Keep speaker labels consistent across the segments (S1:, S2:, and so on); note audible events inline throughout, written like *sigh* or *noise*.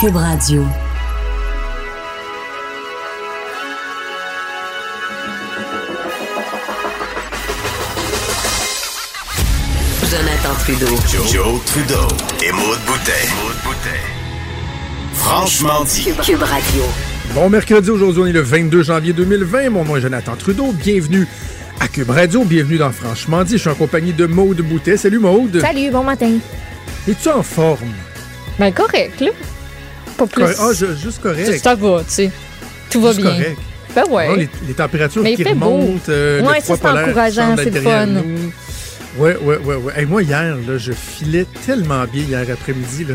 S1: Cube Radio. Jonathan Trudeau.
S2: Joe, Trudeau et Maude Boutet. Franchement dit.
S1: Cube, Cube Radio.
S3: Bon mercredi, aujourd'hui on est le 22 janvier 2020. Mon nom est Jonathan Trudeau. Bienvenue à Cube Radio. Bienvenue dans Franchement dit. Je suis en compagnie de Maude Boutet. Salut Maude.
S4: Salut, bon matin.
S3: Es-tu en forme?
S4: Ben correct, là. Pas plus.
S3: Ah, je- juste correct.
S4: Ça va, tu sais. Tout va
S3: Juste
S4: bien.
S3: correct.
S4: Ben
S3: Ah,
S4: ouais.
S3: les, les températures
S4: Mais
S3: qui remontent, euh,
S4: Ouais,
S3: le
S4: ça, c'est encourageant, c'est le fun.
S3: nous. Ouais, ouais, ouais. Hey, moi, hier, là, je filais tellement bien hier après-midi, là.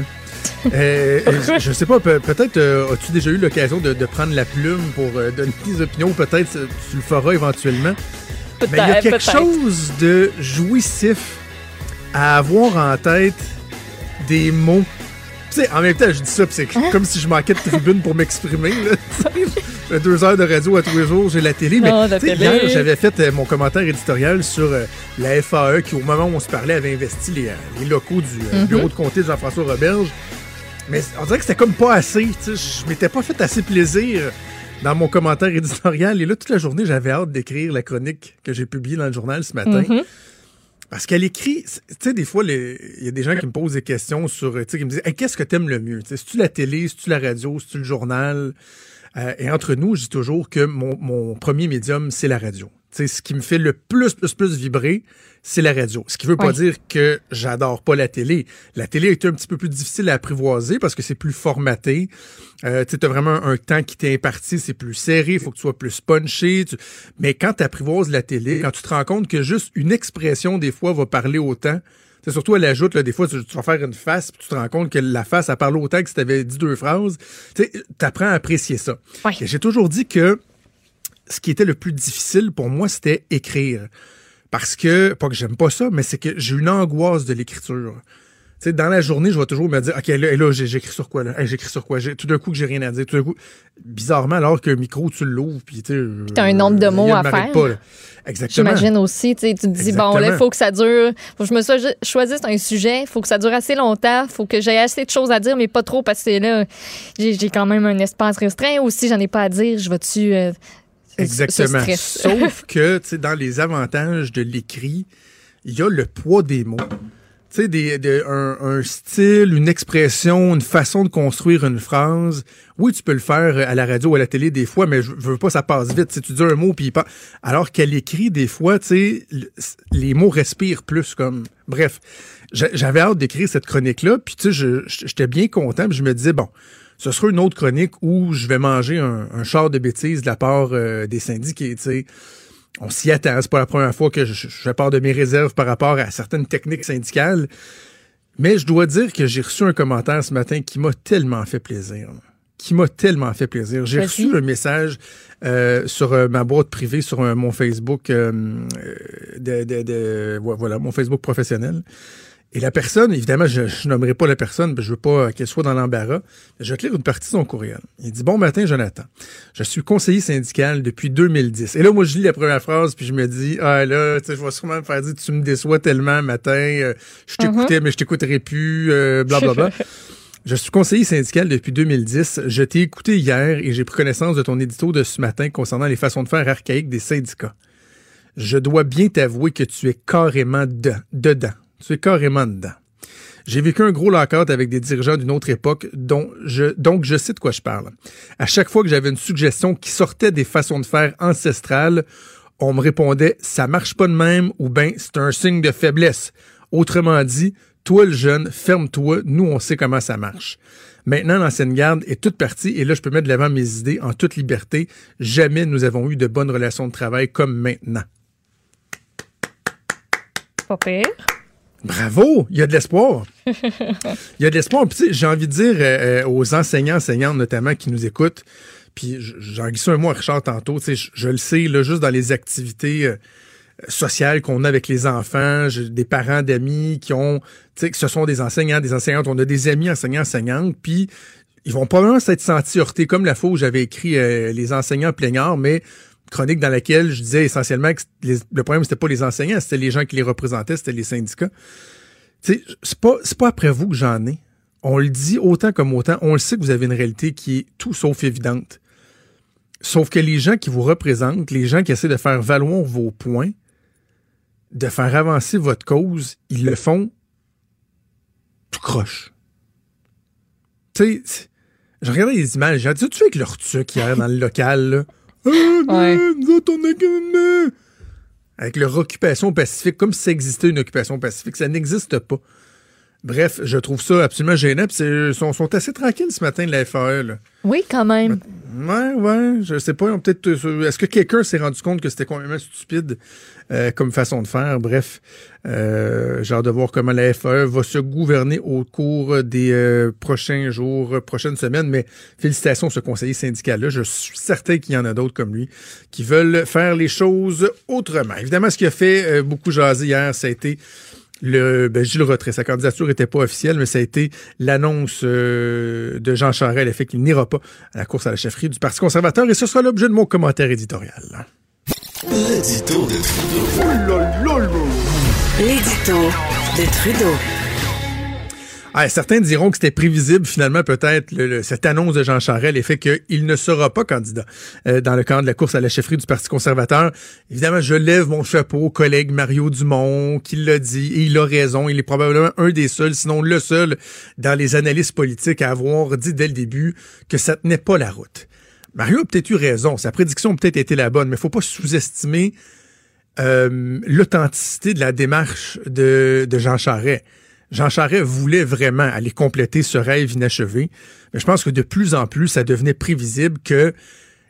S3: Euh, *laughs* euh, je, je sais pas, peut- peut-être euh, as-tu déjà eu l'occasion de, de prendre la plume pour euh, donner tes opinions, peut-être tu le feras éventuellement. Mais il y a quelque chose de jouissif à avoir en tête des mots. Sais, en même temps, je dis ça, c'est
S4: Hein?
S3: comme si je manquais de tribune pour m'exprimer. J'ai *laughs* deux heures de radio à tous les jours, j'ai la télé. Mais
S4: Oh, télé.
S3: hier, j'avais fait euh, mon commentaire éditorial sur euh, la FAE qui, au moment où on se parlait, avait investi les, euh, les locaux du euh,
S4: Mhm.
S3: bureau de comté de Jean-François Roberge. Mais on dirait que c'était comme pas assez. Je m'étais pas fait assez plaisir dans mon commentaire éditorial. Et là, toute la journée, j'avais hâte d'écrire la chronique que j'ai publiée dans le journal ce matin.
S4: Mhm.
S3: Parce qu'elle écrit, tu sais, des fois, il y a des gens qui me posent des questions sur, tu sais, qui me disent, Hey, qu'est-ce que t'aimes le mieux? Tu sais, C'est-tu la télé, c'est-tu la radio, c'est-tu le journal? Euh, et entre nous, je dis toujours que mon, mon premier médium, c'est la radio. Tu sais, ce qui me fait le plus, plus, plus vibrer, c'est la radio. Ce qui veut pas dire que j'adore pas la télé. La télé est un petit peu plus difficile à apprivoiser parce que c'est plus formaté. Euh, tu as vraiment un temps qui t'est imparti, c'est plus serré, il faut que tu sois plus punché. tu- Mais quand tu apprivoises la télé, quand tu te rends compte que juste une expression, des fois, va parler autant, c'est surtout elle ajoute, là, des fois, tu, tu vas faire une face, puis tu te rends compte que la face, elle parle autant que si tu avais dit deux phrases. Tu apprends à apprécier ça. J'ai toujours dit que ce qui était le plus difficile pour moi, c'était écrire. Parce que, pas que j'aime pas ça, mais c'est que j'ai une angoisse de l'écriture. Sais, dans la journée, je vais toujours me dire, OK, là, là j'ai- j'écris sur quoi, là? Hey, j'écris sur quoi? J'ai- Tout d'un coup que j'ai rien à dire. Tout d'un coup, bizarrement, alors qu'un micro, tu l'ouvres, puis tu sais.
S4: t'as un nombre de
S3: euh,
S4: mots à faire.
S3: Pas. Exactement.
S4: J'imagine aussi, tu te dis, bon, là, il faut que ça dure, faut que je me sois- choisisse un sujet, il faut que ça dure assez longtemps, faut que j'aie assez de choses à dire, mais pas trop, parce que là, j'ai j'ai quand même un espace restreint. Aussi, j'en ai pas à dire, je vais-tu. euh,
S3: Exactement. Sauf que, tu sais, dans les avantages de l'écrit, il y a le poids des mots. Tu sais, des, des- un, un style, une expression, une façon de construire une phrase. Oui, tu peux le faire à la radio ou à la télé des fois, mais je veux pas, ça passe vite. Tu sais, tu dis un mot, puis il. Alors qu'à l'écrit, des fois, tu sais, le- les mots respirent plus comme. Bref, j'a- j'avais hâte d'écrire cette chronique-là, puis tu sais, j'étais bien content, puis je me disais, bon, ce sera une autre chronique où je vais manger un, un char de bêtises de la part euh, des syndiqués, tu sais. On s'y attend. C'est pas la première fois que je, je fais part de mes réserves par rapport à certaines techniques syndicales. Mais je dois dire que j'ai reçu un commentaire ce matin qui m'a tellement fait plaisir. Qui m'a tellement fait plaisir. J'ai reçu un message euh, sur euh, ma boîte privée, sur euh, mon Facebook, de, de- de- ouais, voilà, mon Facebook professionnel. Et la personne, évidemment, je, je nommerai pas la personne, parce que je veux pas qu'elle soit dans l'embarras. mais Je vais te lire une partie de son courriel. Il dit Bon matin, Jonathan. Je suis conseiller syndical depuis 2010. Et là, moi, je lis la première phrase, puis je me dis Ah là, tu sais, je vais sûrement me faire dire Tu me déçois tellement matin, euh, je t'écoutais, mais je t'écouterai plus, euh, blablabla. *laughs* Je suis conseiller syndical depuis 2010. Je t'ai écouté hier et j'ai pris connaissance de ton édito de ce matin concernant les façons de faire archaïques des syndicats. Je dois bien t'avouer que tu es carrément de- dedans. Tu es carrément dedans. J'ai vécu un gros lockout avec des dirigeants d'une autre époque, dont je, donc je sais de quoi je parle. À chaque fois que j'avais une suggestion qui sortait des façons de faire ancestrales, on me répondait ça marche pas de même ou ben c'est un signe de faiblesse. Autrement dit, toi le jeune, ferme-toi, nous on sait comment ça marche. Maintenant, l'ancienne garde est toute partie et là je peux mettre de l'avant mes idées en toute liberté. Jamais nous avons eu de bonnes relations de travail comme maintenant.
S4: Pas pire.
S3: Bravo, il y a de l'espoir. Il y a de l'espoir. J'ai envie de dire euh, euh, aux enseignants, enseignantes notamment qui nous écoutent, puis j'en glisse un mot à Richard tantôt, je, je le sais, là, juste dans les activités euh, sociales qu'on a avec les enfants, des parents d'amis qui ont, tu que ce sont des enseignants, des enseignantes, on a des amis enseignants, enseignantes, puis ils vont probablement s'être sentis heurtés, comme la fois où j'avais écrit les enseignants plaignards, mais chronique dans laquelle je disais essentiellement que le problème, c'était pas les enseignants, c'était les gens qui les représentaient, c'était les syndicats. C'est pas, pas après vous que j'en ai. on le dit autant comme autant, on le sait que vous avez une réalité qui est tout sauf évidente. Sauf que les gens qui vous représentent, les gens qui essaient de faire valoir vos points, de faire avancer votre cause, ils le font tout croche. Tu sais, je regardais les images, j'ai dit, tu avec leur truc hier dans le local, là? Ah,
S4: Ouais.
S3: nous autres, on a que- Avec leur occupation pacifique, comme si ça existait une occupation pacifique, ça n'existe pas. Bref, je trouve ça absolument gênant. Ils sont, sont assez tranquilles ce matin de la FAE. Là.
S4: Oui, quand même.
S3: Ouais, ouais, je sais pas. Peut-être. euh, Est-ce que quelqu'un s'est rendu compte que c'était complètement stupide euh, comme façon de faire? Bref, euh, j'ai hâte de voir comment la FAE va se gouverner au cours des euh, prochains jours, prochaines semaines. Mais félicitations à ce conseiller syndical-là. Je suis certain qu'il y en a d'autres comme lui qui veulent faire les choses autrement. Évidemment, ce qui a fait beaucoup jaser hier, ça a été le, ben, je dis le retrait. Sa candidature n'était pas officielle, mais ça a été l'annonce euh, de Jean Charest, le fait qu'il n'ira pas à la course à la chefferie du Parti conservateur. Et ce sera l'objet de mon commentaire éditorial.
S2: L'édito de Trudeau.
S1: L'édito de Trudeau.
S3: Ah, certains diront que c'était prévisible finalement peut-être le- le- cette annonce de Jean Charest, l'effet qu'il ne sera pas candidat euh, dans le cadre de la course à la chefferie du Parti conservateur. Évidemment, je lève mon chapeau au collègue Mario Dumont qui l'a dit et il a raison. Il est probablement un des seuls, sinon le seul, dans les analyses politiques à avoir dit dès le début que ça tenait pas la route. Mario a peut-être eu raison. Sa prédiction a peut-être été la bonne, mais faut pas sous-estimer euh, l'authenticité de la démarche de, de Jean Charest. Jean Charest voulait vraiment aller compléter ce rêve inachevé, mais je pense que de plus en plus, ça devenait prévisible que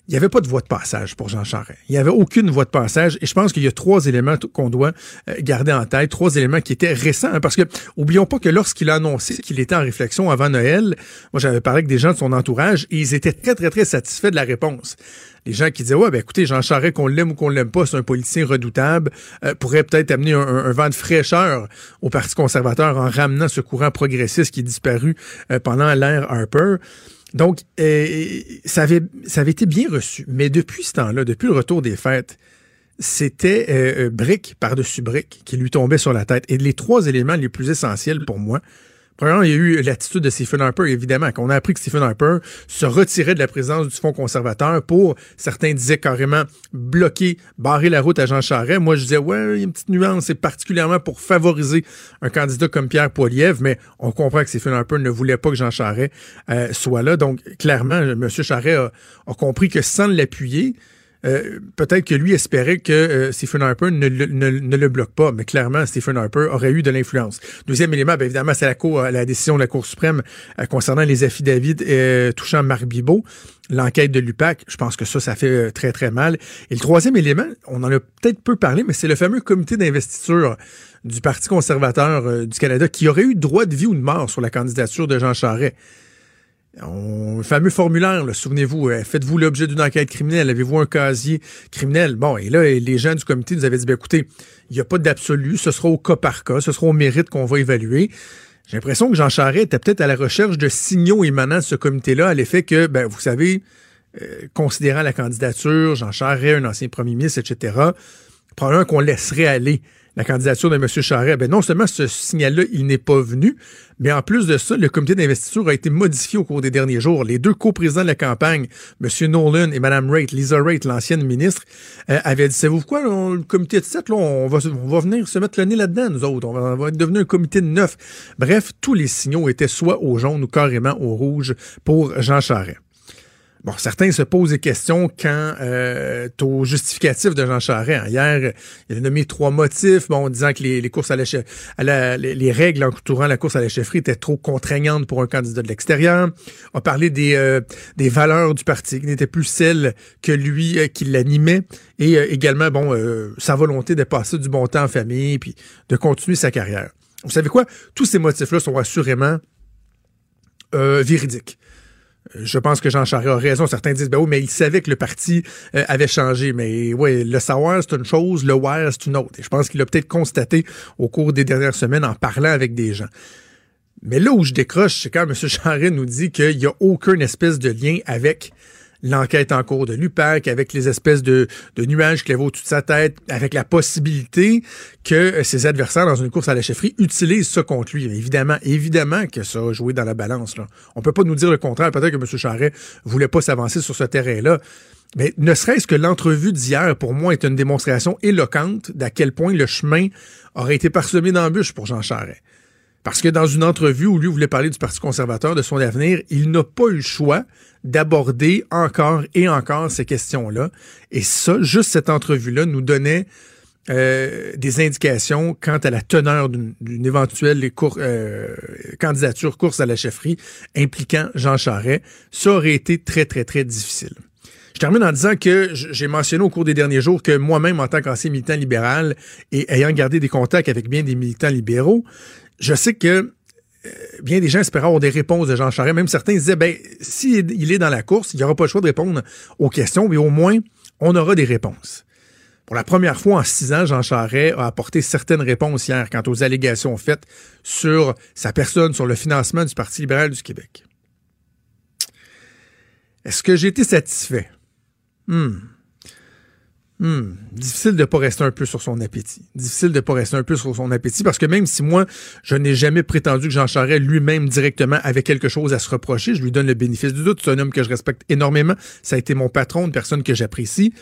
S3: il n'y avait pas de voie de passage pour Jean Charest. Il n'y avait aucune voie de passage et je pense qu'il y a trois éléments qu'on doit euh, garder en tête, trois éléments qui étaient récents, hein, parce que oublions pas que lorsqu'il a annoncé qu'il était en réflexion avant Noël, moi j'avais parlé avec des gens de son entourage et ils étaient très très très satisfaits de la réponse. Les gens qui disaient ouais ben écoutez Jean Charest qu'on l'aime ou qu'on l'aime pas, c'est un politicien redoutable, euh, pourrait peut-être amener un vent de fraîcheur au Parti conservateur en ramenant ce courant progressiste qui est disparu euh, pendant l'ère Harper. Donc, euh, ça, avait, été bien reçu. Mais depuis ce temps-là, depuis le retour des fêtes, c'était euh, euh, brique par-dessus brique qui lui tombait sur la tête. Et les trois éléments les plus essentiels pour moi, Premièrement, il y a eu l'attitude de Stephen Harper, évidemment, qu'on a appris que Stephen Harper se retirait de la présidence du Fonds conservateur pour, certains disaient carrément, bloquer, barrer la route à Jean Charest. Moi, je disais, ouais, il y a une petite nuance, c'est particulièrement pour favoriser un candidat comme Pierre Poilievre, mais on comprend que Stephen Harper ne voulait pas que Jean Charest euh, soit là. Donc, clairement, M. Charest a, a compris que sans l'appuyer, euh, peut-être que lui espérait que euh, Stephen Harper ne, le- bloque pas, mais clairement, Stephen Harper aurait eu de l'influence. Deuxième élément, bien évidemment, c'est la, cour, la décision de la Cour suprême euh, concernant les affidavits euh, touchant Marc Bibot, l'enquête de l'UPAC. Je pense que ça, ça fait euh, très, très mal. Et le troisième élément, on en a peut-être peu parlé, mais c'est le fameux comité d'investiture du Parti conservateur euh, du Canada qui aurait eu droit de vie ou de mort sur la candidature de Jean Charest. On, fameux formulaire, souvenez-vous, euh, faites-vous l'objet d'une enquête criminelle, avez-vous un casier criminel? Bon, et là, les gens du comité nous avaient dit, ben, écoutez, il n'y a pas d'absolu, ce sera au cas par cas, ce sera au mérite qu'on va évaluer. J'ai l'impression que Jean Charest était peut-être à la recherche de signaux émanant de ce comité-là, à l'effet que, ben, vous savez, euh, considérant la candidature, Jean Charest, un ancien premier ministre, etc., probablement qu'on laisserait aller la candidature de M. Charest. Ben non seulement ce signal-là, il n'est pas venu, mais en plus de ça, le comité d'investiture a été modifié au cours des derniers jours. Les deux coprésidents de la campagne, M. Nolan et Mme Raitt, Lisa Raitt, l'ancienne ministre, euh, avaient dit, savez-vous quoi, le comité de 7, là, on, va, on va venir se mettre le nez là-dedans, nous autres. On va, on va être devenu un comité de neuf. Bref, tous les signaux étaient soit au jaune ou carrément au rouge pour Jean Charest. Bon, certains se posent des questions quand euh, au justificatif de Jean Charest. Hier, il a nommé trois motifs, bon, disant que les, les courses à la, à la- les, les règles entourant la course à la chefferie étaient trop contraignantes pour un candidat de l'extérieur. A parlé des, euh, des valeurs du parti qui n'étaient plus celles que lui euh, qui l'animait et euh, également, bon, euh, sa volonté de passer du bon temps en famille puis de continuer sa carrière. Vous savez quoi? Tous ces motifs-là sont assurément euh, véridiques. Je pense que Jean Charest a raison. Certains disent, ben oui, mais il savait que le parti euh, avait changé. Mais oui, le savoir, c'est une chose, le voir, c'est une autre. Et je pense qu'il a peut-être constaté au cours des dernières semaines en parlant avec des gens. Mais là où je décroche, c'est quand M. Charest nous dit qu'il n'y a aucune espèce de lien avec l'enquête en cours de l'UPAC, avec les espèces de, nuages avait au-dessus de sa tête, avec la possibilité que ses adversaires dans une course à la chefferie utilisent ça contre lui. Évidemment, évidemment que ça a joué dans la balance. Là. On peut pas nous dire le contraire. Peut-être que M. Charret voulait pas s'avancer sur ce terrain-là. Mais ne serait-ce que l'entrevue d'hier, pour moi, est une démonstration éloquente d'à quel point le chemin aurait été parsemé d'embûches pour Jean Charest. Parce que dans une entrevue où lui voulait parler du Parti conservateur, de son avenir, il n'a pas eu le choix d'aborder encore et encore ces questions-là. Et ça, juste cette entrevue-là nous donnait euh, des indications quant à la teneur d'une éventuelle euh, candidature course à la chefferie impliquant Jean Charest. Ça aurait été très, très, très difficile. Je termine en disant que j'ai mentionné au cours des derniers jours que moi-même, en tant qu'ancien militant libéral et ayant gardé des contacts avec bien des militants libéraux, je sais que euh, bien des gens espéraient avoir des réponses de Jean Charest. Même certains disaient, ben, s'il est dans la course, il n'y aura pas le choix de répondre aux questions, mais au moins, on aura des réponses. Pour la première fois en six ans, Jean Charest a apporté certaines réponses hier quant aux allégations faites sur sa personne, sur le financement du Parti libéral du Québec. Est-ce que j'ai été satisfait? Hmm. Hmm. Difficile de ne pas rester un peu sur son appétit. Difficile de ne pas rester un peu sur son appétit parce que même si moi, je n'ai jamais prétendu que Jean Charest lui-même directement avait quelque chose à se reprocher, je lui donne le bénéfice du doute. C'est un homme que je respecte énormément. Ça a été mon patron, une personne que j'apprécie.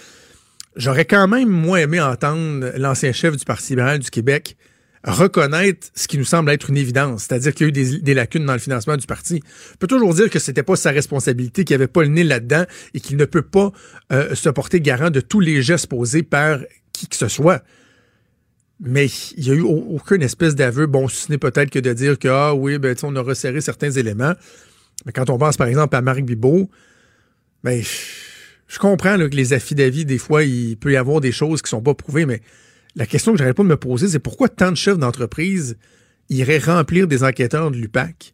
S3: J'aurais quand même moins aimé entendre l'ancien chef du Parti libéral du Québec reconnaître ce qui nous semble être une évidence, c'est-à-dire qu'il y a eu des, lacunes dans le financement du parti. On peut toujours dire que c'était pas sa responsabilité, qu'il avait pas le nez là-dedans et qu'il ne peut pas euh, se porter garant de tous les gestes posés par qui que ce soit. Mais il n'y a eu aucune espèce d'aveu, bon, ce n'est peut-être que de dire que, ah oui, ben, on a resserré certains éléments. Mais quand on pense, par exemple, à Marc Bibot, ben, je comprends que les affidavits, des fois, il peut y avoir des choses qui sont pas prouvées, mais la question que j'arrête pas de me poser, c'est pourquoi tant de chefs d'entreprise iraient remplir des enquêteurs de l'UPAC,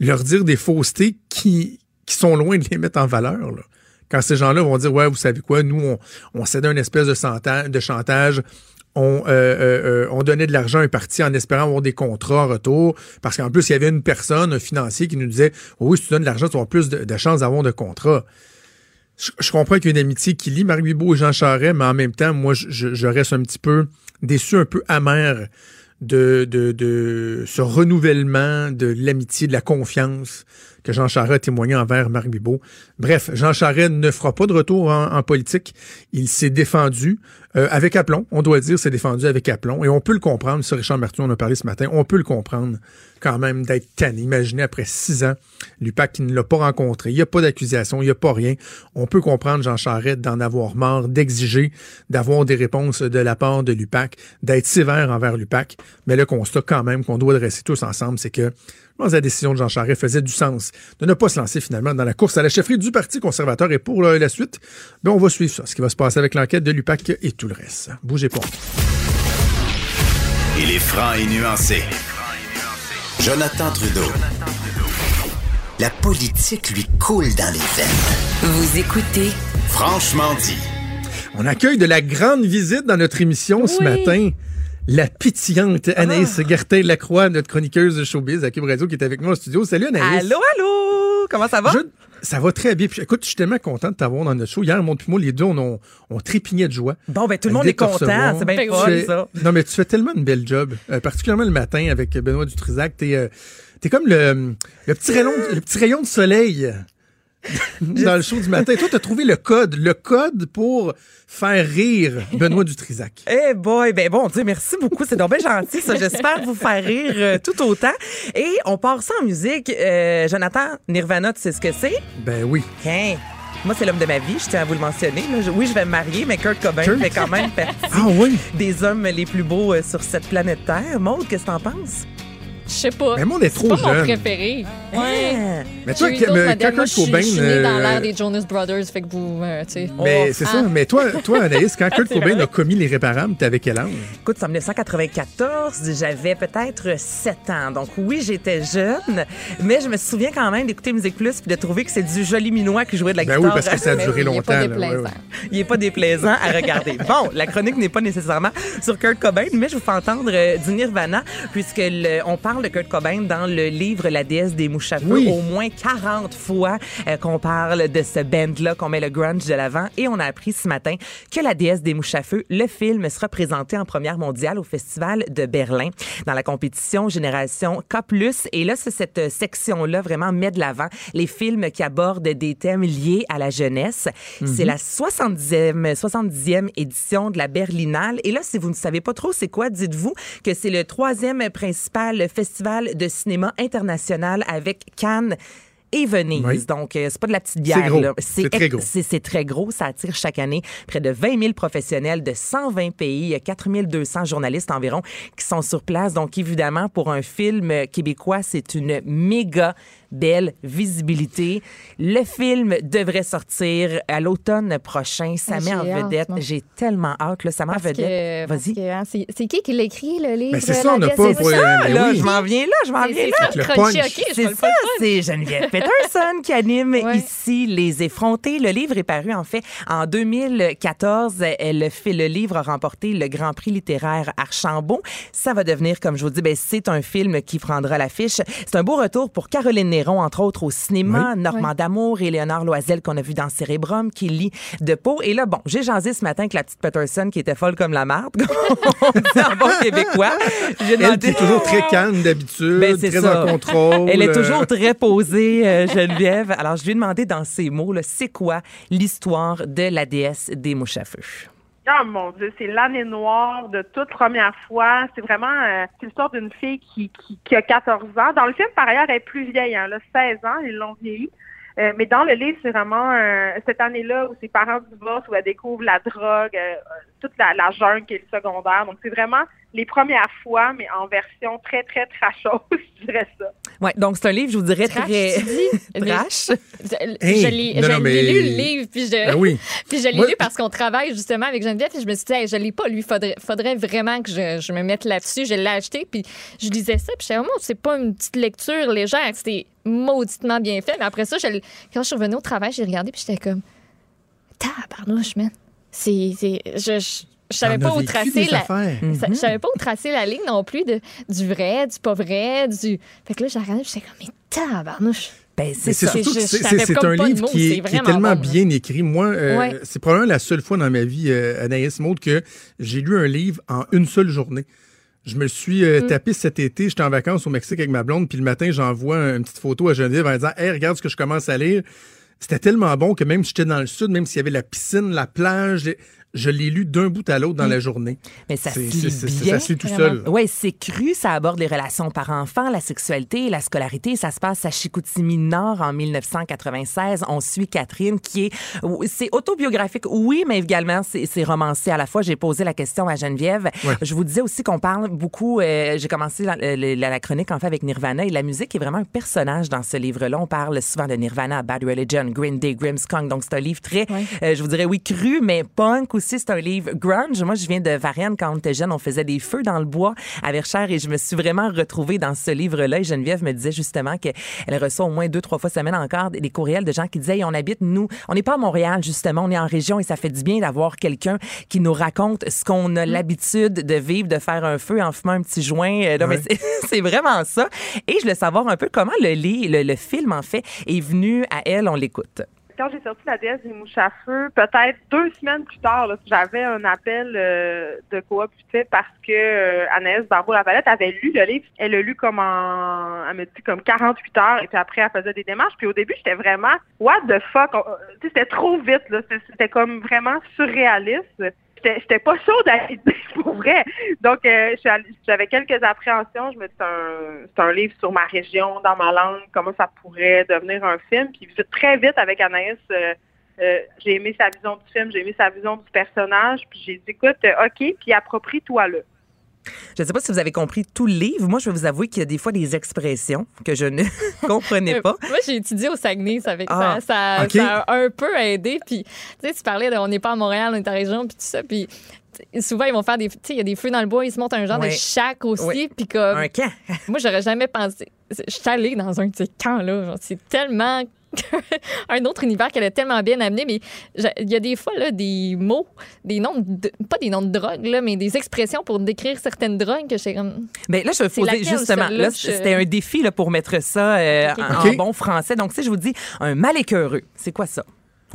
S3: leur dire des faussetés qui, qui sont loin de les mettre en valeur. Quand ces gens-là vont dire, ouais, vous savez quoi, nous, on, on cède un espèce de, de chantage, on, euh, euh, euh, on, donnait de l'argent à un parti en espérant avoir des contrats en retour, parce qu'en plus, il y avait une personne, un financier, qui nous disait, oui, si tu donnes de l'argent, tu auras plus de, chances d'avoir de contrats je, comprends qu'il y a une amitié qui lie Marc Bibot et Jean Charest, mais en même temps, moi, je, reste un petit peu déçu, un peu amer de ce renouvellement de l'amitié, de la confiance que Jean Charest a témoigné envers Marc Bibot. Bref, Jean Charest ne fera pas de retour en, politique. Il s'est défendu euh, avec aplomb, on doit dire, s'est défendu avec aplomb. Et on peut le comprendre, sur Richard Martin, on a parlé ce matin, on peut le comprendre quand même d'être tanné. Imaginez après six ans, l'UPAC qui ne l'a pas rencontré, il n'y a pas d'accusation, il n'y a pas rien. On peut comprendre Jean Charest d'en avoir marre, d'exiger d'avoir des réponses de la part de l'UPAC, d'être sévère envers l'UPAC. Mais le constat quand même qu'on doit dresser tous ensemble, c'est que la décision de Jean Charest faisait du sens de ne pas se lancer finalement dans la course à la chefferie du Parti conservateur. Et pour la suite, ben, on va suivre ça, ce qui va se passer avec l'enquête de l'UPAC et tout le reste. Bougez pas.
S2: Il est franc et nuancé. Jonathan Trudeau. La politique lui coule dans les veines.
S1: Vous écoutez
S2: Franchement dit.
S3: On accueille de la grande visite dans notre émission ce matin la pétillante Anaïs ah. Gertin-Lacroix, notre chroniqueuse de showbiz à Cube Radio, qui est avec moi au studio. Salut Anaïs.
S5: Allô, allô. Comment ça va?
S3: ça va très bien. Puis, écoute, je suis tellement content de t'avoir dans notre show. Hier, mon moi, les deux, on, on, trépignait de joie.
S5: Bon, ben tout le monde est content. C'est bien fun, ça.
S3: Non, mais tu fais tellement une belle job, euh, particulièrement le matin avec Benoît Dutrisac. T'es euh, es comme le, le, petit rayon, le petit rayon de soleil dans le show du matin. Toi, tu as trouvé le code, le code pour faire rire Benoît Dutrisac.
S5: Eh hey boy, ben bon, Dieu, merci beaucoup. C'est donc bien gentil, ça. J'espère vous faire rire euh, tout autant. Et on part ça en musique. Euh, Jonathan, Nirvana, tu sais ce que c'est?
S3: Ben oui.
S5: Hein? Moi, c'est l'homme de ma vie, je tiens à vous le mentionner. Oui, je vais me marier, mais Kurt Cobain fait quand même *laughs* partie
S3: ah, oui?
S5: des hommes les plus beaux euh, sur cette planète Terre. Maude, qu'est-ce que t'en penses?
S4: Je sais pas.
S3: Mais moi, on est trop
S4: pas
S3: jeune.
S4: mon préféré. Ouais.
S3: Mais toi, Kurt
S4: Cobain.
S3: Je suis né
S4: dans l'ère des Jonas Brothers, fait que vous, euh, tu sais.
S3: Mais c'est ça. Mais toi, *laughs* toi, Anaïs, quand Kurt Cobain a commis l'irréparable, t'avais quel âge?
S5: Écoute, c'est en 1994. J'avais peut-être 7 ans. Donc oui, j'étais jeune, mais je me souviens quand même d'écouter Musique Plus puis de trouver que c'est du joli minois qui jouait de la
S3: ben
S5: guitare.
S3: oui, parce que ça a duré longtemps. Il
S4: est pas déplaisant.
S5: Il est pas déplaisant à regarder. *laughs* bon, la chronique n'est pas nécessairement sur Kurt Cobain, mais je vous fais entendre euh, du Nirvana puisque on parle parle de Kurt Cobain dans le livre La déesse des mouches à feu
S3: Oui.
S5: au moins 40 fois euh, qu'on parle de ce band-là, qu'on met le grunge de l'avant. Et on a appris ce matin que La déesse des mouches à feu, le film sera présenté en première mondiale au Festival de Berlin dans la compétition Génération K+. Et là, c'est cette section-là vraiment met de l'avant les films qui abordent des thèmes liés à la jeunesse. C'est la 70e, 70e édition de la Berlinale. Et là, si vous ne savez pas trop c'est quoi, dites-vous que c'est le troisième principal festival de cinéma international avec Cannes et Venise.
S3: Oui.
S5: Donc, euh, c'est pas de la petite bière.
S3: C'est très gros.
S5: C'est très gros. Ça attire chaque année près de 20 000 professionnels de 120 pays. Il y a 4 200 journalistes environ qui sont sur place. Donc, évidemment, pour un film québécois, c'est une méga belle visibilité. Le film devrait sortir à l'automne prochain. Ça
S4: Ah,
S5: met en vedette. J'ai tellement hâte. Là, ça met vedette. Vas-y.
S4: hein, c'est qui qui l'a écrit, le livre?
S3: C'est ça, on n'a pas oui.
S5: je m'en viens là, je m'en viens là. C'est ça, c'est Geneviève Peterson qui anime
S4: Ouais.
S5: ici Les Effrontés. Le livre est paru en fait en 2014. Elle fait le livre a remporté le Grand Prix littéraire Archambault. Ça va devenir, comme je vous dis, ben, c'est un film qui prendra l'affiche. C'est un beau retour pour Caroline Néron, entre autres au cinéma, Normand D'Amour et Léonard Loisel qu'on a vu dans Cérébrum, qui lit de peau. Et là, bon, j'ai jasé ce matin avec la petite Peterson qui était folle comme la marde, *laughs* comme on dit en bon québécois. J'ai
S3: Elle est toujours très calme d'habitude,
S5: Ben,
S3: très
S5: ça.
S3: en contrôle.
S5: Elle est
S3: euh,
S5: toujours très posée, euh, Geneviève. Alors, je lui ai demandé dans ces mots, c'est quoi l'histoire de la déesse des mouches à feu?
S6: Oh mon Dieu, c'est l'année noire de toute première fois. C'est vraiment euh, c'est l'histoire d'une fille qui, qui, qui a 14 ans. Dans le film, par ailleurs, elle est plus vieille. Hein, elle a 16 ans, ils l'ont vieilli. Euh, mais dans le livre, c'est vraiment euh, cette année-là où ses parents divorcent, où elle découvre la drogue, euh, toute la, la jungle qui est le secondaire. Donc, c'est vraiment les premières fois, mais en version très, très trashos, *laughs* je dirais ça.
S5: Ouais, donc c'est un livre, je vous dirais,
S4: Trash,
S5: très... *laughs* Trash.
S4: Je,
S3: Hey,
S4: je l'ai je
S3: mais-
S4: lu le livre, puis je,
S3: Ben oui. *laughs*
S4: puis je l'ai
S3: Moi-
S4: lu parce qu'on travaille justement avec Geneviève, puis je me suis dit, hey, je l'ai pas lu, faudrait, faudrait vraiment que je, je me mette là-dessus. Je l'ai acheté, puis je lisais ça, puis j'étais vraiment, c'est pas une petite lecture légère, c'était mauditement bien fait. Mais après ça, je, quand je suis revenue au travail, j'ai regardé, puis j'étais comme, tabarnouche, man. C'est, c'est, je, je, je savais pas
S3: as
S4: où tracer la. Je savais pas où tracer la ligne non plus de, du vrai, du pas vrai, du. Fait que là, j'ai regardé, j'étais comme, mais tabarnouche.
S5: Ben, c'est ça.
S3: c'est- c'est un livre
S4: mots,
S3: qui est, qui est tellement
S4: bon, là.
S3: bien écrit. Moi, euh,
S4: Ouais.
S3: c'est probablement la seule fois dans ma vie, euh, Anaïs Maud, que j'ai lu un livre en une seule journée. Je me suis euh,
S4: Mm.
S3: tapé cet été, j'étais en vacances au Mexique avec ma blonde, puis le matin, j'envoie une petite photo à Geneviève en disant Hey, regarde ce que je commence à lire. C'était tellement bon que même si j'étais dans le sud, même s'il y avait la piscine, la plage, je l'ai lu d'un bout à l'autre dans la journée.
S5: Mais ça se lit bien.
S3: Ça se lit tout
S4: vraiment.
S3: seul.
S5: Oui, c'est cru. Ça aborde les relations par-enfant, la sexualité, la scolarité. Ça se passe à Chicoutimi Nord en 1996. On suit Catherine qui est... C'est autobiographique, oui, mais également c'est romancé à la fois. J'ai posé la question à Geneviève.
S3: Ouais.
S5: Je vous disais aussi qu'on parle beaucoup... euh, J'ai commencé la, la- la chronique en fait avec Nirvana et la musique est vraiment un personnage dans ce livre-là. On parle souvent de Nirvana, Bad Religion, Green Day, Grimmskunk. Donc c'est un livre très,
S4: Ouais.
S5: euh, je vous dirais oui, cru, mais punk aussi. C'est un livre grunge. Moi, je viens de Varennes. Quand on était jeune, on faisait des feux dans le bois à Verchères et je me suis vraiment retrouvée dans ce livre-là. Et Geneviève me disait justement qu'elle reçoit au moins deux, trois fois semaine encore des courriels de gens qui disaient, Hey, on habite, nous, on n'est pas à Montréal, justement, on est en région et ça fait du bien d'avoir quelqu'un qui nous raconte ce qu'on
S3: Mm.
S5: a l'habitude de vivre, de faire un feu en fumant un petit joint. Euh, mais *laughs* c'est- c'est vraiment ça. Et je voulais savoir un peu comment le, lit- le, le film, en fait, est venu à elle. On l'écoute.
S6: Quand j'ai sorti la déesse des mouches à feu, peut-être deux semaines plus tard, j'avais un appel euh, de coop parce que euh, Anaïs Barbeau-Lavalette avait lu le livre. Elle l'a lu comme en, elle me dit comme 48 heures, et puis après, elle faisait des démarches. Puis au début, j'étais vraiment, what the fuck? C'était trop vite, là. C'était comme vraiment surréaliste. J'étais pas chaude à l'idée, *laughs* pour vrai. Donc, euh, j'avais quelques appréhensions. Je me dis, c'est un, livre sur ma région, dans ma langue, comment ça pourrait devenir un film. Puis très vite, avec Anaïs, euh, euh, j'ai aimé sa vision du film, j'ai aimé sa vision du personnage. Puis j'ai dit, écoute, OK, puis approprie-toi-le.
S5: Je ne sais pas si vous avez compris tout le livre. Moi, je vais vous avouer qu'il y a des fois des expressions que je ne *laughs* comprenais pas.
S4: Moi, j'ai étudié au Saguenay, ça, fait
S5: Ah,
S4: ça, ça,
S3: ok.
S4: ça a un peu aidé. Puis, tu sais, tu parlais de on n'est pas à Montréal, on est à région, puis tout ça. Puis, souvent, ils vont faire des. Tu sais, il y a des feux dans le bois, ils se montent un genre de shack aussi. Puis, comme.
S5: Un camp. *laughs*
S4: Moi, j'aurais jamais pensé. Je suis allée dans un de ces camps-là. C'est tellement *laughs* un autre univers qu'elle a tellement bien amené. Mais il y a des fois là, des mots, des noms, de- pas des noms de drogue, là, mais des expressions pour décrire certaines drogues que j'ai comme.
S5: Ben là, je vais poser justement. Là,
S4: Je-
S5: c'était un défi là, pour mettre ça euh, en, bon français. Donc, si je vous dis un mal écœureux, c'est quoi ça?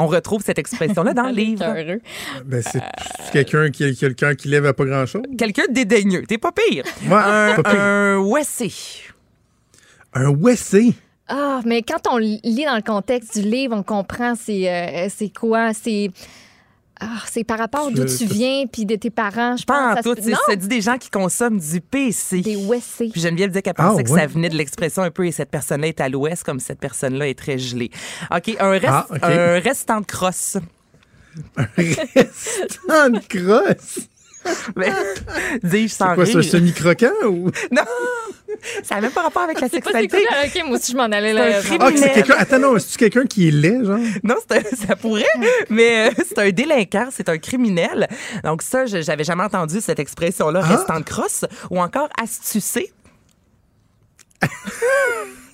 S5: On retrouve cette expression-là dans le livre.
S3: Ben, c'est c'est quelqu'un qui, cœur qui lève à pas grand-chose.
S5: Quelqu'un de dédaigneux. T'es pas pire.
S3: Ouais,
S5: un,
S3: pas pire.
S5: un WC.
S3: Un WC.
S4: Ah, mais quand on lit dans le contexte du livre, on comprend c'est euh, c'est quoi, c'est ah, c'est par rapport d'où tu viens puis de tes parents, je pense.
S5: Pas en
S4: ça se-
S5: tout. Ça dit des gens qui consomment du PC.
S4: des WC.
S5: Puis Geneviève disait qu'elle
S3: Ah,
S5: pensait que
S3: ouais.
S5: ça venait de l'expression un peu et cette personne-là est à l'ouest comme cette personne-là est très gelée. OK, un, reste,
S3: Ah, OK.
S5: un restant de crosse. *laughs*
S3: Restant de crosse? *laughs*
S5: Mais, Dis-je sans
S3: C'est quoi,
S5: rire.
S3: ça, semi-croquant ou? *laughs*
S5: Non, *laughs* ça n'a même pas rapport avec la
S4: C'est pas
S5: sexualité.
S4: quoi? OK, moi aussi je m'en allais là.
S3: Ah, que c'est quelqu'un. Attends, non, c'est-tu quelqu'un qui est laid, genre?
S5: Non, c'est un- ça pourrait, mais euh, *laughs* c'est un délinquant, c'est un criminel. Donc ça, je- j'avais jamais entendu cette expression-là,
S3: Ah.
S5: restant de crosse, ou encore astucé. *laughs*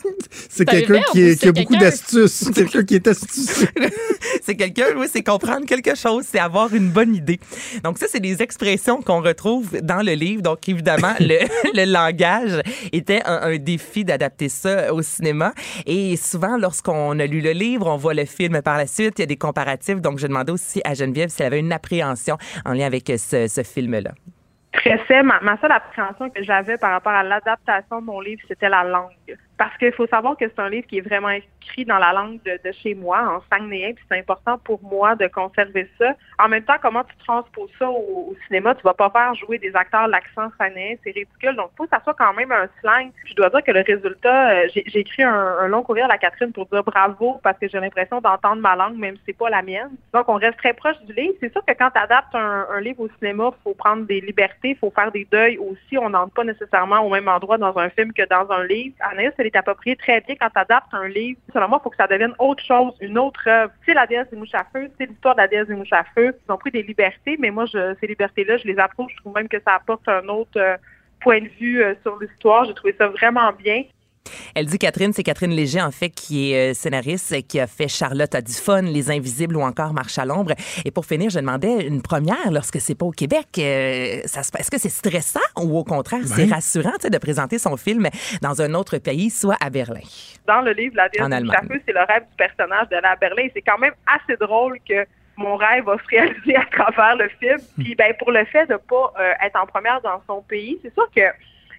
S5: *laughs*
S3: C'est
S4: un
S3: quelqu'un qui, est- qui a *laughs*
S4: c'est
S3: beaucoup d'astuces. quelqu'un qui est astucieux. *laughs*
S5: C'est quelqu'un, oui, c'est comprendre quelque chose, c'est avoir une bonne idée. Donc ça, c'est des expressions qu'on retrouve dans le livre. Donc évidemment, le, le langage était un, un défi d'adapter ça au cinéma. Et souvent, lorsqu'on a lu le livre, on voit le film par la suite, il y a des comparatifs. Donc je demandais aussi à Geneviève si elle avait une appréhension en lien avec ce, ce film-là.
S6: stressais. Ma, ma seule appréhension que j'avais par rapport à l'adaptation de mon livre, c'était la langue. Parce qu'il faut savoir que c'est un livre qui est vraiment écrit dans la langue de, de chez moi, en sangnéen, puis c'est important pour moi de conserver ça. En même temps, comment tu transposes ça au, cinéma? Tu vas pas faire jouer des acteurs l'accent sangnéen, c'est ridicule. Donc, faut que ça soit quand même un slang. Je dois dire que le résultat, euh, j'ai écrit un, long courrier à la Catherine pour dire bravo parce que j'ai l'impression d'entendre ma langue, même si c'est pas la mienne. Donc, on reste très proche du livre. C'est sûr que quand tu adaptes un, livre au cinéma, faut prendre des libertés, faut faire des deuils aussi. On n'entre pas nécessairement au même endroit dans un film que dans un livre. Elle est très bien quand tu adaptes un livre. Selon moi, il faut que ça devienne autre chose, une autre œuvre. C'est la déesse des mouches à feu, c'est l'histoire de la déesse des mouches à feu. Ils ont pris des libertés, mais moi, je, ces libertés-là, je les approuve. Je trouve même que ça apporte un autre euh, point de vue euh, sur l'histoire. J'ai trouvé ça vraiment bien.
S5: Elle dit Catherine, c'est Catherine Léger, en fait, qui est euh, scénariste, qui a fait Charlotte a du fun, Les Invisibles ou encore Marche à l'ombre. Et pour finir, je demandais une première lorsque c'est pas au Québec. euh, ça se passe- Est-ce que c'est stressant ou au contraire, c'est rassurant de présenter son film dans un autre pays, soit à Berlin?
S6: dans le livre La. Chapeau, c'est le rêve du personnage de la Berlin. C'est quand même assez drôle que mon rêve va se réaliser à travers le film. Puis ben pour le fait de pas euh, être en première dans son pays, c'est sûr que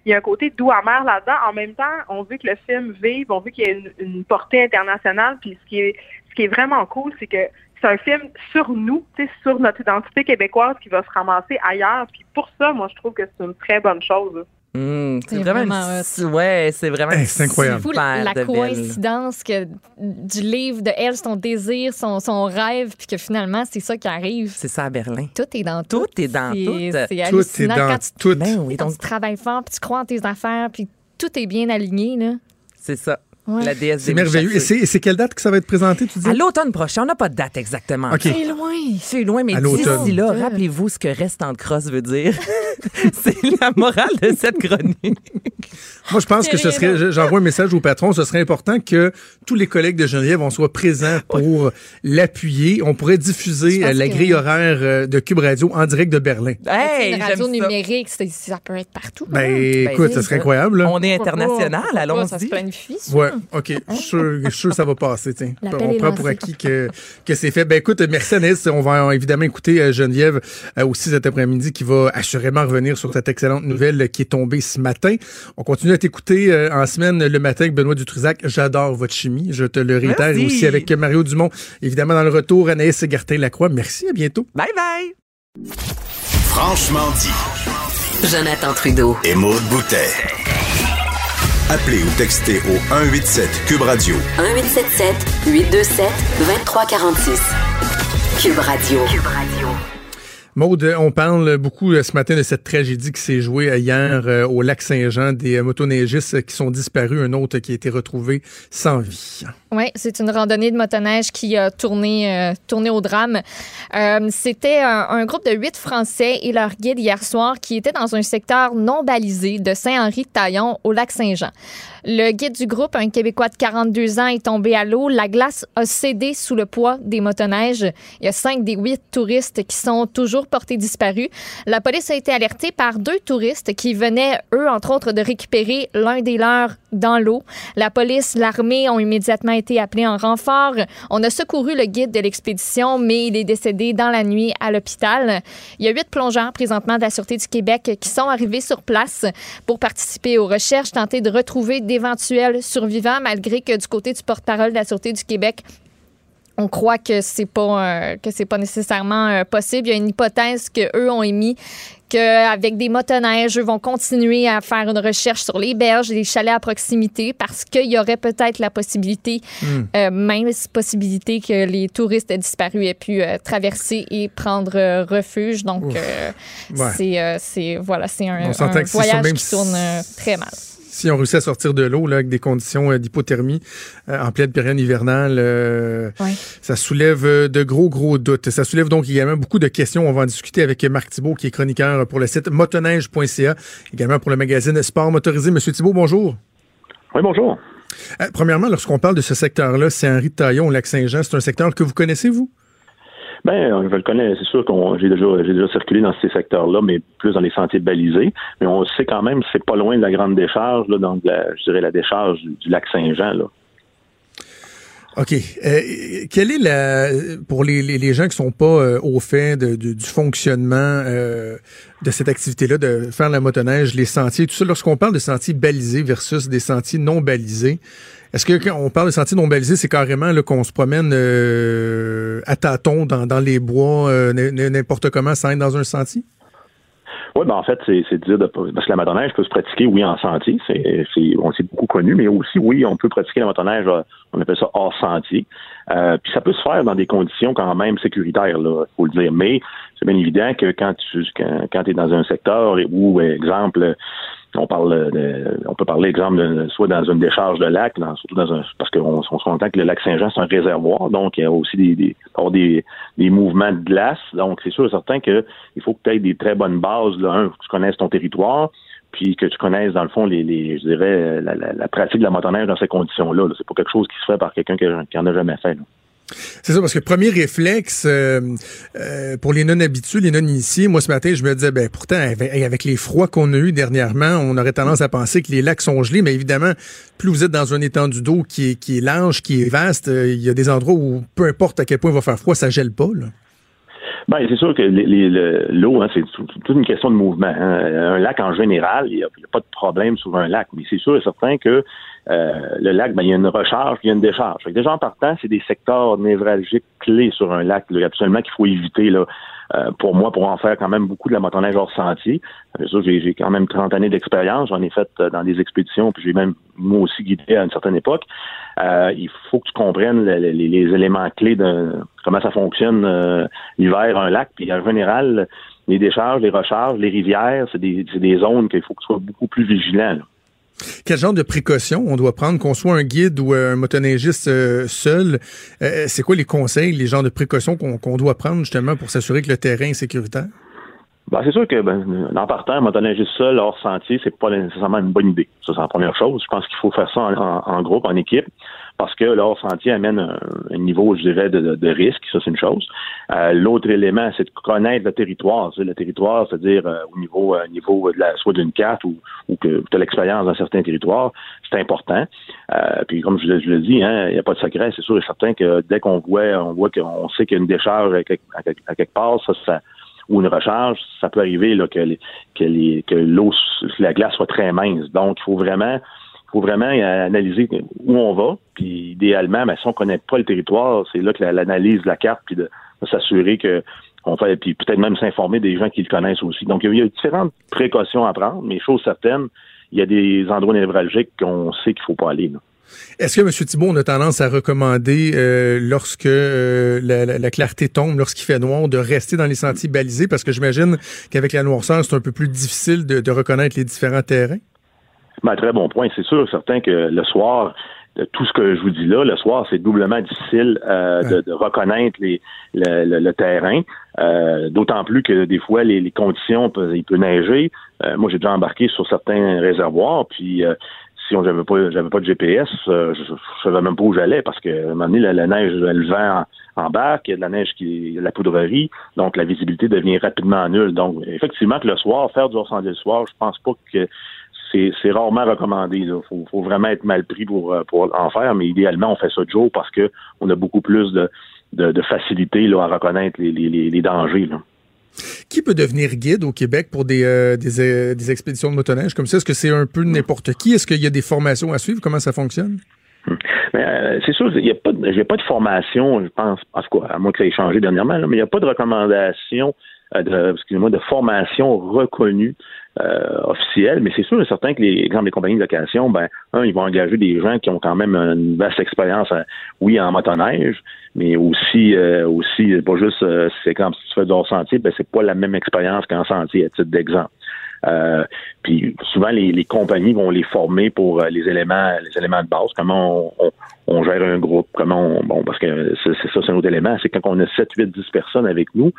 S6: il y a un côté doux amer là-dedans. En même temps, on veut que le film vive, on veut qu'il y ait une, portée internationale. Puis ce qui est ce qui est vraiment cool, c'est que c'est un film sur nous, sur notre identité québécoise qui va se ramasser ailleurs. Puis pour ça, moi, je trouve que c'est une très bonne chose.
S5: Hum, c'est vraiment,
S4: vraiment
S5: une- ouais, c'est vraiment
S3: Hey, c'est incroyable.
S4: fou la coïncidence que, du livre de elle, son désir, son, son rêve, puis que finalement, c'est ça qui arrive.
S5: C'est ça à Berlin.
S4: Tout est dans tout.
S5: Tout est dans tout.
S4: C'est
S3: Tout est dans
S4: quand tu,
S3: tout.
S5: Ben oui,
S4: quand
S5: donc
S4: tu travailles fort, puis tu crois en tes affaires, puis tout est bien aligné. Là.
S5: c'est ça.
S4: Ouais.
S5: La déesse
S3: C'est merveilleux. Et c'est et c'est quelle date que ça va être présenté, tu dis?
S5: À l'automne prochain, on n'a pas de date exactement.
S3: OK.
S4: C'est loin.
S5: C'est loin, mais d'ici là, rappelez-vous ce que restant de crosse veut dire. *laughs* c'est la morale de cette chronique.
S3: Moi, je pense que ce serait, je- j'envoie un message au patron, ce serait important que tous les collègues de Geneviève, on soit présents pour l'appuyer. On pourrait diffuser euh, la grille horaire euh, de Cube Radio en direct de Berlin.
S5: Hey,
S4: une radio
S5: j'aime ça.
S4: numérique, c'est- ça peut être partout.
S3: Ben, écoute, ça serait
S5: ça.
S3: incroyable. là.
S5: On est international,
S4: pas? Ça se
S5: allons-y.
S4: planifie. ça.
S3: Ouais, OK. Je suis sûr, je suis sûr que ça va passer. tiens. On prend pour acquis que, que c'est fait. Ben écoute, merci Anaïs. On va évidemment écouter euh, Geneviève euh, aussi cet après-midi qui va assurément revenir sur cette excellente nouvelle qui est tombée ce matin. On continue à t'écouter euh, en semaine le matin avec Benoît Dutrisac. J'adore votre chimie. Je te le réitère.
S5: Merci.
S3: Et aussi avec Mario Dumont. Évidemment, dans le retour, Anaïs Gartin-Lacroix. Merci. À bientôt.
S5: Bye bye.
S2: Franchement dit.
S1: Jonathan Trudeau.
S2: Et Maude Boutet. Appelez ou textez au 187 Cube Radio
S1: 1877 827 2346. Cube Radio. Cube Radio.
S3: Maude, on parle beaucoup euh, ce matin de cette tragédie qui s'est jouée hier euh, au lac Saint-Jean, des motoneigistes qui sont disparus, un autre qui a été retrouvé sans vie.
S4: Oui, c'est une randonnée de motoneige qui a tourné, tourné au drame. C'était un, un, groupe de huit Français et leur guide hier soir qui étaient dans un secteur non balisé de Saint-Henri-de-Taillon au lac Saint-Jean. Le guide du groupe, un Québécois de 42 ans, est tombé à l'eau. La glace a cédé sous le poids des motoneiges. Il y a cinq des huit touristes qui sont toujours portés disparus. La police a été alertée par deux touristes qui venaient, eux, entre autres, de récupérer l'un des leurs dans l'eau. La police, l'armée ont immédiatement été appelés en renfort. On a secouru le guide de l'expédition, mais il est décédé dans la nuit à l'hôpital. Il y a huit plongeurs présentement de la Sûreté du Québec qui sont arrivés sur place pour participer aux recherches, tenter de retrouver d'éventuels survivants, malgré que du côté du porte-parole de la Sûreté du Québec, on croit que c'est pas euh, que c'est pas nécessairement euh, possible. Il y a une hypothèse que eux ont émis qu'avec des motoneiges, eux vont continuer à faire une recherche sur les berges, les chalets à proximité, parce qu'il y aurait peut-être la possibilité, hmm. euh, même possibilité que les touristes disparus aient pu traverser et prendre refuge. Donc, c'est voilà, c'est un, un voyage qui tourne très mal
S3: si on réussit à sortir de l'eau avec des conditions euh, d'hypothermie euh, en pleine période hivernale, euh, ça soulève de gros, gros doutes. Ça soulève donc également beaucoup de questions. On va en discuter avec Marc Thibault, qui est chroniqueur pour le site motoneige.ca, également pour le magazine Sport Motorisé. Monsieur Thibault, bonjour.
S7: Oui, bonjour.
S3: premièrement, lorsqu'on parle de ce secteur-là, c'est Henri de Taillon, Lac-Saint-Jean, c'est un secteur que vous connaissez, vous?
S7: Ben, je le connais, c'est sûr qu'on j'ai déjà j'ai déjà circulé dans ces secteurs-là, mais plus dans les sentiers balisés. Mais on sait quand même c'est pas loin de la grande décharge, là, donc je dirais la décharge du, lac Saint-Jean. Là.
S3: OK. Euh, quelle est la pour les, les, gens qui sont pas euh, au fait de, du fonctionnement euh, de cette activité-là, de faire la motoneige, les sentiers, tout ça, lorsqu'on parle de sentiers balisés versus des sentiers non balisés, est-ce que quand on parle de sentiers non balisés, c'est carrément qu'on se promène euh, à tâtons dans, dans les bois, euh, n'importe comment, sans être dans un sentier?
S7: Oui, ben en fait, c'est dire de, parce que la motoneige peut se pratiquer, oui, en sentier, c'est on s'est beaucoup connu, mais aussi, oui, on peut pratiquer la motoneige, euh, on appelle ça hors sentier. puis ça peut se faire dans des conditions quand même sécuritaires, là, faut le dire. Mais c'est bien évident que quand tu quand, quand es dans un secteur où, exemple, on parle de, on peut parler, exemple, de, soit dans une décharge de lac, surtout dans un, parce qu'on on se contente que le lac Saint-Jean, c'est un réservoir, donc il y a aussi des, des, des, des mouvements de glace. Donc, c'est sûr certain qu'il faut que tu aies des très bonnes bases, là, un, que tu connaisses ton territoire, puis que tu connaisses, dans le fond, les, je dirais, la, pratique de la motoneige dans ces conditions-là. C'est pas quelque chose qui se fait par quelqu'un qui, en a jamais fait.
S3: C'est ça, parce que premier réflexe euh, euh, pour les non-habitués, les non-initiés, moi ce matin, je me disais, ben pourtant, avec, les froids qu'on a eu dernièrement, on aurait tendance à penser que les lacs sont gelés, mais évidemment, plus vous êtes dans un étendue d'eau qui est, qui large, qui est vaste, euh, il y a des endroits où, peu importe à quel point il va faire froid, ça gèle pas.
S7: Ben, c'est sûr que l'eau, hein, c'est toute une question de mouvement. Hein. Un lac, en général, il n'y a, pas de problème sur un lac, mais c'est sûr et certain que euh, le lac, ben, il y a une recharge, il y a une décharge. Déjà, en partant, c'est des secteurs névralgiques clés sur un lac, absolument qu'il faut éviter. Là, euh, pour moi, pour en faire quand même beaucoup de la motoneige hors sentier. j'ai quand même 30 années d'expérience. J'en ai fait euh, dans des expéditions, puis j'ai même moi aussi guidé à une certaine époque. il faut que tu comprennes les, les, éléments clés de comment ça fonctionne l'hiver, un lac. Puis en général, les décharges, les recharges, les rivières, c'est des, des zones qu'il faut que tu sois beaucoup plus vigilant.
S3: Quel genre de précautions on doit prendre, qu'on soit un guide ou un motoneigiste euh, seul? Euh, c'est quoi les conseils, les genres de précautions qu'on doit prendre justement pour s'assurer que le terrain est sécuritaire?
S7: Ben, c'est sûr que ben, en partant, un motoneigiste seul hors sentier, c'est pas nécessairement une bonne idée. Ça, c'est la première chose. Je pense qu'il faut faire ça en groupe, en équipe parce que leur sentier amène un, niveau, je dirais, de, risque, ça c'est une chose. Euh, l'autre élément, c'est de connaître le territoire. Le territoire, c'est-à-dire euh, au niveau, euh, niveau de la, soit d'une carte ou, que tu as l'expérience dans certains territoires, c'est important. puis comme je, je le dis, hein, il n'y a pas de secret, c'est sûr et certain que dès qu'on voit, on voit qu'on sait qu'il y a une décharge à quelque, part, ça, ou une recharge, ça peut arriver là, que, que, que l'eau, la glace soit très mince. Donc, il faut vraiment il faut vraiment analyser où on va. Puis idéalement, ben, si on connaît pas le territoire, c'est là que l'analyse de la carte, puis de, s'assurer que on fait, puis peut-être même s'informer des gens qui le connaissent aussi. Donc il y a différentes précautions à prendre, mais chose certaine, il y a des endroits névralgiques qu'on sait qu'il faut pas aller.
S3: Est-ce que, M. Thibault, on a tendance à recommander, euh, lorsque euh, la, la- la clarté tombe, lorsqu'il fait noir, de rester dans les sentiers balisés? Parce que j'imagine qu'avec la noirceur, c'est un peu plus difficile de, de reconnaître les différents terrains.
S7: Ben, très bon point. C'est sûr, certain que le soir, de tout ce que je vous dis là, le soir, c'est doublement difficile euh, de, de reconnaître les, le, le- le terrain. Euh, D'autant plus que des fois, les, les conditions, il peut neiger. Euh, moi, j'ai déjà embarqué sur certains réservoirs, puis euh, si on j'avais pas j'avais pas de GPS, euh, je, je savais même pas où j'allais parce que à un moment donné, la, la neige, le vent en- embarque, il y a de la neige qui la poudrerie, donc la visibilité devient rapidement nulle. Donc, effectivement, que le soir, faire du hors le soir, je pense pas que c'est rarement recommandé. Il faut, faut vraiment être mal pris pour, euh, pour en faire, mais idéalement, on fait ça de jour parce que on a beaucoup plus de, de, de facilité là, à reconnaître les, les, les- les dangers. Là.
S3: Qui peut devenir guide au Québec pour des, euh, des, euh, des expéditions de motoneige? Comme ça? Est-ce que c'est un peu n'importe qui? Est-ce qu'il y a des formations à suivre? Comment ça fonctionne?
S7: Euh, c'est sûr, il n'y a pas de, j'ai pas de formation, je pense, en tout cas, à moins que ça ait changé dernièrement, là, mais il n'y a pas de recommandation, de, excusez-moi, de formation reconnue euh, mais c'est sûr et certain que les, exemple, les compagnies de location, ben, un, ils vont engager des gens qui ont quand même une vaste expérience, euh, oui, en motoneige, mais aussi, euh, aussi, pas juste, euh, c'est comme si tu fais du hors-sentier, ben, c'est pas la même expérience qu'en sentier, à titre d'exemple. Euh, puis souvent les, les compagnies vont les former pour euh, les éléments les éléments de base, comment on, on, gère un groupe, comment on bon parce que c'est ça c'est un autre élément, c'est quand on a 7, 8, 10 personnes avec nous,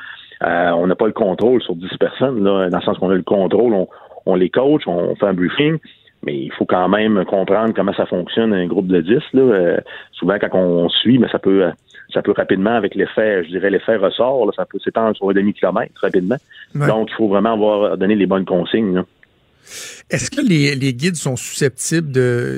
S7: euh, on n'a pas le contrôle sur 10 personnes là, dans le sens qu'on a le contrôle, on, on les coach, on fait un briefing, mais il faut quand même comprendre comment ça fonctionne un groupe de 10 là. Euh, souvent quand on suit, mais ça peut ça peut rapidement avec l'effet, je dirais l'effet ressort, là, ça peut s'étendre sur un demi-kilomètre rapidement.
S3: Ouais.
S7: Donc, il faut vraiment avoir donné les bonnes consignes. là.
S3: Est-ce que les, les guides sont susceptibles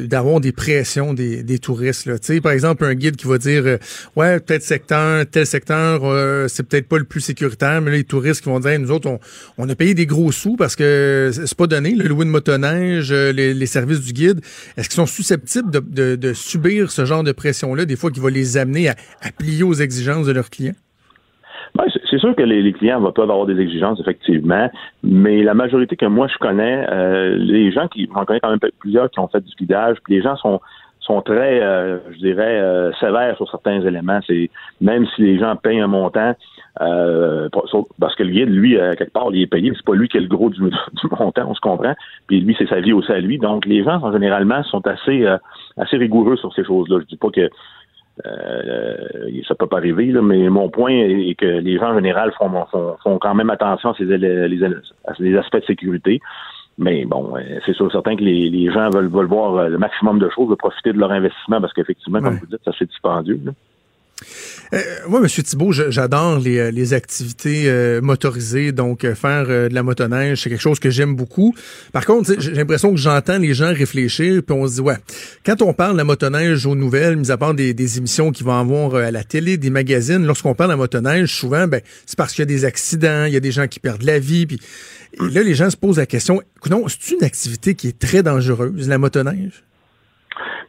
S3: d'avoir des pressions des, des touristes? Là? Par exemple, un guide qui va dire euh, Ouais, peut-être secteur, tel secteur, euh, c'est peut-être pas le plus sécuritaire, mais là, les touristes qui vont dire Nous autres, on, on a payé des gros sous parce que c'est pas donné, le louer de motoneige, euh, les, les services du guide. Est-ce qu'ils sont susceptibles de, de, de subir ce genre de pression-là, des fois qui va les amener à, à plier aux exigences de leurs clients?
S7: C'est- sûr que les, les clients peuvent avoir des exigences, effectivement, mais la majorité que moi je connais, euh, les gens qui, j'en connais quand même plusieurs qui ont fait du guidage, puis les gens sont sont très, euh, je dirais, euh, sévères sur certains éléments. C'est même si les gens payent un montant, euh, parce que le guide, lui, euh, quelque part, il est payé, c'est pas lui qui est le gros du, *laughs* du montant, on se comprend. Puis lui, c'est sa vie aussi à lui. Donc les gens, en généralement, sont assez euh, assez rigoureux sur ces choses-là. Je dis pas que euh, ça peut pas arriver, là, mais mon point est que les gens en général font, font, font quand même attention à ces, les, à ces aspects de sécurité. Mais bon, euh, c'est sûr certain que les, les gens veulent, veulent voir euh, le maximum de choses, veulent profiter de leur investissement parce qu'effectivement, comme
S3: Ouais.
S7: vous dites, ça c'est dispendieux. là.
S3: Euh, moi, Monsieur Thibault, j'adore les, euh, activités euh, motorisées, donc faire de la motoneige, c'est quelque chose que j'aime beaucoup. Par contre, j'ai l'impression que j'entends les gens réfléchir, puis on se dit ouais, quand on parle de la motoneige aux nouvelles, mis à part des, des émissions qui vont avoir à la télé, des magazines, lorsqu'on parle de la motoneige, souvent, ben c'est parce qu'il y a des accidents, il y a des gens qui perdent la vie, puis là les gens se posent la question, non, c'est une activité qui est très dangereuse, la motoneige?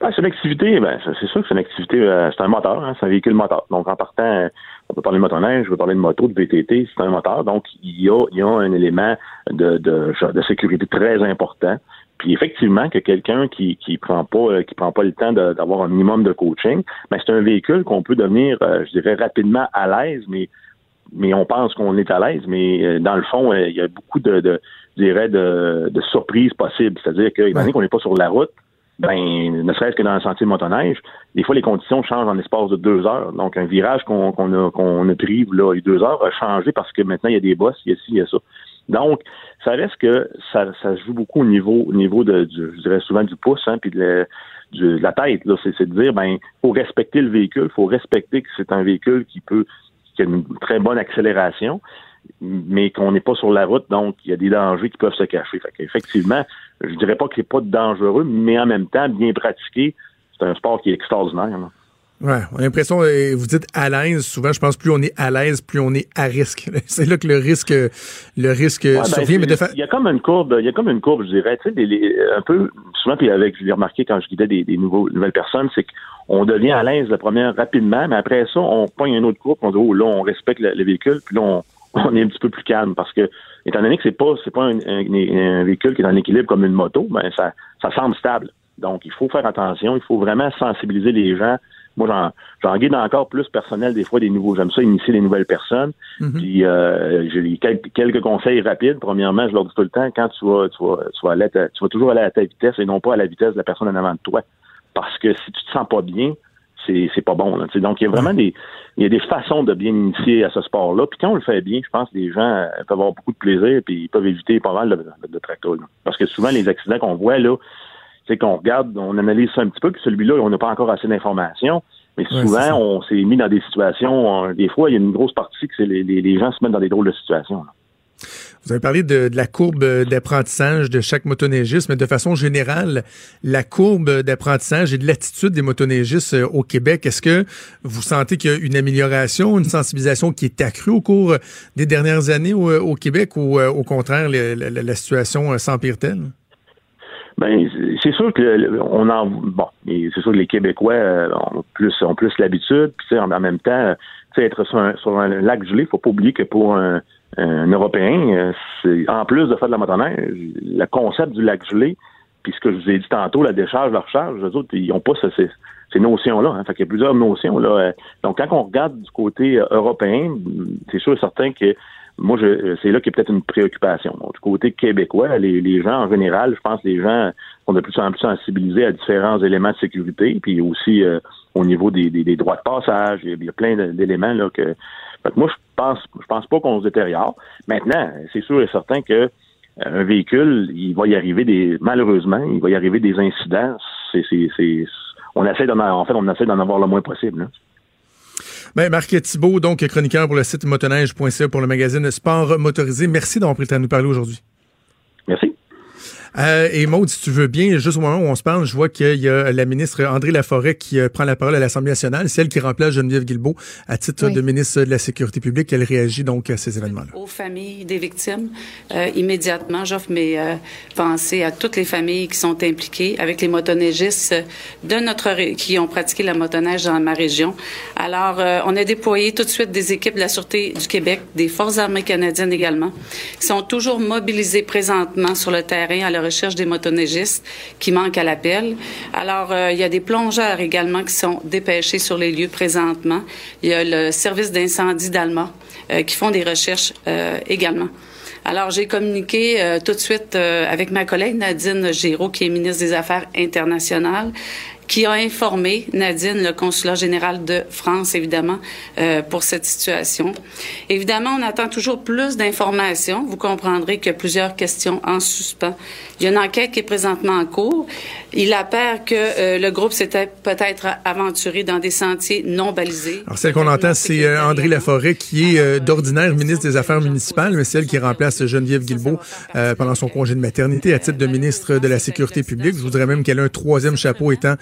S7: Ben, c'est une activité, ben, c'est sûr que c'est une activité, euh, c'est un moteur, hein, c'est un véhicule moteur. Donc, en partant, on peut parler de motoneige, on peut parler de moto, de VTT, c'est un moteur. Donc, il y a, il y a un élément de, de, de sécurité très important. Puis effectivement, que quelqu'un qui qui prend pas euh, qui prend pas le temps d'avoir un minimum de coaching, ben c'est un véhicule qu'on peut devenir, euh, je dirais rapidement à l'aise, mais mais on pense qu'on est à l'aise, mais euh, dans le fond, il y a beaucoup de, de je dirais de, de surprises possibles. C'est-à-dire que donné qu'on n'est pas sur la route, ben, ne serait-ce que dans le sentier de motoneige, des fois les conditions changent en l'espace de deux heures. Donc un virage qu'on qu'on a qu'on a pris là, deux heures a changé parce que maintenant il y a des bosses, il y a ci, il y a ça. Donc, ça reste que ça, ça se joue beaucoup au niveau, au niveau de, du, je dirais souvent du pouce, hein, puis de, du- de la tête. C'est, de dire, ben, faut respecter le véhicule, faut respecter que c'est un véhicule qui peut, qui a une très bonne accélération, mais qu'on n'est pas sur la route, donc il y a des dangers qui peuvent se cacher. Fait qu'effectivement, je dirais pas qu'il n'est pas dangereux, mais en même temps, bien pratiqué, c'est un sport qui est extraordinaire. là.
S3: Ouais, on a l'impression, euh, vous dites à l'aise, souvent je pense plus on est à l'aise, plus on est à risque. *laughs* C'est là que le risque le risque
S7: Ouais, ben,
S3: survient. Mais de
S7: c'est-
S3: fa-
S7: Il y a comme une courbe, il y a comme une courbe, je dirais, tu sais, des- les- un peu, souvent, puis avec, je l'ai remarqué quand je guidais des, des nouveaux, nouvelles personnes, c'est qu'on devient à l'aise la première rapidement, mais après ça, on pogne une autre courbe, on dit, oh, là, on respecte le, le véhicule, puis là, on, *laughs* on est un petit peu plus calme, parce que, étant donné que c'est pas, c'est pas un, un- un véhicule qui est en équilibre comme une moto, ben, ça, ça semble stable. Donc, il faut faire attention, il faut vraiment sensibiliser les gens. Moi, j'en, j'en guide encore plus personnel des fois des nouveaux. J'aime ça initier des nouvelles personnes.
S3: Mhm.
S7: Puis euh, j'ai quelques, quelques conseils rapides. Premièrement, je leur dis tout le temps, quand tu vas, tu vas, tu vas, aller ta- tu vas toujours aller à ta vitesse et non pas à la vitesse de la personne en avant de toi. Parce que si tu te sens pas bien, c'est, c'est pas bon. Là. Donc, il y a vraiment des, il y a des façons de bien initier à ce sport-là. Puis quand on le fait bien, je pense que les gens euh, peuvent avoir beaucoup de plaisir puis ils peuvent éviter pas mal de, de, de tracas, là. Parce que souvent, les accidents qu'on voit, là, c'est qu'on regarde, on analyse ça un petit peu, puis celui-là, on n'a pas encore assez d'informations. Mais souvent, on s'est mis dans des situations, des fois, il y a une grosse partie que c'est les, les, les gens se mettent dans des drôles de situations. là.
S3: Vous avez parlé de, de la courbe d'apprentissage de chaque motoneigiste, mais de façon générale, la courbe d'apprentissage et de l'attitude des motoneigistes euh, au Québec, est-ce que vous sentez qu'il y a une amélioration, une sensibilisation qui est accrue au cours des dernières années au, au Québec ou euh, au contraire, la, la- la situation euh, s'empire-t-elle?
S7: Ben, c'est- sûr que on en bon, c'est sûr que les Québécois euh, ont plus ont plus l'habitude, puis en, en même temps, être sur un, sur un lac gelé, faut pas oublier que pour un, un Européen, euh, c'est en plus de faire de la motoneige, le concept du lac gelé, puis ce que je vous ai dit tantôt, la décharge, la recharge, eux autres, ils ont pas ce- ces, ces notions-là. Hein. Fait qu'il y a plusieurs notions là. Euh, Donc, quand on regarde du côté euh, européen, c'est sûr et certain que moi, je, c'est là qu'il y a peut-être une préoccupation. Donc, du côté québécois, les, les gens en général, je pense que les gens sont de plus en plus sensibilisés à différents éléments de sécurité, puis aussi euh, au niveau des, des, des droits de passage, il y a, plein d'éléments là que. Fait que moi, je pense, je pense pas qu'on se détériore. Maintenant, c'est sûr et certain que euh, un véhicule, il va y arriver des, malheureusement, il va y arriver des incidents. C'est, on essaie d'en, en fait, on essaie d'en avoir le moins possible. là.
S3: Ben, Marc Thibault, donc chroniqueur pour le site motoneige.ca pour le magazine Sport Motorisé. Merci d'avoir pris le temps de nous parler aujourd'hui.
S7: Merci.
S3: Euh, et Maude, si tu veux bien, juste au moment où on se parle, je vois qu'il y a la ministre André Laforêt qui euh, prend la parole à l'Assemblée nationale, celle qui remplace Geneviève Guilbeault à titre
S4: Oui.
S3: de ministre de la Sécurité publique. Elle réagit donc à ces événements-là.
S8: aux familles des victimes. Euh, immédiatement, j'offre mes euh, pensées à toutes les familles qui sont impliquées avec les motoneigistes de notre qui ont pratiqué la motoneige dans ma région. Alors, euh, on a déployé tout de suite des équipes de la Sûreté du Québec, des Forces armées canadiennes également, qui sont toujours mobilisées présentement sur le terrain à recherche des motoneigistes qui manquent à l'appel. Alors, euh, il y a des plongeurs également qui sont dépêchés sur les lieux présentement. Il y a le service d'incendie d'Alma euh, qui font des recherches euh, également. Alors, j'ai communiqué tout de suite avec ma collègue Nadine Giraud, qui est ministre des Affaires internationales, qui a informé Nadine, le consulat général de France, évidemment, euh, pour cette situation. Évidemment, on attend toujours plus d'informations. Vous comprendrez qu'il y a plusieurs questions en suspens. Il y a une enquête qui est présentement en cours. Il apparaît que euh, le groupe s'était peut-être aventuré dans des sentiers non balisés.
S3: Alors, celle qu'on entend, c'est euh, André Laforêt, qui est euh, d'ordinaire ministre des Affaires municipales, mais celle qui remplace Geneviève Guilbeault pendant son congé de maternité à titre de ministre de la Sécurité publique. Je voudrais même qu'elle ait un troisième chapeau étant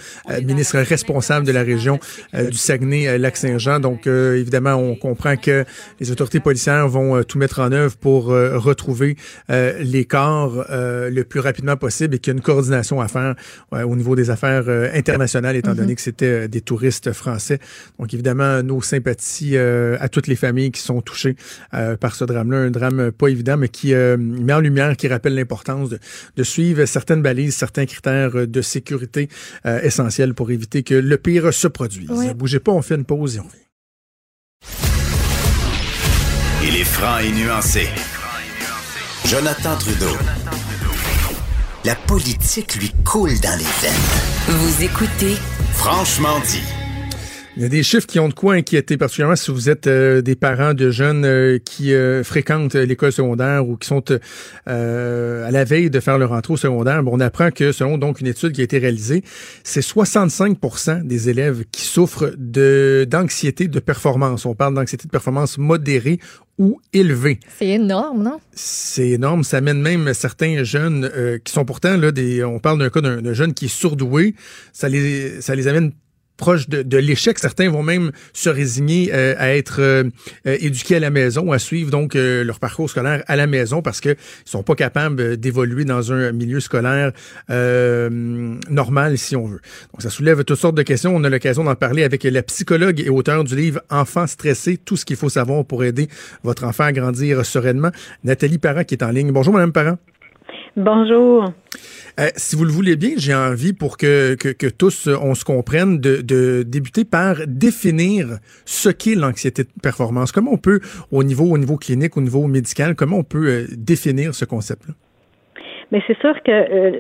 S3: ministre responsable de la région euh, du Saguenay-Lac-Saint-Jean. Donc, euh, évidemment, on comprend que les autorités policières vont euh, tout mettre en œuvre pour euh, retrouver euh, les corps euh, le plus rapidement possible et qu'il y a une coordination à faire au niveau des affaires euh, internationales, étant donné que c'était euh, des touristes français. Donc, évidemment, nos sympathies euh, à toutes les familles qui sont touchées euh, par ce drame-là. Un drame pas évident, mais qui euh, met en lumière, qui rappelle l'importance de, de suivre certaines balises, certains critères euh, de sécurité euh, pour éviter que le pire se produise.
S4: Ouais.
S3: Bougez pas, on fait une pause et on revient.
S2: Il est franc et nuancé. Jonathan Trudeau. La politique lui coule dans les veines.
S1: Vous écoutez
S2: Franchement dit.
S3: Il y a des chiffres qui ont de quoi inquiéter, particulièrement si vous êtes euh, des parents de jeunes euh, qui euh, fréquentent euh, l'école secondaire ou qui sont euh, à la veille de faire leur entrée au secondaire. Bon, on apprend que, selon donc une étude qui a été réalisée, c'est 65% des élèves qui souffrent de d'anxiété de performance. On parle d'anxiété de performance modérée ou élevée.
S4: C'est énorme, non?
S3: C'est énorme. Ça amène même certains jeunes euh, qui sont pourtant là des. On parle d'un cas d'un jeune qui est surdoué. Ça les ça les amène proches de, l'échec. Certains vont même se résigner euh, à être euh, euh, éduqués à la maison, à suivre donc leur parcours scolaire à la maison parce que ils sont pas capables d'évoluer dans un milieu scolaire normal, si on veut. Donc ça soulève toutes sortes de questions. On a l'occasion d'en parler avec la psychologue et auteure du livre Enfants stressés, tout ce qu'il faut savoir pour aider votre enfant à grandir sereinement, Nathalie Parent qui est en ligne. Bonjour, Madame Parent.
S9: Bonjour.
S3: Euh, si vous le voulez bien, j'ai envie pour que, que, que tous euh, on se comprenne de, de débuter par définir ce qu'est l'anxiété de performance. Comment on peut, au niveau, au niveau clinique, au niveau médical, comment on peut euh, définir ce concept-là?
S9: Mais c'est sûr que euh,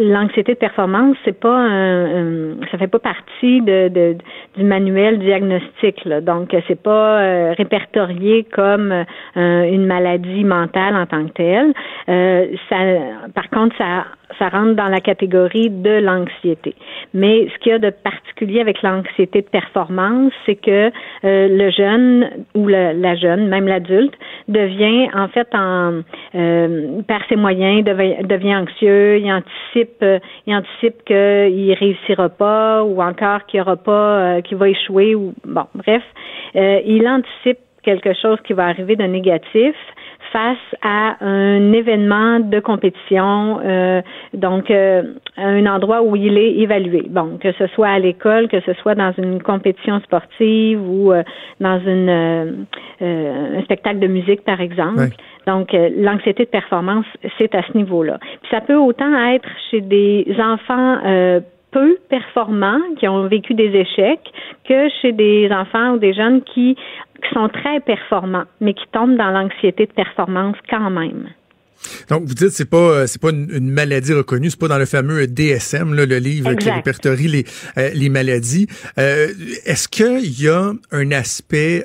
S9: l'anxiété de performance, c'est pas un, ça fait pas partie de, de du manuel diagnostique. Là. Donc, c'est pas répertorié comme une maladie mentale en tant que telle. ça, par contre, ça ça rentre dans la catégorie de l'anxiété. Mais ce qu'il y a de particulier avec l'anxiété de performance, c'est que le jeune ou la jeune, même l'adulte, devient en fait en par ses moyens devient devient anxieux, il anticipe, euh, il anticipe qu'il réussira pas ou encore qu'il aura pas, euh, qu'il va échouer ou bon, bref, euh, il anticipe quelque chose qui va arriver de négatif face à un événement de compétition, euh, donc euh, un endroit où il est évalué. Bon, que ce soit à l'école, que ce soit dans une compétition sportive ou euh, dans une un spectacle de musique, par exemple. Donc, l'anxiété de performance, c'est à ce niveau-là. Puis ça peut autant être chez des enfants peu performants, qui ont vécu des échecs, que chez des enfants ou des jeunes qui qui sont très performants, mais qui tombent dans l'anxiété de performance quand même.
S3: Donc, vous dites c'est pas euh, c'est pas une, maladie reconnue, c'est pas dans le fameux DSM, là, le livre qui répertorie les, euh, les maladies. Euh, est-ce qu'il y a un aspect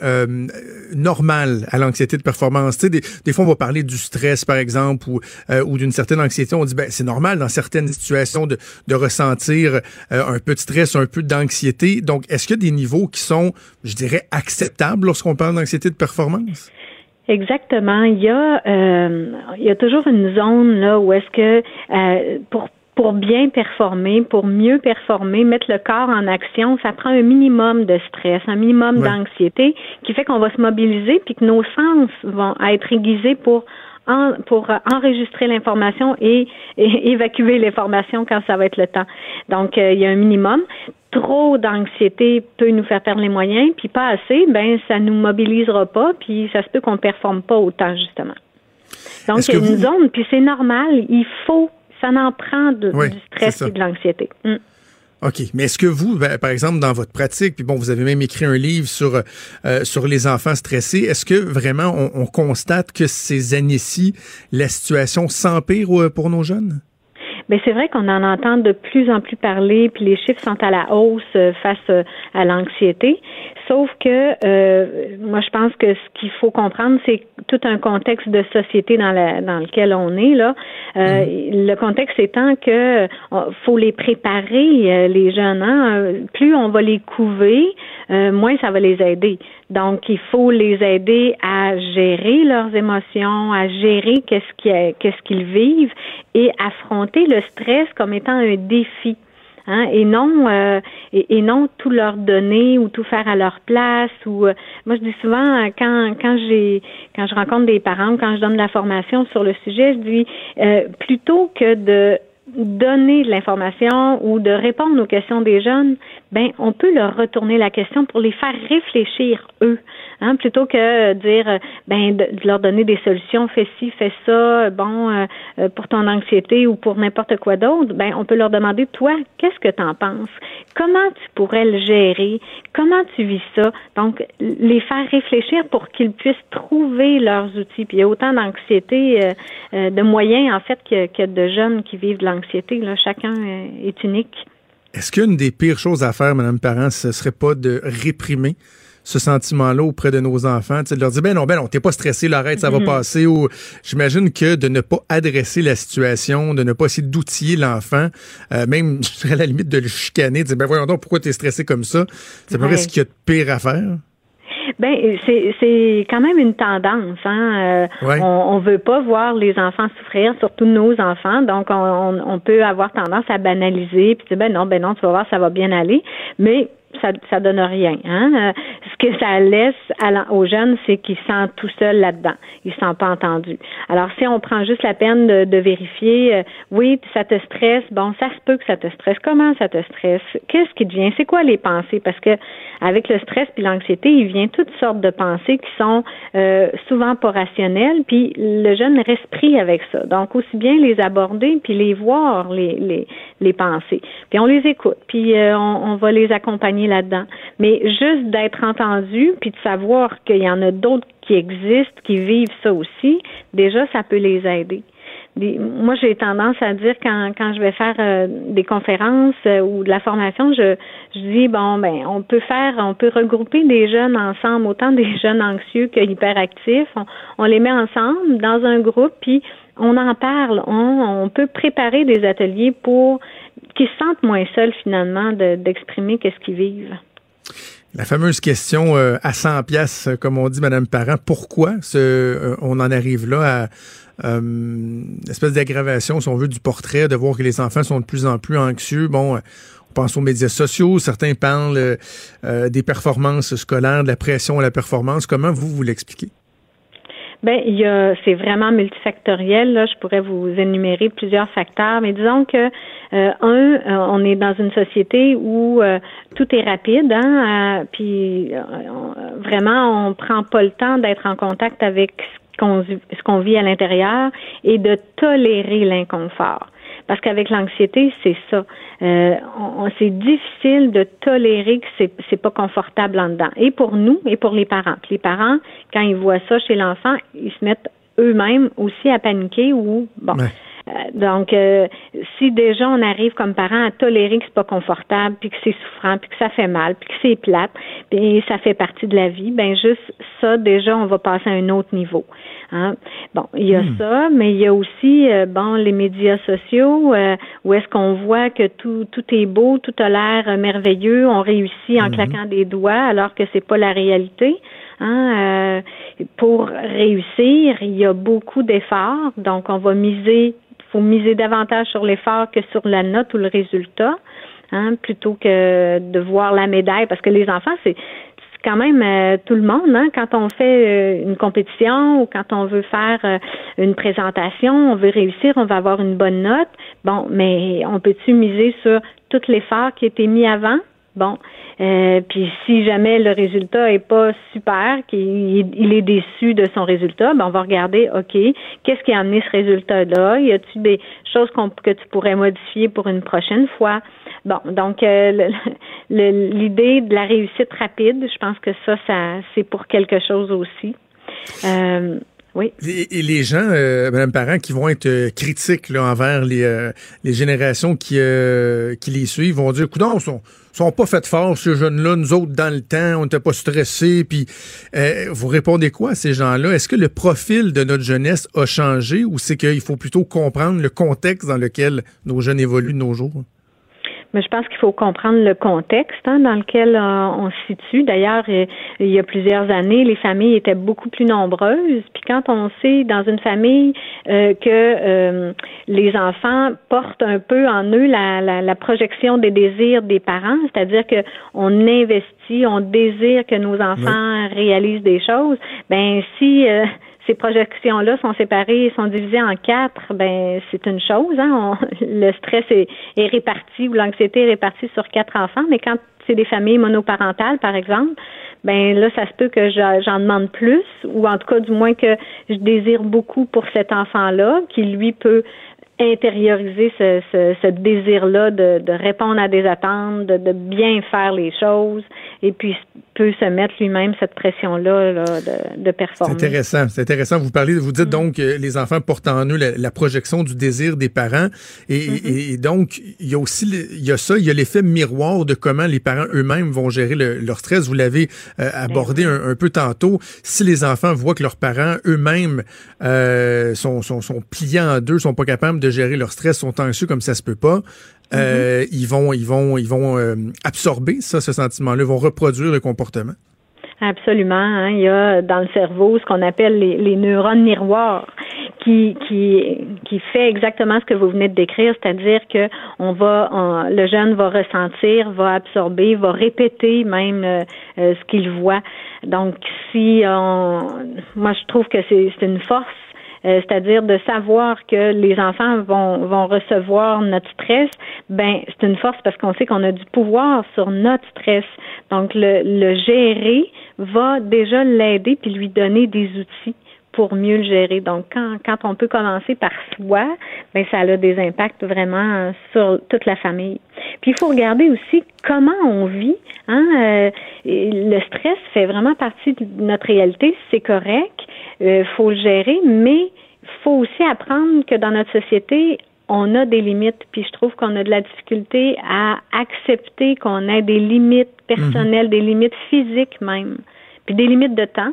S3: normal à l'anxiété de performance? Tu sais, des, des, fois, on va parler du stress, par exemple, ou, ou d'une certaine anxiété. On dit, ben, c'est normal dans certaines situations de, de ressentir un peu de stress, un peu d'anxiété. Donc, est-ce qu'il y a des niveaux qui sont, je dirais, acceptables lorsqu'on parle d'anxiété de performance?
S9: Exactement. Il y a, euh, il y a toujours une zone là où est-ce que euh, pour pour bien performer, pour mieux performer, mettre le corps en action, ça prend un minimum de stress, un minimum d'anxiété qui fait qu'on va se mobiliser puis que nos sens vont être aiguisés pour pour enregistrer l'information et, *laughs* évacuer l'information quand ça va être le temps. Donc, euh, il y a un minimum. Trop d'anxiété peut nous faire perdre les moyens, puis pas assez, ben ça nous mobilisera pas, puis ça se peut qu'on performe pas autant justement. Donc, il y a une zone, puis c'est normal. Il faut, ça en prend du stress et de l'anxiété. Mm.
S3: OK. Mais est-ce que vous, ben, par exemple, dans votre pratique, puis bon, vous avez même écrit un livre sur, euh, sur les enfants stressés, est-ce que vraiment on, constate que ces années-ci, la situation s'empire euh, pour nos jeunes?
S9: Mais c'est vrai qu'on en entend de plus en plus parler, puis les chiffres sont à la hausse euh, face à l'anxiété. Sauf que euh, moi, je pense que ce qu'il faut comprendre, c'est tout un contexte de société dans, la, dans lequel on est là. Euh, mhm. Le contexte étant que euh, faut les préparer les jeunes. Hein? Plus on va les couver, moins ça va les aider. Donc, il faut les aider à gérer leurs émotions, à gérer qu'est-ce qu'est-ce qu'ils vivent et affronter le stress comme étant un défi. Hein, et non euh, et, non tout leur donner ou tout faire à leur place ou euh, moi je dis souvent quand quand j'ai quand je rencontre des parents quand je donne de la formation sur le sujet je dis euh, plutôt que de donner de l'information ou de répondre aux questions des jeunes, ben on peut leur retourner la question pour les faire réfléchir eux, hein, plutôt que dire ben de, leur donner des solutions, fais ci, fais ça, bon euh, euh, pour ton anxiété ou pour n'importe quoi d'autre, ben on peut leur demander toi qu'est-ce que tu en penses, comment tu pourrais le gérer, comment tu vis ça, donc les faire réfléchir pour qu'ils puissent trouver leurs outils. Puis il y a autant d'anxiété, euh, de moyens en fait que, que de jeunes qui vivent de l'anxiété Là. Chacun est unique.
S3: Est-ce qu'une des pires choses à faire, Madame Parent, ce serait pas de réprimer? Ce sentiment-là auprès de nos enfants, de leur dire ben non, ben non, t'es pas stressé, l'arrête, ça va mm-hmm. passer. Ou j'imagine que de ne pas adresser la situation, de ne pas essayer d'outiller l'enfant, euh, même *laughs* à la limite de le chicaner, de dire ben voyons donc pourquoi t'es stressé comme ça? C'est ouais. ce qu'il y a de pire à faire.
S9: Ben c'est quand même une tendance. Hein? Euh, on, on veut pas voir les enfants souffrir, surtout nos enfants. Donc on, on peut avoir tendance à banaliser puis dire ben non ben non tu vas voir ça va bien aller. Mais ça ça donne rien. Hein? Euh, ce que ça laisse aux jeunes, c'est qu'ils se sentent tout seuls là-dedans. Ils ne se sentent pas entendus. Alors, si on prend juste la peine de, vérifier, euh, oui, ça te stresse, bon, ça se peut que ça te stresse. Comment ça te stresse? Qu'est-ce qui te vient? C'est quoi les pensées? Parce que avec le stress puis l'anxiété, il vient toutes sortes de pensées qui sont euh, souvent pas rationnelles, puis le jeune reste pris avec ça. Donc, aussi bien les aborder puis les voir, les, les, les pensées. Puis on les écoute, puis euh, on, on va les accompagner là-dedans. Mais juste d'être entendu, puis de savoir qu'il y en a d'autres qui existent, qui vivent ça aussi, déjà, ça peut les aider. moi, j'ai tendance à dire quand, quand je vais faire euh, des conférences euh, ou de la formation, je, je dis bon ben on peut faire, on peut regrouper des jeunes ensemble, autant des *laughs* jeunes anxieux que hyperactifs. On, on les met ensemble dans un groupe, puis on en parle. On, on peut préparer des ateliers pour qu'ils se sentent moins seuls finalement d'exprimer qu'est-ce qu'ils vivent.
S3: La fameuse question euh, à 100 pièces, euh, comme on dit, Madame Parent, pourquoi euh, on en arrive là à une espèce d'aggravation, si on veut, du portrait, de voir que les enfants sont de plus en plus anxieux? Bon, on pense aux médias sociaux, certains parlent des performances scolaires, de la pression à la performance. Comment vous, vous l'expliquez?
S9: Ben, il y a, c'est vraiment multifactoriel. Là, je pourrais vous énumérer plusieurs facteurs, mais disons que euh, un, euh, on est dans une société où euh, tout est rapide, hein, puis vraiment, on prend pas le temps d'être en contact avec ce qu'on, ce qu'on vit à l'intérieur et de tolérer l'inconfort. Parce qu'avec l'anxiété, c'est ça. Euh, c'est difficile de tolérer que c'est, c'est pas confortable en dedans. Et pour nous, et pour les parents. les parents, quand ils voient ça chez l'enfant, ils se mettent eux-mêmes aussi à paniquer ou bon. Donc, euh, si déjà on arrive comme parents à tolérer que c'est pas confortable, puis que c'est souffrant, puis que ça fait mal, puis que c'est plate, puis ça fait partie de la vie, ben juste ça, déjà, on va passer à un autre niveau. Hein? Bon, il y a hmm. ça, mais il y a aussi euh, bon les médias sociaux où est-ce qu'on voit que tout tout est beau, tout a l'air merveilleux, on réussit en hmm. claquant des doigts alors que c'est pas la réalité. Hein? pour réussir, il y a beaucoup d'efforts, donc on va miser faut miser davantage sur l'effort que sur la note ou le résultat, hein, plutôt que de voir la médaille, parce que les enfants, c'est quand même euh, tout le monde. Hein, quand on fait euh, une compétition ou quand on veut faire euh, une présentation, on veut réussir, on va avoir une bonne note. Bon, mais on peut-tu miser sur tout l'effort qui a été mis avant? Bon, euh, puis si jamais le résultat est pas super, qu'il est déçu de son résultat, ben on va regarder, ok, qu'est-ce qui a amené ce résultat-là? Y a-t-il des choses que tu pourrais modifier pour une prochaine fois? Bon, donc euh, l'idée de la réussite rapide, je pense que ça, ça c'est pour quelque chose aussi. Euh,
S3: Et, les gens, euh, Madame Parent, qui vont être euh, critiques envers les, euh, générations qui, euh, qui les suivent, vont dire, écoute, sont, sont pas faites fort, ces jeunes-là, nous autres, dans le temps, on n'était pas stressés. Puis, vous répondez quoi à ces gens-là? Est-ce que le profil de notre jeunesse a changé ou c'est qu'il faut plutôt comprendre le contexte dans lequel nos jeunes évoluent de nos jours?
S9: Mais je pense qu'il faut comprendre le contexte hein, dans lequel euh, on se situe. D'ailleurs, il y a plusieurs années, les familles étaient beaucoup plus nombreuses. Puis quand on sait dans une famille euh, que euh, les enfants portent un peu en eux la, la, la projection des désirs des parents, c'est-à-dire que on investit, on désire que nos enfants réalisent des choses. Ben si ces projections-là sont séparées, sont divisées en quatre, ben c'est une chose. Hein? le stress est, réparti ou l'anxiété est répartie sur quatre enfants, mais quand c'est des familles monoparentales, par exemple, ben là, ça se peut que j'en demande plus, ou en tout cas, du moins que je désire beaucoup pour cet enfant-là, qui lui peut intérioriser ce, désir-là de, de, répondre à des attentes, de, de, bien faire les choses, et puis peut se mettre lui-même cette pression-là là, de, de performer.
S3: C'est intéressant, c'est intéressant. Vous parlez, vous dites mm. donc que les enfants portent en eux la, projection du désir des parents, et, mm-hmm. et, donc il y a aussi il y a ça, il y a l'effet miroir de comment les parents eux-mêmes vont gérer le, leur stress. Vous l'avez euh, abordé un, un, peu tantôt. Si les enfants voient que leurs parents eux-mêmes euh, sont, sont, sont pliés en deux, sont pas capables de gérer leur stress, sont anxieux comme ça se peut pas, euh, mm-hmm. ils vont, ils vont, ils vont euh, absorber ça, ce sentiment-là, ils vont reproduire le comportement.
S9: Absolument. Hein. Il y a dans le cerveau ce qu'on appelle les, les neurones miroirs qui, qui, qui fait exactement ce que vous venez de décrire, c'est-à-dire que on va, le jeune va ressentir, va absorber, va répéter même euh, euh, ce qu'il voit. Donc, si on, moi je trouve que c'est une force euh, c'est-à-dire de savoir que les enfants vont, vont recevoir notre stress, ben c'est une force parce qu'on sait qu'on a du pouvoir sur notre stress. Donc le, le gérer va déjà l'aider puis lui donner des outils pour mieux le gérer. Donc, quand, quand on peut commencer par soi, ben ça a des impacts vraiment sur toute la famille. Puis il faut regarder aussi comment on vit. Hein? Euh, le stress fait vraiment partie de notre réalité, c'est correct. Il euh, faut le gérer, mais il faut aussi apprendre que dans notre société, on a des limites, puis je trouve qu'on a de la difficulté à accepter qu'on ait des limites personnelles, mhm. des limites physiques même, puis des limites de temps.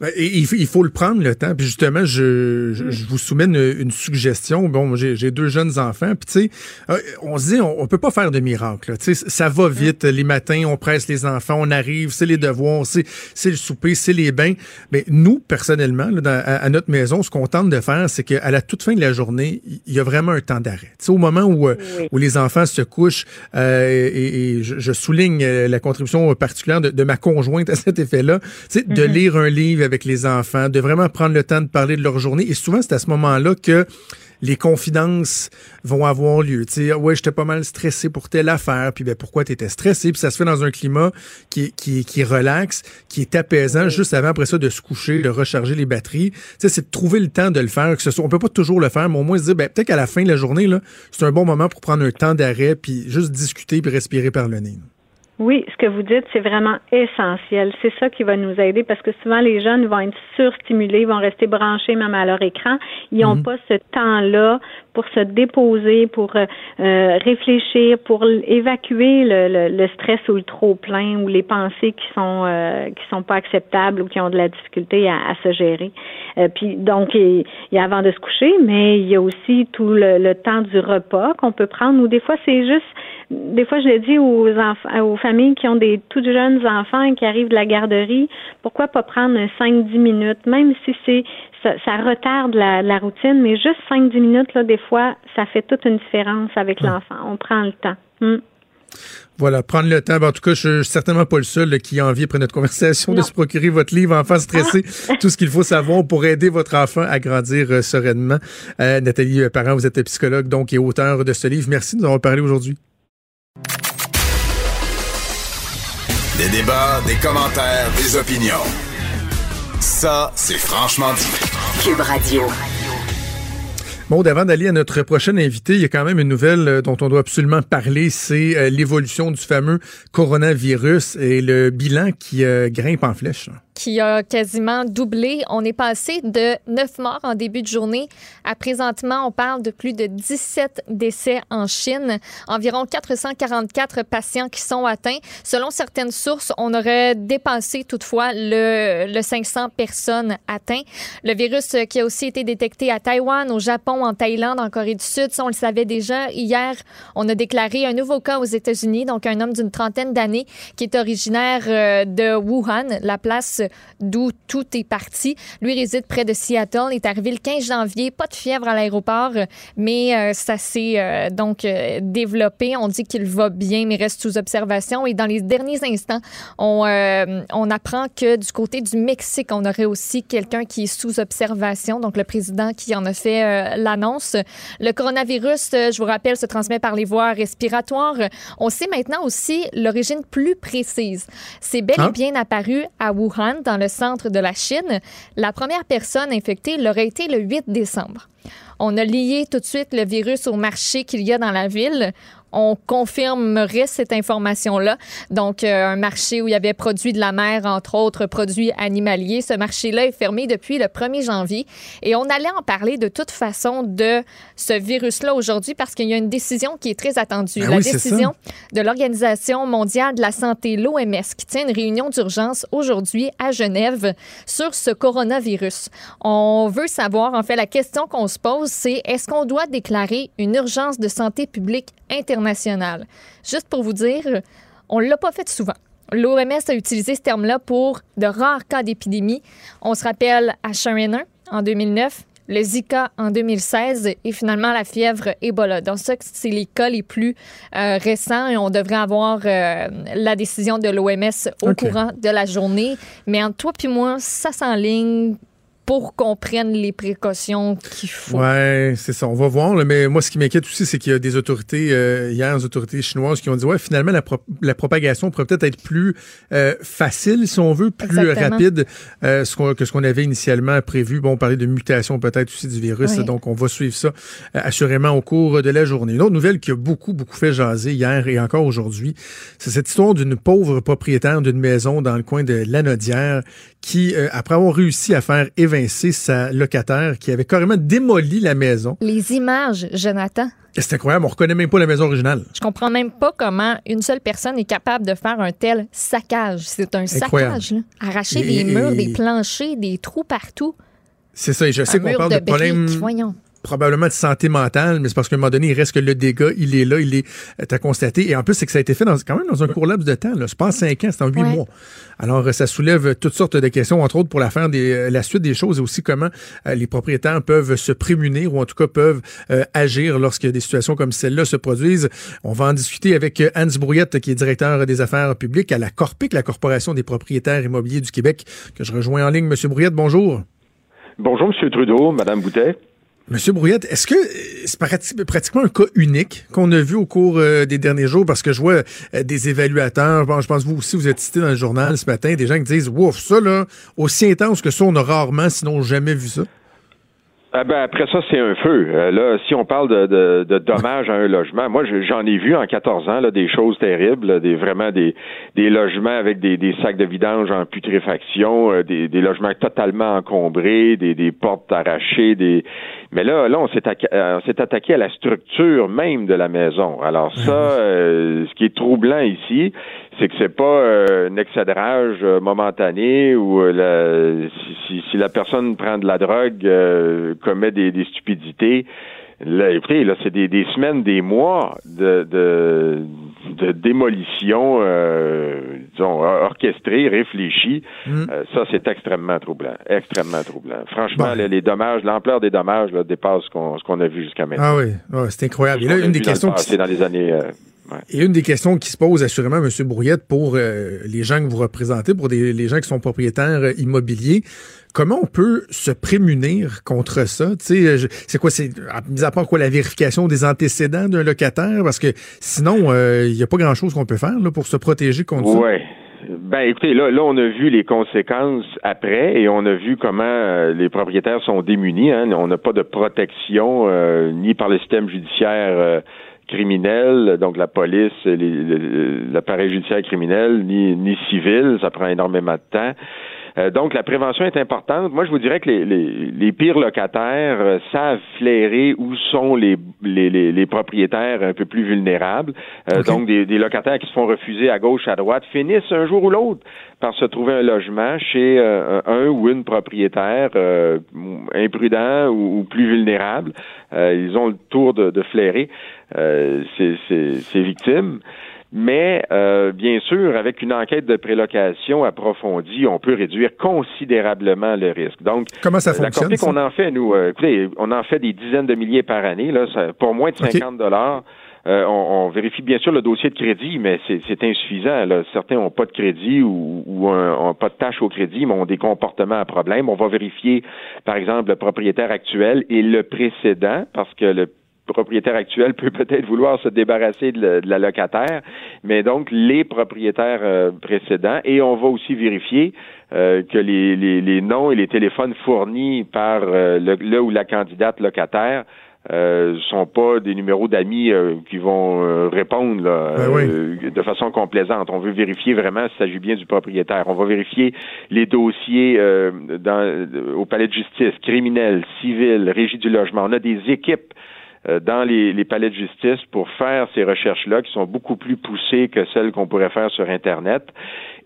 S3: Ben, il, faut le prendre le temps. Puis justement, je, je, vous soumets une, suggestion. Bon, j'ai deux jeunes enfants. Puis tu sais, euh, on se dit, on, peut pas faire de miracle. Tu sais, ça va vite. Les matins, on presse les enfants, on arrive, c'est les devoirs, c'est le souper, c'est les bains. Mais nous, personnellement, là, à, notre maison, ce qu'on tente de faire, c'est qu'à la toute fin de la journée, il y a vraiment un temps d'arrêt. Tu sais, au moment où euh, où les enfants se couchent, euh, et, je, souligne la contribution particulière de, ma conjointe à cet effet-là, tu sais, de mm-hmm. lire un livre avec les enfants, de vraiment prendre le temps de parler de leur journée. Et souvent, c'est à ce moment-là que les confidences vont avoir lieu. Tu sais, ouais, j'étais pas mal stressé pour telle affaire, puis ben pourquoi t'étais stressé, puis ça se fait dans un climat qui qui qui relaxe, qui est apaisant, juste avant après ça de se coucher, de recharger les batteries. Tu sais, c'est de trouver le temps de le faire. Que ce soit, on peut pas toujours le faire, mais au moins se dire, ben peut-être qu'à la fin de la journée là, c'est un bon moment pour prendre un temps d'arrêt, puis juste discuter, puis respirer par le nez.
S9: Oui, ce que vous dites, c'est vraiment essentiel. C'est ça qui va nous aider parce que souvent les jeunes vont être surstimulés, vont rester branchés même à leur écran. Ils n'ont mhm. pas ce temps-là pour se déposer, pour euh, euh, réfléchir, pour évacuer le, le, stress ou le trop plein ou les pensées qui sont euh, qui sont pas acceptables ou qui ont de la difficulté à, à se gérer. puis donc il y a avant de se coucher, mais il y a aussi tout le, le temps du repas qu'on peut prendre ou des fois c'est juste des fois, je le dis aux enfants, aux familles qui ont des tout jeunes enfants qui arrivent de la garderie, pourquoi pas prendre 5-10 minutes, même si c'est ça, retarde la, routine, mais juste 5-10 minutes, là, des fois, ça fait toute une différence avec l'enfant. On prend le temps. Hmm.
S3: Voilà, prendre le temps. Ben, en tout cas, je suis certainement pas le seul qui a envie, après notre conversation, de se procurer votre livre Enfant stressé, ah. tout ce qu'il faut savoir pour aider votre enfant à grandir euh, sereinement. Euh, Nathalie euh, Parent, vous êtes psychologue donc et auteur de ce livre. Merci de nous avoir parlé aujourd'hui.
S2: Des débats, des commentaires, des opinions. Ça, c'est franchement dit.
S1: Cube Radio.
S3: Bon, avant d'aller à notre prochain invité, il y a quand même une nouvelle euh, dont on doit absolument parler, c'est euh, l'évolution du fameux coronavirus et le bilan qui euh, grimpe en flèche
S4: qui a quasiment doublé. On est passé de 9 morts en début de journée à présentement, on parle de plus de 17 décès en Chine, environ 444 patients qui sont atteints. Selon certaines sources, on aurait dépassé toutefois le, le 500 personnes atteintes. Le virus qui a aussi été détecté à Taïwan, au Japon, en Thaïlande, en Corée du Sud, ça on le savait déjà. Hier, on a déclaré un nouveau cas aux États-Unis, donc un homme d'une trentaine d'années qui est originaire euh, de Wuhan, la place d'où tout est parti. Lui réside près de Seattle. Il est arrivé le 15 janvier. Pas de fièvre à l'aéroport, mais euh, ça s'est euh, donc euh, développé. On dit qu'il va bien, mais reste sous observation. Et dans les derniers instants, on, on apprend que du côté du Mexique, on aurait aussi quelqu'un qui est sous observation. Donc, le président qui en a fait l'annonce. Le coronavirus, je vous rappelle, se transmet par les voies respiratoires. On sait maintenant aussi l'origine plus précise. C'est bel et hein? bien apparu à Wuhan dans le centre de la Chine. La première personne infectée l'aurait été le 8 décembre. On a lié tout de suite le virus au marché qu'il y a dans la ville on confirmerait cette information-là. Donc, euh, un marché où il y avait produits de la mer, entre autres produits animaliers. Ce marché-là est fermé depuis le 1er janvier. Et on allait en parler de toute façon de ce virus-là aujourd'hui parce qu'il y a une décision qui est très attendue.
S3: Ben
S4: la décision de l'Organisation mondiale de la santé, l'OMS, qui tient une réunion d'urgence aujourd'hui à Genève sur ce coronavirus. On veut savoir, en fait, la question qu'on se pose, c'est est-ce qu'on doit déclarer une urgence de santé publique internationale. Juste pour vous dire, on ne l'a pas fait souvent. L'OMS a utilisé ce terme-là pour de rares cas d'épidémie. On se rappelle H1N1, en 2009, le Zika en 2016 et finalement la fièvre Ebola. Donc ça, c'est les cas les plus euh, récents et on devrait avoir euh, la décision de l'OMS au courant de la journée. Mais entre toi puis moi, ça s'enligne pour qu'on prenne les précautions qu'il faut.
S3: Ouais, c'est ça. On va voir. là, mais moi, ce qui m'inquiète aussi, c'est qu'il y a des autorités, euh, hier, des autorités chinoises qui ont dit, ouais, finalement, la, pro- la propagation pourrait peut-être être plus euh, facile, si on veut, plus
S4: Exactement.
S3: rapide euh, ce que ce qu'on avait initialement prévu. Bon, on parlait de mutation peut-être aussi du virus,
S4: Oui.
S3: donc on va suivre ça euh, assurément au cours de la journée. Une autre nouvelle qui a beaucoup, beaucoup fait jaser hier et encore aujourd'hui, c'est cette histoire d'une pauvre propriétaire d'une maison dans le coin de Lanaudière qui, euh, après avoir réussi à faire sa locataire qui avait carrément démoli la maison.
S4: Les images, Jonathan.
S3: C'est incroyable, on reconnaît même pas la maison originale.
S4: Je comprends même pas comment une seule personne est capable de faire un tel saccage. C'est un
S3: Incroyable.
S4: saccage. là. Arracher
S3: Et-
S4: des murs,
S3: et-
S4: des planchers, des trous partout.
S3: C'est ça, et je sais qu'on parle
S4: de
S3: de problèmes. Probablement de santé mentale, mais c'est parce qu'à un moment donné, il reste que le dégât, il est là, il est à constaté. Et en plus, c'est que ça a été fait dans, quand même dans un court laps de temps. Là. C'est pas en cinq ans, c'est en huit
S4: Ouais.
S3: mois. Alors, euh, ça soulève toutes sortes de questions, entre autres pour la fin des, euh, la suite des choses et aussi comment euh, les propriétaires peuvent se prémunir ou en tout cas peuvent euh, agir lorsque des situations comme celle-là se produisent. On va en discuter avec euh, Hans Brouillette, qui est directeur des affaires publiques à la Corpic, la Corporation des propriétaires immobiliers du Québec, que je rejoins en ligne. Monsieur Brouillette, bonjour.
S10: Bonjour, M. Trudeau, Mme Boutet.
S3: Monsieur Brouillette, est-ce que euh, c'est prati- pratiquement un cas unique qu'on a vu au cours euh, des derniers jours? Parce que je vois euh, des évaluateurs, je pense vous aussi, vous êtes cité dans le journal ce matin, des gens qui disent, ouf, ça, là, aussi intense que ça, on a rarement, sinon jamais vu ça.
S10: Ah ben après ça, c'est un feu. Euh, là, si on parle de, de, de dommages à un logement, moi je- j'en ai vu en 14 ans là, des choses terribles, là, des vraiment des, des logements avec des, des sacs de vidange en putréfaction, euh, des, des logements totalement encombrés, des, des portes arrachées, des mais là, là on s'est euh, on s'est attaqué à la structure même de la maison. Alors ça, euh, ce qui est troublant ici, c'est que c'est pas euh, un excédrage euh, momentané ou euh, la- si, si, si la personne prend de la drogue, commet des, des stupidités. Là, écoutez, là, c'est des, des semaines, des mois de, de, de démolition, euh, disons, orchestrée, réfléchie.
S3: Mm.
S10: Euh, ça, c'est extrêmement troublant. Extrêmement troublant. Franchement,
S3: Bon.
S10: les, les dommages, l'ampleur des dommages là, dépasse ce qu'on, a vu jusqu'à maintenant.
S3: Ah oui, ouais, c'est incroyable. Et là, une des
S10: vu dans le
S3: questions qui,
S10: dans les années. euh, ouais.
S3: Et une des questions qui se pose assurément, M. Brouillette, pour les gens que vous représentez, pour des, les gens qui sont propriétaires immobiliers, comment on peut se prémunir contre ça? Euh, c'est quoi, c'est, mis à part quoi, la vérification des antécédents d'un locataire? Parce que sinon, euh, il n'y a pas grand-chose qu'on peut faire pour se protéger contre ça.
S10: Ouais. Ben écoutez, là, là, on a vu les conséquences après et on a vu comment euh, les propriétaires sont démunis. Hein. On n'a pas de protection ni par le système judiciaire criminel, donc la police, l'appareil judiciaire criminel, ni, ni civil. Ça prend énormément de temps. Euh, donc, la prévention est importante. Moi, je vous dirais que les, les, les pires locataires euh, savent flairer où sont les, les, les, les propriétaires un peu plus vulnérables. Euh. Donc, des, des locataires qui se font refuser à gauche, à droite, finissent un jour ou l'autre par se trouver un logement chez euh, un ou une propriétaire euh, imprudent ou, ou plus vulnérable. Euh, ils ont le tour de, de flairer euh, ces, ces, ces victimes. Mais euh, bien sûr, avec une enquête de prélocation approfondie, on peut réduire considérablement le risque. Donc,
S3: Comment ça
S10: euh, la
S3: fonctionne?
S10: Corpic,
S3: ça?
S10: on en fait, nous, euh, écoutez, on en fait des dizaines de milliers par année, là, ça- pour moins de
S3: OK.
S10: 50 dollars. Euh, on, on vérifie bien sûr le dossier de crédit, mais c'est c'est insuffisant. Là. Certains n'ont pas de crédit ou, ou un- ont pas de tâche au crédit, mais ont des comportements à problème. On va vérifier, par exemple, le propriétaire actuel et le précédent, parce que le propriétaire actuel peut *laughs* peut-être vouloir se débarrasser de, la- de la locataire, mais donc les propriétaires euh, précédents. Et on va aussi vérifier euh, que les, les, les noms et les téléphones fournis par euh, le, le ou la candidate locataire euh, sont pas des numéros d'amis euh, qui vont euh, répondre là,
S3: Ben oui.
S10: euh, de façon complaisante. On veut vérifier vraiment s'il s'agit bien du propriétaire. On va vérifier les dossiers euh, dans, au palais de justice, criminel, civil, régie du logement. On a des équipes dans les, les palais de justice pour faire ces recherches-là qui sont beaucoup plus poussées que celles qu'on pourrait faire sur Internet.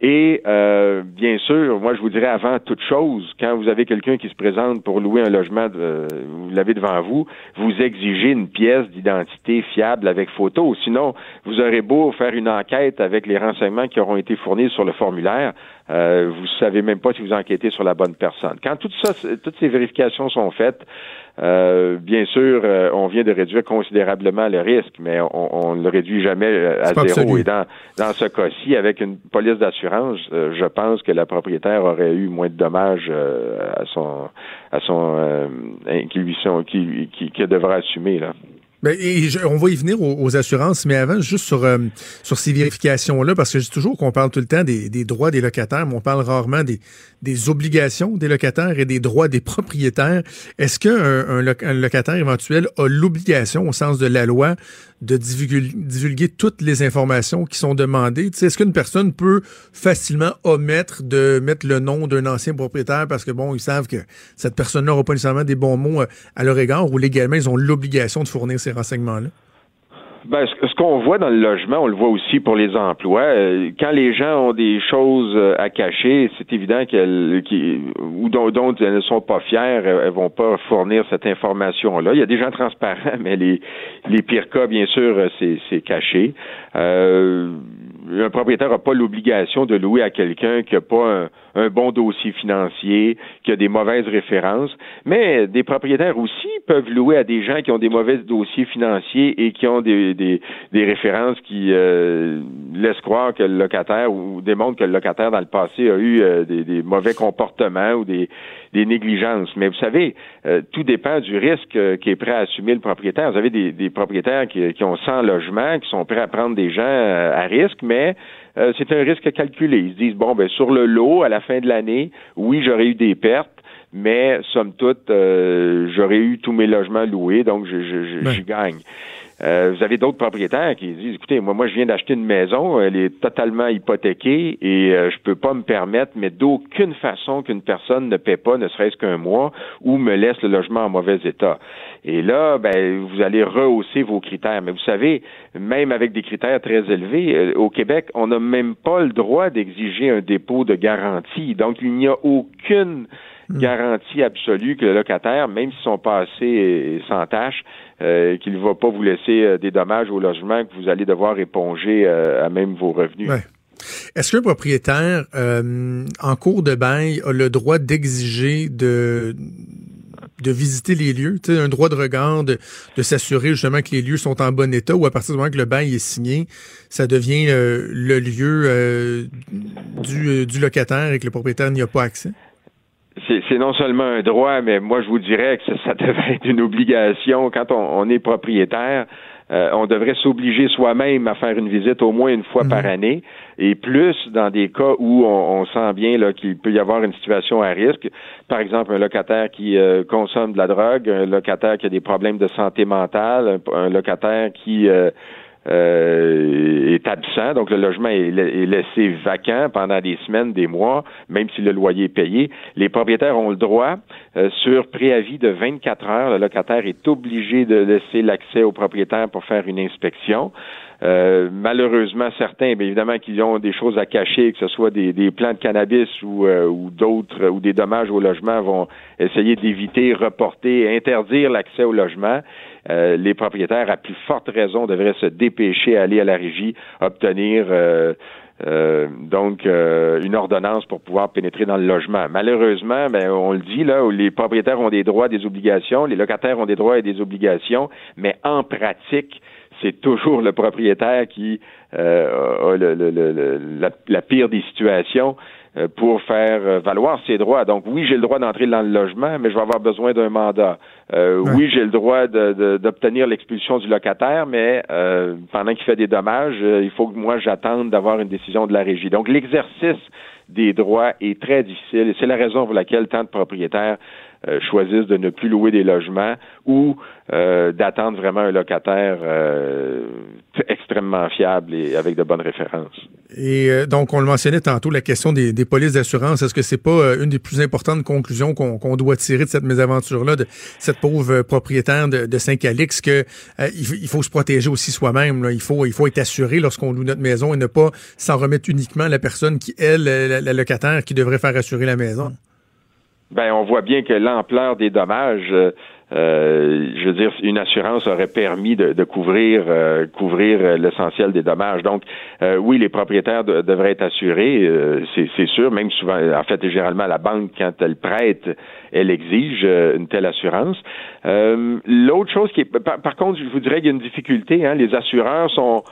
S10: Et euh, bien sûr, moi je vous dirais avant toute chose, quand vous avez quelqu'un qui se présente pour louer un logement, vous l'avez devant vous, vous exigez une pièce d'identité fiable avec photo. Sinon, vous aurez beau faire une enquête avec les renseignements qui auront été fournis sur le formulaire, euh, vous savez même pas si vous enquêtez sur la bonne personne. Quand tout ça, toutes ces vérifications sont faites, euh, bien sûr, euh, on vient de réduire considérablement le risque, mais on ne le réduit jamais euh, à zéro. Et dans, dans ce cas-ci, avec une police d'assurance, je pense que la propriétaire aurait eu moins de dommages à son à son qui lui sont qui, qui, qui devra assumer là.
S3: Et on va y venir aux, assurances, mais avant, juste sur, euh, sur ces vérifications-là, parce que je dis toujours qu'on parle tout le temps des, droits des locataires, mais on parle rarement des, obligations des locataires et des droits des propriétaires. Est-ce qu'un un, un, locataire éventuel a l'obligation, au sens de la loi, de divulguer, toutes les informations qui sont demandées? Est-ce qu'une personne peut facilement omettre de mettre le nom d'un ancien propriétaire parce que, bon, ils savent que cette personne-là n'aura pas nécessairement des bons mots euh, à leur égard ou légalement, ils ont l'obligation de fournir ces renseignements-là?
S10: Ben, ce, qu'on voit dans le logement, on le voit aussi pour les emplois. Euh, quand les gens ont des choses euh, à cacher, c'est évident qu'elles, ou dont, elles ne sont pas fières, elles vont pas fournir cette information-là. Il y a des gens transparents, *laughs* mais les, les pires cas, bien sûr, c'est, c'est caché. Euh, un propriétaire n'a pas l'obligation de louer à quelqu'un qui n'a pas un, bon dossier financier, qui a des mauvaises références, mais des propriétaires aussi peuvent louer à des gens qui ont des mauvais dossiers financiers et qui ont des, des, références qui euh, laissent croire que le locataire ou démontrent que le locataire dans le passé a eu euh, des, mauvais comportements ou des, des négligences. Mais vous savez, euh, tout dépend du risque qui est prêt à assumer le propriétaire. Vous avez des, propriétaires qui, qui, ont 100 logements, qui sont prêts à prendre des gens à risque, mais euh, c'est un risque calculé. Ils se disent, bon, ben sur le lot, à la fin de l'année, oui, j'aurais eu des pertes, mais somme toute, euh, j'aurais eu tous mes logements loués, donc je, gagne. Euh, vous avez d'autres propriétaires qui disent écoutez, moi, moi, je viens d'acheter une maison, elle est totalement hypothéquée et euh, je peux pas me permettre, mais d'aucune façon qu'une personne ne paie pas, ne serait-ce qu'un mois, ou me laisse le logement en mauvais état. Et là, ben, vous allez rehausser vos critères. Mais vous savez, même avec des critères très élevés, euh, au Québec, on n'a même pas le droit d'exiger un dépôt de garantie. Donc, il n'y a aucune Hmm. garantie absolue que le locataire, même si son passé est sans tâche, euh, qu'il ne va pas vous laisser euh, des dommages au logement que vous allez devoir éponger euh, à même vos revenus.
S3: Est-ce qu'un propriétaire en cours de bail a le droit d'exiger de de visiter les lieux, un droit de regard, de, s'assurer justement que les lieux sont en bon état ou à partir du moment que le bail est signé, ça devient le lieu du, du locataire et que le propriétaire n'y a pas accès?
S10: C'est non seulement un droit, mais moi je vous dirais que ça, devrait être une obligation quand on, est propriétaire. Euh, on devrait s'obliger soi-même à faire une visite au moins une fois par mhm. année, et plus dans des cas où on, sent bien qu'il peut y avoir une situation à risque. Par exemple, un locataire qui euh, consomme de la drogue, un locataire qui a des problèmes de santé mentale, un, locataire qui euh, euh, est absent, donc le logement est, laissé vacant pendant des semaines, des mois, même si le loyer est payé. Les propriétaires ont le droit, euh, sur préavis de 24 heures, le locataire est obligé de laisser l'accès au propriétaire pour faire une inspection. Euh, malheureusement, certains, bien évidemment, qui ont des choses à cacher, que ce soit des, des plants de cannabis ou, ou d'autres, ou des dommages au logement, vont essayer d'éviter, reporter, interdire l'accès au logement. Euh, les propriétaires, à plus forte raison, devraient se dépêcher à aller à la régie, obtenir euh, euh, donc une ordonnance pour pouvoir pénétrer dans le logement. Malheureusement, ben, on le dit là, les propriétaires ont des droits, des obligations, les locataires ont des droits et des obligations, mais en pratique, c'est toujours le propriétaire qui a le, la, pire des situations. Euh, pour faire euh, valoir ses droits. Donc oui, j'ai le droit d'entrer dans le logement, mais je vais avoir besoin d'un mandat. Euh, oui, j'ai le droit d'obtenir l'expulsion du locataire, mais pendant qu'il fait des dommages, il faut que moi j'attende d'avoir une décision de la régie. Donc l'exercice des droits est très difficile et c'est la raison pour laquelle tant de propriétaires choisissent de ne plus louer des logements ou d'attendre vraiment un locataire extrêmement fiable des, avec de bonnes références.
S3: Et euh, donc, on le mentionnait tantôt, la question des, polices d'assurance. Est-ce que c'est pas euh, une des plus importantes conclusions qu'on doit tirer de cette mésaventure-là, de cette pauvre euh, propriétaire de, Saint-Calix, que euh, il, faut se protéger aussi soi-même. Il faut, il faut être assuré lorsqu'on loue notre maison et ne pas s'en remettre uniquement à la personne qui, elle, la, la locataire, qui devrait faire assurer la maison.
S10: Ben, on voit bien que l'ampleur des dommages, euh, euh, je veux dire, une assurance aurait permis de, de couvrir euh, couvrir euh, l'essentiel des dommages. Donc, euh, oui, les propriétaires de- devraient être assurés, c'est sûr. Même souvent, en fait, généralement, la banque, quand elle prête, elle exige une telle assurance. L'autre chose qui est, par, par contre, je vous dirais qu'il y a une difficulté. Hein, les assureurs sont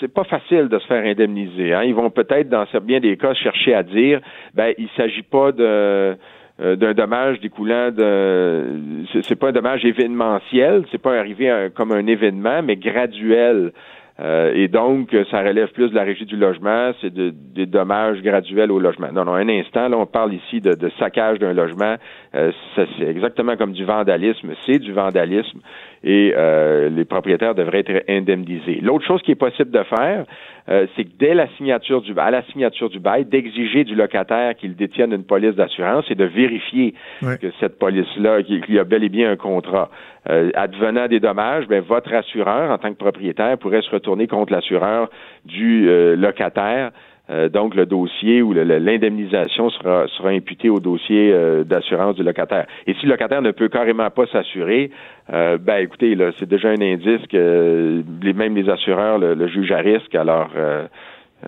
S10: c'est pas facile de se faire indemniser. Hein. Ils vont peut-être dans bien des cas chercher à dire ben il s'agit pas euh, d'un dommage découlant de c'est pas un dommage événementiel, c'est pas arrivé comme un événement, mais graduel. Euh, et donc, ça relève plus de la régie du logement, c'est de- des dommages graduels au logement. Non, non, un instant, là, on parle ici de, saccage d'un logement. Euh, c'est exactement comme du vandalisme, c'est du vandalisme et euh, les propriétaires devraient être indemnisés. L'autre chose qui est possible de faire, euh, c'est que dès la signature du à la signature du bail, d'exiger du locataire qu'il détienne une police d'assurance et de vérifier que cette police-là, qu'il qu'il y a bel et bien un contrat. Euh, advenant des dommages, ben, votre assureur, en tant que propriétaire, pourrait se retourner contre l'assureur du euh, locataire. Euh, donc, le dossier ou l'indemnisation sera, sera imputée au dossier euh, d'assurance du locataire. Et si le locataire ne peut carrément pas s'assurer, euh, ben écoutez, c'est déjà un indice que les, même les assureurs le, le jugent à risque. Alors, euh,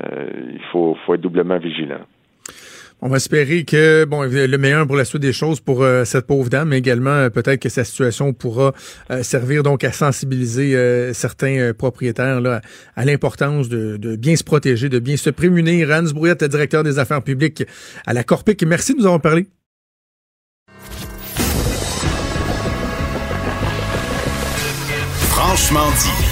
S10: euh, il faut, faut être doublement vigilant.
S3: On va espérer que bon le meilleur pour la suite des choses pour euh, cette pauvre dame, également euh, peut-être que sa situation pourra euh, servir donc à sensibiliser certains propriétaires là, à l'importance de, bien se protéger, de bien se prémunir. Hans Brouillette, le directeur des affaires publiques à la Corpic. Merci de nous avoir parlé.
S2: Franchement dit.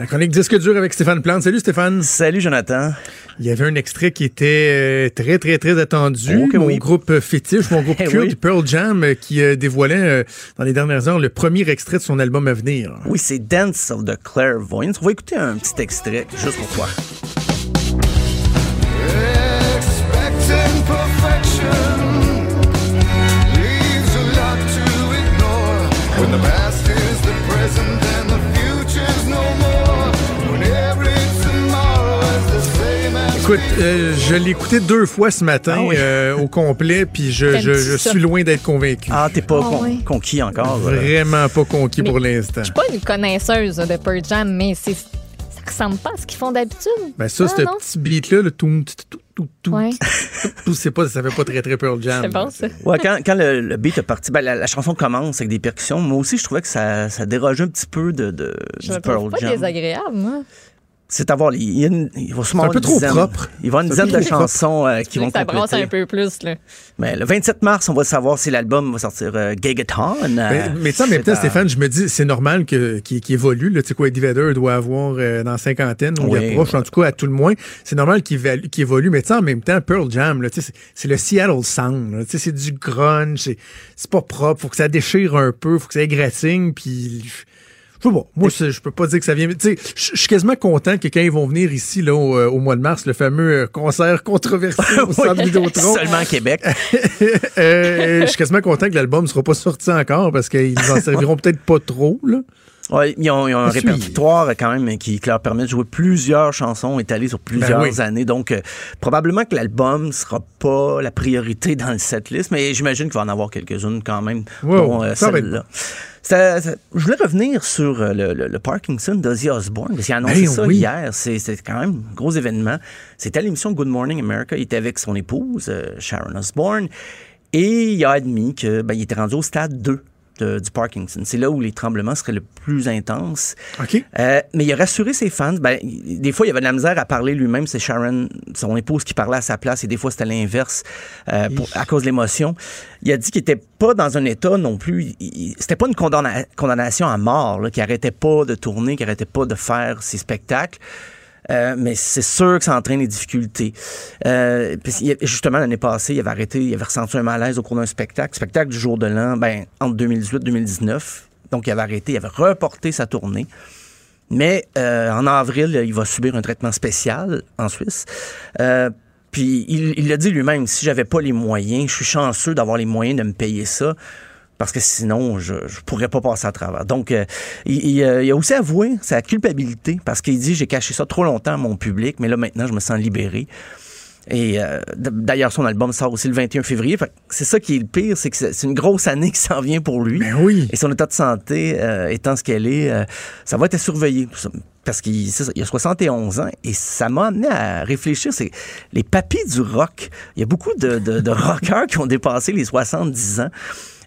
S3: La chronique disque dur avec Stéphane Plante. Salut Stéphane.
S11: Salut Jonathan.
S3: Il y avait un extrait qui était euh, très, très, très attendu.
S11: Oh
S3: mon
S11: oui.
S3: groupe fétiche, mon groupe *laughs*
S11: Eh
S3: culte,
S11: oui.
S3: Pearl Jam, euh, qui euh, dévoilait dans les dernières heures le premier extrait de son album à venir.
S11: Oui, c'est Dance of the Clairvoyance. On va écouter un petit extrait juste pour toi.
S12: Expecting perfection leaves a lot to ignore. When the
S3: Écoute, euh, je l'ai écouté deux fois ce matin
S11: Ah oui.
S3: euh, au complet, puis je, je, je
S4: ça?
S3: suis loin d'être convaincu.
S11: Ah, t'es pas
S4: Ah
S11: con-
S4: oui.
S11: conquis encore.
S3: Vraiment pas conquis
S4: Mais-
S3: pour l'instant.
S4: Je suis pas une connaisseuse de Pearl Jam, mais c'est ça ressemble pas à ce qu'ils font d'habitude.
S3: Ben ça,
S4: Ah,
S3: ce petit beat-là, le tout, tout, tout, tout, tout,
S4: Ouais.
S3: tout, c'est pas, ça fait pas très, très Pearl Jam.
S4: C'est bon, ça.
S11: Ouais, quand, quand le, le beat est parti, ben, la, la chanson commence avec des percussions. Moi aussi, je trouvais que ça, ça dérogeait un petit peu de, de,
S4: Je
S11: du Pearl
S4: pas
S11: Jam.
S4: désagréable, moi.
S11: C'est à voir. Il, y a une- il va sûrement
S3: C'est un
S11: avoir
S3: peu
S11: une
S3: trop
S11: dizaine-
S3: propre.
S11: Il va avoir une dizaine de chansons euh, qui vont
S4: ça brasse un peu plus, là.
S11: Mais le 27 mars, on va savoir si l'album va sortir euh, Gigaton. euh,
S3: Mais, mais tu sais, en même temps,
S11: à-
S3: Stéphane, je me dis, c'est normal que, qu'il, qu'il évolue. Là. Tu sais quoi, Eddie Vedder doit avoir euh, dans cinquantaine, ou il approche, en tout cas, à tout le moins. C'est normal qu'il, évolue. Mais tu sais, en même temps, Pearl Jam, là, tu sais, c'est, c'est le Seattle Sound. là. Tu sais, c'est du grunge, c'est, c'est pas propre. Faut que ça déchire un peu, faut que ça égratigne, puis... Je sais pas. Moi, je peux pas dire que ça vient. Tu sais, je suis quasiment content que quand ils vont venir ici, là, au, euh, au mois de mars, le fameux euh, concert controversé *laughs* au centre Vidéotron.
S11: Seulement Québec. *laughs*
S3: Euh, je suis quasiment content que l'album ne sera pas sorti encore parce qu'ils en serviront peut-être pas trop. Là.
S11: Ouais, ils ont, ils ont un
S3: suivre.
S11: répertoire euh, quand même qui, qui leur permet de jouer plusieurs chansons étalées sur plusieurs
S3: Ben oui.
S11: années. Donc, euh, probablement que l'album sera pas la priorité dans le setlist, mais j'imagine qu'il va en avoir quelques-unes quand même,
S3: Ouais,
S11: dont euh, celle-là. Ça- ça- je voulais revenir sur euh, le, le- le Parkinson d'Ozzy Osbourne, parce qu'il a annoncé
S3: Ben
S11: ça
S3: oui.
S11: hier. C'est c'est quand même un gros événement. C'était à l'émission Good Morning America. Il était avec son épouse, euh, Sharon Osbourne, et il a admis qu'il était rendu au stade 2 de- du Parkinson. C'est là où les tremblements seraient le plus intenses.
S3: OK.
S11: Euh, mais il a rassuré ses fans. Ben, des fois, il y avait de la misère à parler lui-même. C'est Sharon, son épouse, qui parlait à sa place. Et des fois, c'était l'inverse euh, à cause de l'émotion. Il a dit qu'il était pas dans un état non plus. C'était pas une condamna- condamnation à mort, qu'il arrêtait pas de tourner, qu'il arrêtait pas de faire ses spectacles. Euh, mais c'est sûr que ça entraîne des difficultés. Euh, puis justement, l'année passée, il avait arrêté, il avait ressenti un malaise au cours d'un spectacle. Spectacle du jour de l'an, ben, entre 2018 et 2019. Donc, il avait arrêté, il avait reporté sa tournée. Mais euh, en avril, il va subir un traitement spécial en Suisse. Euh, puis il l'a dit lui-même, si j'avais pas les moyens, je suis chanceux d'avoir les moyens de me payer ça. Parce que sinon, je ne pourrais pas passer à travers. Donc, euh, il, il, euh, il a aussi avoué sa culpabilité parce qu'il dit J'ai caché ça trop longtemps à mon public, mais là, maintenant, je me sens libéré. Et euh, d'ailleurs, son album sort aussi le 21 février. Fait que C'est ça qui est le pire, c'est que c'est une grosse année *laughs* qui s'en vient pour lui.
S3: Ben oui.
S11: Et son état de santé euh, étant ce qu'elle est, euh, ça va être surveillé. Parce qu'il c'est ça, il a 71 ans et ça m'a amené à réfléchir. C'est les papis du rock. Il y a beaucoup de, de, de *laughs* rockers qui ont dépassé les 70 ans.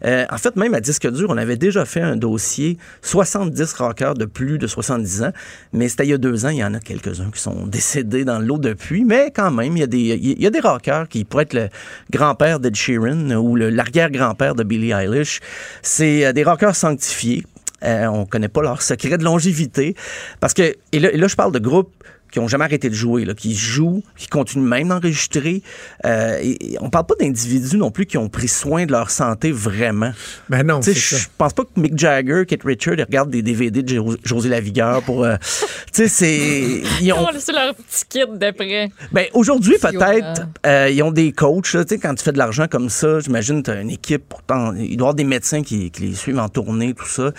S11: Euh, en fait, même à disque dur, on avait déjà fait un dossier 70 rockers de plus de 70 ans, mais c'était il y a deux ans. Il y en a quelques-uns qui sont décédés dans l'eau depuis, mais quand même, il y a des, il rockers qui pourraient être le grand-père d'Ed Sheeran ou le- l'arrière-grand-père de Billie Eilish. C'est euh, des rockers sanctifiés. Euh, on connaît pas leur secret de longévité. Parce que, et là, là, je parle de groupes qui ont jamais arrêté de jouer, là, qui jouent, qui continuent même d'enregistrer. Euh, et, et on parle pas d'individus non plus qui ont pris soin de leur santé vraiment.
S3: Ben non,
S11: Tu sais,
S3: c'est
S11: je pense pas que Mick Jagger, Kate Richard, ils regardent des DVD de Jo- José Lavigueur pour. euh, *laughs* tu sais, c'est. Ils ont,
S4: c'est leur petit kit de près.
S11: ben, aujourd'hui, peut-être, euh, ils ont des coachs. Tu sais, quand tu fais de l'argent comme ça, j'imagine que tu as une équipe. Pourtant, il doit y avoir des médecins qui, qui les suivent en tournée, tout ça.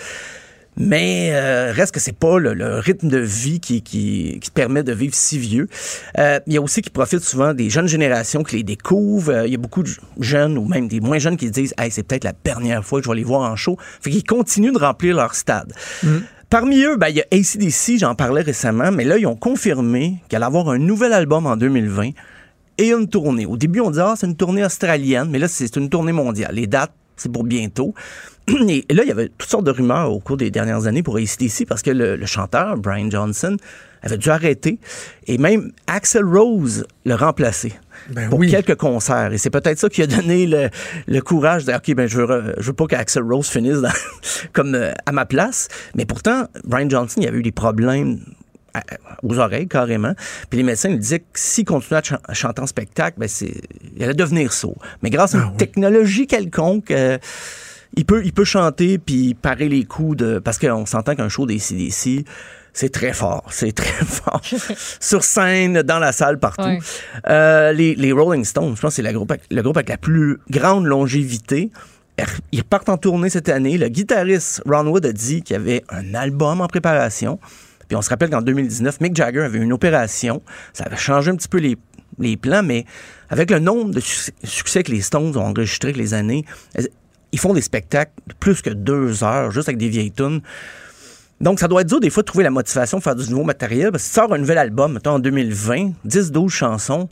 S11: Mais euh, reste que c'est pas le, le rythme de vie qui, qui, qui permet de vivre si vieux. Euh, il y a aussi qui profitent souvent des jeunes générations qui les découvrent. Euh, il y a beaucoup de jeunes ou même des moins jeunes qui disent hey, c'est peut-être la dernière fois que je vais les voir en show. Fait qu'ils continuent de remplir leur stade. Parmi eux, ben, il y a ACDC, j'en parlais récemment, mais là, ils ont confirmé qu'elle allait avoir un nouvel album en 2020 et une tournée. Au début, on disait, ah, c'est une tournée australienne, mais là, c'est une tournée mondiale. Les dates, c'est pour bientôt. *clears throat* Et là, il y avait toutes sortes de rumeurs au cours des dernières années pour ACDC parce que le, le chanteur, Brian Johnson, avait dû arrêter. Et même Axel Rose le remplacer
S3: Ben
S11: pour
S3: oui.
S11: quelques concerts. Et c'est peut-être ça qui a donné le, le courage de dire, OK, ben, je veux, je veux pas qu'Axel Rose finisse dans- *laughs* comme euh, à ma place. Mais pourtant, Brian Johnson, il avait eu des problèmes à- aux oreilles carrément. Puis les médecins lui disaient que s'il continuait à, chan- à chanter en spectacle, ben c'est, il allait devenir sourd. Mais grâce à une technologie quelconque, euh, il peut, il peut chanter puis parer les coups de. Parce qu'on s'entend qu'un show des CDC, c'est très fort. C'est *laughs* très fort. *laughs* Sur scène, dans la salle, partout.
S4: Ouais.
S11: Euh, les, les Rolling Stones, je pense que c'est le groupe, avec- le groupe avec la plus grande longévité. Ils repartent en tournée cette année. Le guitariste Ron Wood a dit qu'il y avait un album en préparation. Puis on se rappelle qu'en 2019, Mick Jagger avait une opération. Ça avait changé un petit peu les, les plans, mais avec le nombre de succès, succès que les Stones ont enregistré les années, ils font des spectacles de plus que deux heures, juste avec des vieilles tunes. Donc, ça doit être dur des fois de trouver la motivation de faire du nouveau matériel. Parce que si tu sors un nouvel album, mettons en 2020, 10-12 chansons,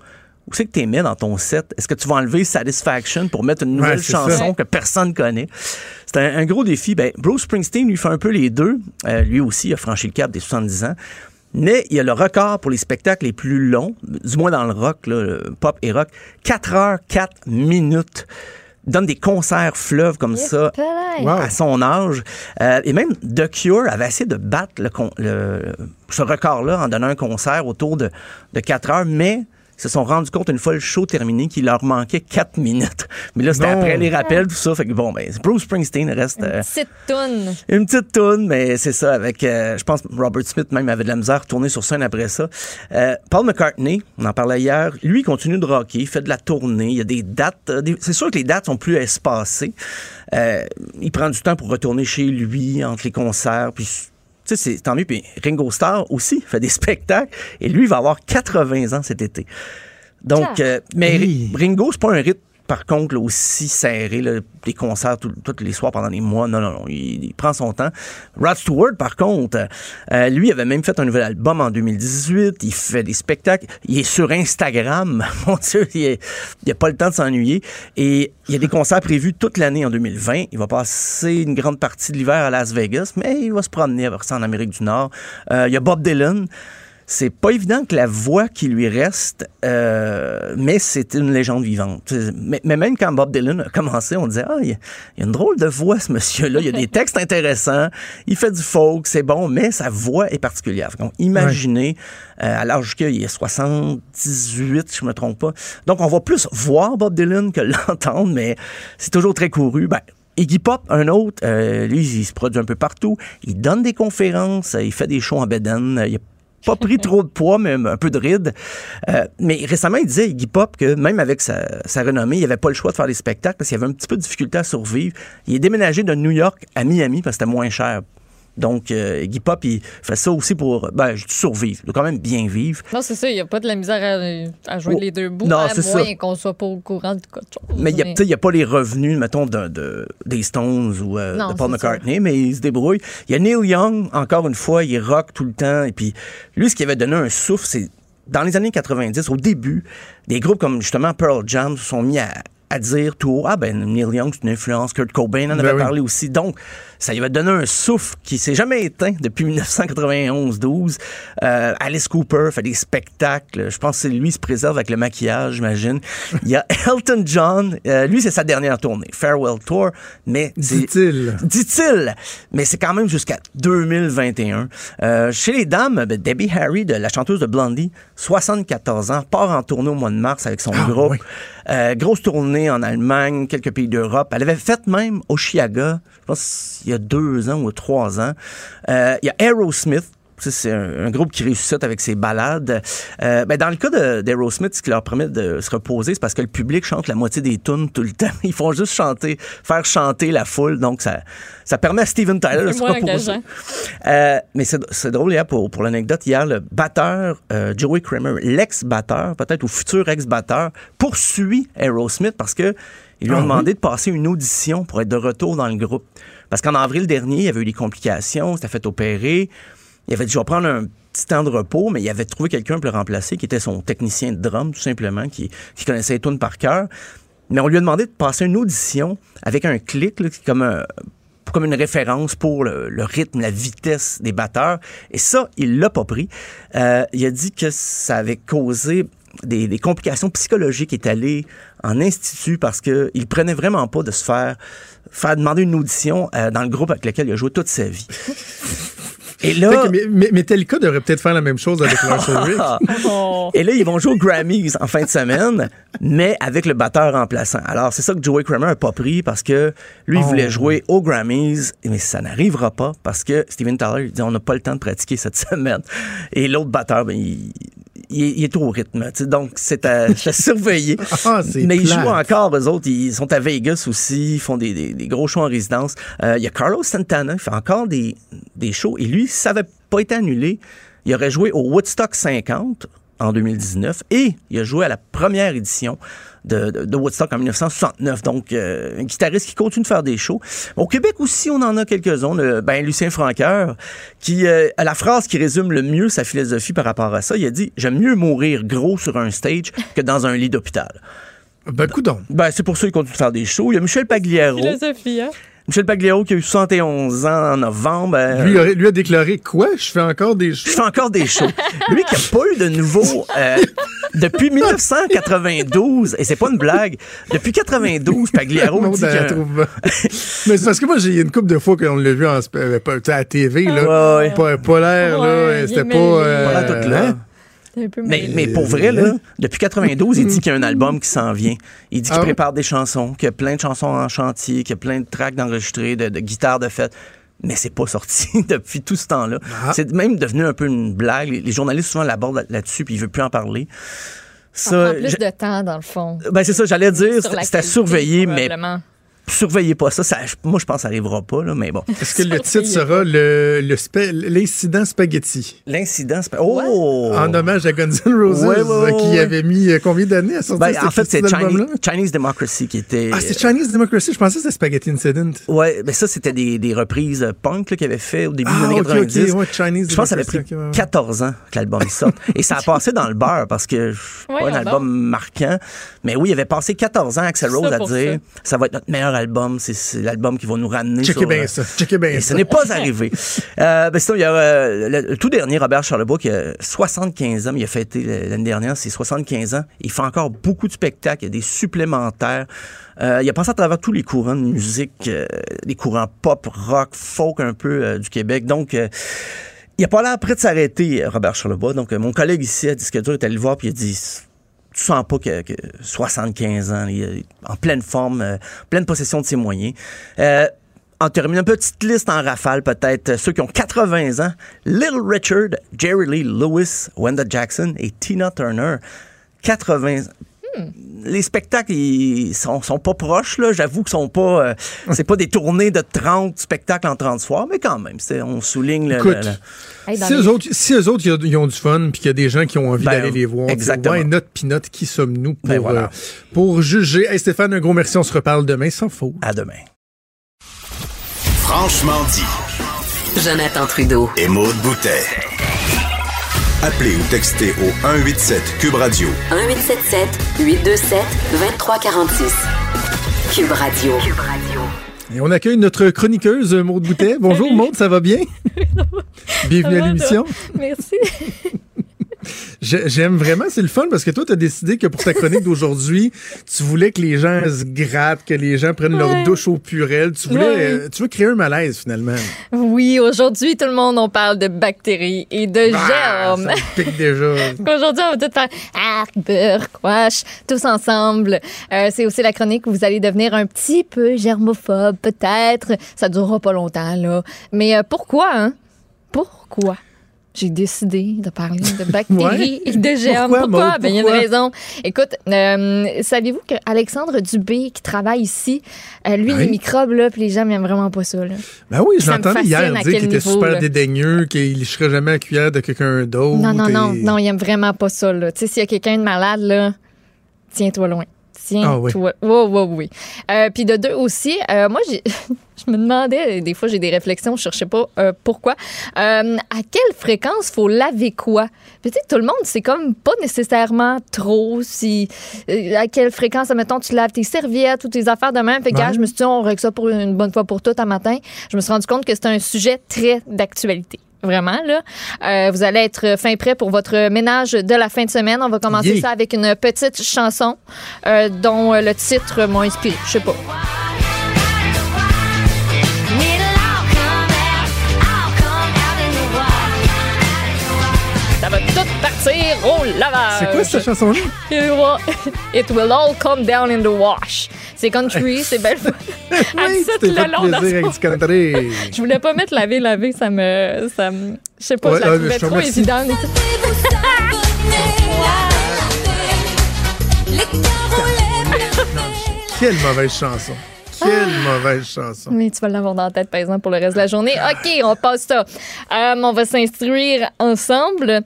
S11: où c'est que tu mets dans ton set? Est-ce que tu vas enlever Satisfaction pour mettre une nouvelle
S3: ça.
S11: chanson que personne connaît? C'est un, un gros défi. Ben, Bruce Springsteen lui fait un peu les deux. Euh, lui aussi a franchi le cap des 70 ans. Mais il y a le record pour les spectacles les plus longs, du moins dans le rock, là, le pop et rock, 4 heures 4 minutes. Donne des concerts fleuves comme ça.
S3: Wow.
S11: à son âge. Euh, et même The Cure avait essayé de battre le, le- ce record-là en donnant un concert autour de, de 4 heures, mais se sont rendus compte une fois le show terminé qu'il leur manquait 4 minutes. *laughs* Mais là, c'était après les rappels, tout ça. Fait que bon, ben, Bruce Springsteen reste... euh,
S4: Petite toune.
S11: une petite toune, mais c'est ça, avec, euh, je pense, Robert Smith même avait de la misère à retourner sur scène après ça. Euh, Paul McCartney, on en parlait hier, lui, il continue de rocker, il fait de la tournée, il y a des dates, euh, c'est sûr que les dates sont plus espacées. Euh, il prend du temps pour retourner chez lui, entre les concerts, puis... Tu sais, c'est tant mieux. Puis Ringo Starr aussi fait des *laughs* spectacles. Et lui, il va avoir 80 ans cet été. Donc,
S4: Ah.
S11: euh, mais. Ringo, c'est pas un rythme par contre, là, aussi serré, là, des concerts tous les soirs pendant des mois. Non, non, non. Il, prend son temps. Rod Stewart, par contre, euh, lui avait même fait un nouvel album en 2018. Il fait des spectacles. Il est sur Instagram. *laughs* Mon Dieu, il n'a pas le temps de s'ennuyer. Et il y a des concerts prévus toute l'année en 2020. Il va passer une grande partie de l'hiver à Las Vegas, mais il va se promener vers ça en Amérique du Nord. Euh, il y a Bob Dylan. C'est pas évident que la voix qui lui reste, euh, mais c'est une légende vivante. Mais, mais même quand Bob Dylan a commencé, on disait, ah, il y, a- une drôle de voix, ce monsieur-là. Il y a des textes *laughs* intéressants. Il fait du folk, c'est bon, mais sa voix est particulière. Donc, imaginez, euh, à l'âge qu'il est 78, si je me trompe pas. Donc, on va plus voir Bob Dylan que *laughs* l'entendre, mais c'est toujours très couru. Ben, Iggy Pop, un autre, euh, lui, il se produit un peu partout. Il donne des conférences, il fait des shows en Beden. a pas pris trop de poids, mais un peu de rides. Euh, mais récemment, il disait, Iggy Pop, que même avec sa, sa renommée, il avait pas le choix de faire des spectacles parce qu'il avait un petit peu de difficulté à survivre. Il est déménagé de New York à Miami parce que c'était moins cher. Donc, euh, Iggy Pop, il fait ça aussi pour, ben, survivre. Il doit quand même bien vivre.
S4: Non, c'est ça, il n'y a pas de la misère à, à jouer
S11: Oh,
S4: les deux bouts,
S11: non,
S4: à
S11: c'est
S4: moins
S11: ça.
S4: qu'on soit pas au courant de quoi.
S11: Mais il n'y a, a pas les revenus, mettons, de, de- des Stones ou euh,
S4: Non,
S11: de Paul
S4: ça.
S11: McCartney, mais il se débrouille. Il y a Neil Young, encore une fois, il rock tout le temps. Et puis, lui, ce qui avait donné un souffle, c'est dans les années 90, au début, des groupes comme justement Pearl Jam se sont mis à, à dire tout haut, ah ben Neil Young, c'est une influence, Kurt Cobain en
S3: Ben
S11: avait
S3: oui.
S11: parlé aussi. Donc, ça lui avait donné un souffle qui s'est jamais éteint depuis 1991-12. Euh, Alice Cooper fait des spectacles. Je pense que lui se préserve avec le maquillage, j'imagine. Il y a *laughs* Elton John. Euh, lui, c'est sa dernière tournée. Farewell Tour. Mais
S3: Dit-il.
S11: Dit-il. Mais c'est quand même jusqu'à 2021. Euh, chez les dames, ben, Debbie Harry, de la chanteuse de Blondie, 74 ans, part en tournée au mois de mars avec son
S3: Ah,
S11: groupe.
S3: oui.
S11: Euh, grosse tournée en Allemagne, quelques pays d'Europe. Elle avait fait même au Chiaga, je pense il y a deux ans ou trois ans. Euh, Il y a Aerosmith. C'est un, un groupe qui ressuscite avec ses balades. Euh, ben, dans le cas d'Aerosmith, ce qui leur permet de se reposer, c'est parce que le public chante la moitié des tunes tout le *laughs* temps. Ils font juste chanter, faire chanter la foule. Donc, ça, ça permet à Steven Tyler de se reposer. Euh, mais c'est c'est drôle, hier, pour, pour l'anecdote, hier, le batteur euh, Joey Kramer, l'ex-batteur, peut-être ou futur ex-batteur, poursuit Aerosmith parce que ils lui ont
S3: Ah oui?
S11: demandé de passer une audition pour être de retour dans le groupe. Parce qu'en avril dernier, il y avait eu des complications, c'était fait opérer. Il avait dit, je vais prendre un petit temps de repos, mais il avait trouvé quelqu'un pour le remplacer, qui était son technicien de drum, tout simplement, qui, qui connaissait les tunes par cœur. Mais on lui a demandé de passer une audition avec un clic, là, comme un, comme une référence pour le, le rythme, la vitesse des batteurs. Et ça, il l'a pas pris. Euh, il a dit que ça avait causé des, des complications psychologiques. Est allé en institut parce que il prenait vraiment pas de se faire faire demander une audition euh, dans le groupe avec lequel il a joué toute sa vie. *laughs* Et là,
S3: mais, mais- Metallica devrait peut-être faire la même chose avec Lars *laughs* Ulrich.
S4: Oh.
S11: et là, ils vont jouer aux Grammys en fin de semaine, mais avec le batteur remplaçant. Alors, c'est ça que Joey Kramer n'a pas pris parce que lui, il
S3: Oh.
S11: voulait jouer aux Grammys, mais ça n'arrivera pas parce que Steven Tyler, il dit on n'a pas le temps de pratiquer cette *laughs* semaine. Et l'autre batteur, ben, il, il est, il est au rythme. Donc, c'est à, à surveiller. *laughs*
S3: Ah,
S11: mais ils
S3: plate.
S11: jouent encore, eux autres. Ils sont à Vegas aussi. Ils font des, des- des gros shows en résidence. Euh, Il y a Carlos Santana. Il fait encore des, des shows. Et lui, ça n'avait pas été annulé, il aurait joué au Woodstock 50 en 2019 et il a joué à la première édition de, de- de Woodstock en 1969. Donc, euh, un guitariste qui continue de faire des shows. Au Québec aussi, on en a quelques-uns. Le- Ben, Lucien Franqueur, qui euh, a la phrase qui résume le mieux sa philosophie par rapport à ça. Il a dit « J'aime mieux mourir gros sur un stage que dans un lit d'hôpital.
S3: Ben, coudon. »
S11: Ben, c'est pour ça qu'il continue de faire des shows. Il y a Michel Pagliaro.
S4: Philosophie, hein?
S11: Michel Pagliaro qui a eu 71 ans en novembre. Euh,
S3: Lui, a- lui a déclaré quoi? Je fais encore des
S11: je
S3: choses.
S11: fais encore des shows. Lui qui n'a pas eu de nouveau euh, depuis 1992, et c'est pas une blague, depuis 92, Pagliaro
S3: Non,
S11: dit que...
S3: Mais c'est parce que moi, j'ai une couple de fois qu'on l'a vu en, euh, à la TV, là.
S11: Ouais, ouais.
S3: Pas, pas l'air, là. C'était pas. euh,
S11: Pas l'air tout là.
S4: C'est un peu
S11: Mais, mais pour vrai, là, depuis 92, il dit qu'il y a un album qui s'en vient. Il dit qu'il
S3: Ah
S11: prépare des chansons, qu'il y a plein de chansons en chantier, qu'il y a plein de tracks d'enregistrés, de, de guitares de fête. Mais c'est pas sorti *laughs* depuis tout ce temps-là.
S3: Ah.
S11: C'est même devenu un peu une blague. Les, les journalistes souvent l'abordent là- là-dessus, puis ils veulent plus en parler.
S4: Ça prend plus
S11: je-
S4: de temps, dans le fond.
S11: ben c'est ça, j'allais dire, c'était surveiller, mais. Surveillez pas ça. ça moi, je pense que ça arrivera pas, là, mais bon.
S3: Est-ce que le titre sera le, le spa- l'incident spaghetti?
S11: L'incident, pas- Oh!
S3: En hommage à Guns N' Roses,
S11: Ouais, ouais,
S3: qui
S11: ouais.
S3: avait mis euh, combien d'années à sortir
S11: Ben, en fait, c'est Chinese,
S3: album-là?
S11: Chinese Democracy qui était.
S3: Ah, c'est Chinese Democracy. Je pensais que c'était Spaghetti Incident.
S11: Ouais, ben ça, c'était des, des reprises euh, punk qu'il avait fait au début
S3: Ah,
S11: des années
S3: ok, ok,
S11: 90.
S3: ouais, Chinese
S11: je pense que ça avait pris
S3: Democracy, ok, ouais, ouais.
S11: 14 ans que l'album sorte. Et ça a *laughs* passé dans le beurre parce que c'est pas un album marquant. Mais oui, il avait passé 14 ans, Axel Rose, à dire ça. va être notre meilleur album. C'est, c'est l'album qui va nous ramener
S3: Checkez
S11: sur,
S3: bien
S11: euh,
S3: ça. Checkez bien
S11: Et ce
S3: ça.
S11: n'est pas arrivé. *laughs* euh, ben sinon, il y a euh, le, le tout dernier, Robert Charlebois, qui a 75 ans, mais il a fêté l'année dernière ses 75 ans. Il fait encore beaucoup de spectacles, il y a des supplémentaires. Euh, il a passé à travers tous les courants de musique, euh, les courants pop, rock, folk un peu euh, du Québec. Donc, euh, il a pas l'air prêt de s'arrêter, Robert Charlebois. Donc, euh, mon collègue ici à Disque Dur est allé le voir puis il a dit tu sens pas que, que 75 ans, il est en pleine forme, euh, pleine possession de ses moyens. Euh, en terminant, une petite liste en rafale, peut-être euh, ceux qui ont 80 ans. Little Richard, Jerry Lee Lewis, Wenda Jackson et Tina Turner. 80 ans. Les spectacles, ils sont, sont pas proches, là. J'avoue qu'ils sont pas. euh, *laughs* c'est pas des tournées de 30 spectacles en 30 soirs, mais quand même, c'est- on souligne le.
S3: Écoute,
S11: le- le-
S4: Hey, dans
S3: Si
S4: les-
S3: eux, autres, si eux autres, ils ont- du fun, puis qu'il y a des gens qui ont envie
S11: Ben,
S3: d'aller les voir,
S11: exactement.
S3: Ouais, note puis note, qui sommes-nous pour,
S11: Ben, voilà.
S3: euh, pour juger? Hey, Stéphane, un gros merci. On se reparle demain sans faute.
S11: À demain.
S2: Franchement dit.
S1: Jonathan Trudeau.
S2: Et Maude Boutet. Appelez ou textez au 187 Cube Radio
S1: 1877 827 2346. Cube Radio. Cube Radio.
S3: Et on accueille notre chroniqueuse, Maude Boutet. Bonjour, Maude, ça va bien? *laughs* Bienvenue à l'émission.
S4: Merci.
S3: J'ai- J'aime vraiment, c'est le fun parce que toi, tu as décidé que pour ta chronique d'aujourd'hui, tu voulais que les gens se grattent, que les gens prennent leur douche au purel. Tu voulais,
S4: Ouais.
S3: euh, tu veux créer un malaise finalement.
S4: Oui, aujourd'hui, tout le monde, on parle de bactéries et de
S3: Ah,
S4: germes.
S3: ça me pique déjà. *laughs*
S4: Aujourd'hui, on va tout faire arc, quash, tous ensemble. Euh, c'est aussi la chronique où vous allez devenir un petit peu germophobe, peut-être. Ça durera pas longtemps, là. Mais euh, pourquoi, hein? Pourquoi? J'ai décidé de parler de bactéries
S3: Ouais. *laughs*
S4: et de germes.
S3: Pourquoi?
S4: Ben, il y a une raison. Écoute, euh, saviez-vous que Alexandre Dubé, qui travaille ici, euh, lui,
S3: Oui.
S4: les microbes, là, puis les germes, ils aiment vraiment pas ça, là.
S3: Ben oui, je
S4: Ça me
S3: l'entendais hier dire qu'il était super
S4: là.
S3: dédaigneux, qu'il ne serait jamais à la cuillère de quelqu'un d'autre.
S4: Non, non, non,
S3: et-
S4: non, il aime vraiment pas ça, là. Tu sais, s'il y a quelqu'un de malade, là, tiens-toi loin.
S3: Ah oui.
S4: Tiens-toi. Oui, oui, oui. Euh, Puis de deux aussi, euh, moi, *laughs* je me demandais, des fois, j'ai des réflexions, je cherchais pas euh, pourquoi. À quelle fréquence faut laver quoi? Puis, tu sais, tout le monde, c'est comme pas nécessairement trop. Si, à quelle fréquence, admettons, tu laves tes serviettes ou tes affaires de même. Fait que,
S3: Ouais.
S4: je me suis dit, on règle ça pour une bonne fois pour toutes un matin. Je me suis rendu compte que c'était un sujet très d'actualité. Vraiment, là. Euh, vous allez être fin prêt pour votre ménage de la fin de semaine. On va commencer
S3: Yeah.
S4: ça avec une petite chanson euh, dont euh, le titre m'a inspiré. Je sais pas. Ça va tout partir au lavage.
S3: C'est quoi cette chanson-là?
S4: Will- *laughs* It will all come down in the wash. C'est country, c'est belle. *laughs*
S3: Oui,
S4: ça
S3: tu
S4: le
S3: fait
S4: long dans
S3: plaisir
S4: son-
S3: avec du country.
S4: Je voulais pas mettre laver, laver, ça me. Ça me je sais pas,
S3: Ouais,
S4: je la
S3: ah,
S4: trouvais
S3: je te
S4: trop évidente.
S3: Quelle mauvaise chanson. Quelle mauvaise chanson.
S4: Mais tu vas l'avoir dans la tête, par exemple, pour le reste de la journée. OK, on passe ça. Euh, on va s'instruire ensemble.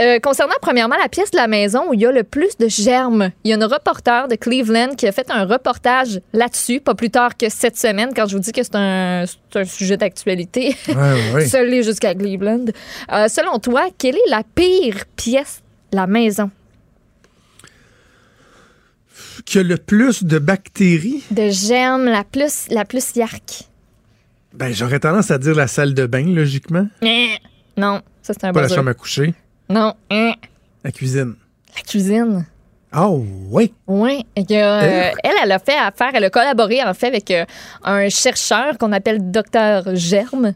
S4: Euh, concernant premièrement la pièce de la maison où il y a le plus de germes, il y a une reporter de Cleveland qui a fait un reportage là-dessus, pas plus tard que cette semaine, quand je vous dis que c'est un, sujet d'actualité.
S3: Ouais, ouais. *laughs*
S4: Seul jusqu'à Cleveland. Euh, selon toi, quelle est la pire pièce de la maison?
S3: Qui a le plus de bactéries?
S4: De germes, la plus, la plus yark.
S3: Ben, j'aurais tendance à dire la salle de bain, logiquement.
S4: Eh, Non, ça c'est un
S3: Pas la chambre à coucher.
S4: Non, eh,
S3: La cuisine.
S4: la cuisine.
S3: Oh, oui.
S4: Oui, elle, elle a fait affaire, elle a collaboré en fait avec euh, un chercheur qu'on appelle Docteur Germe.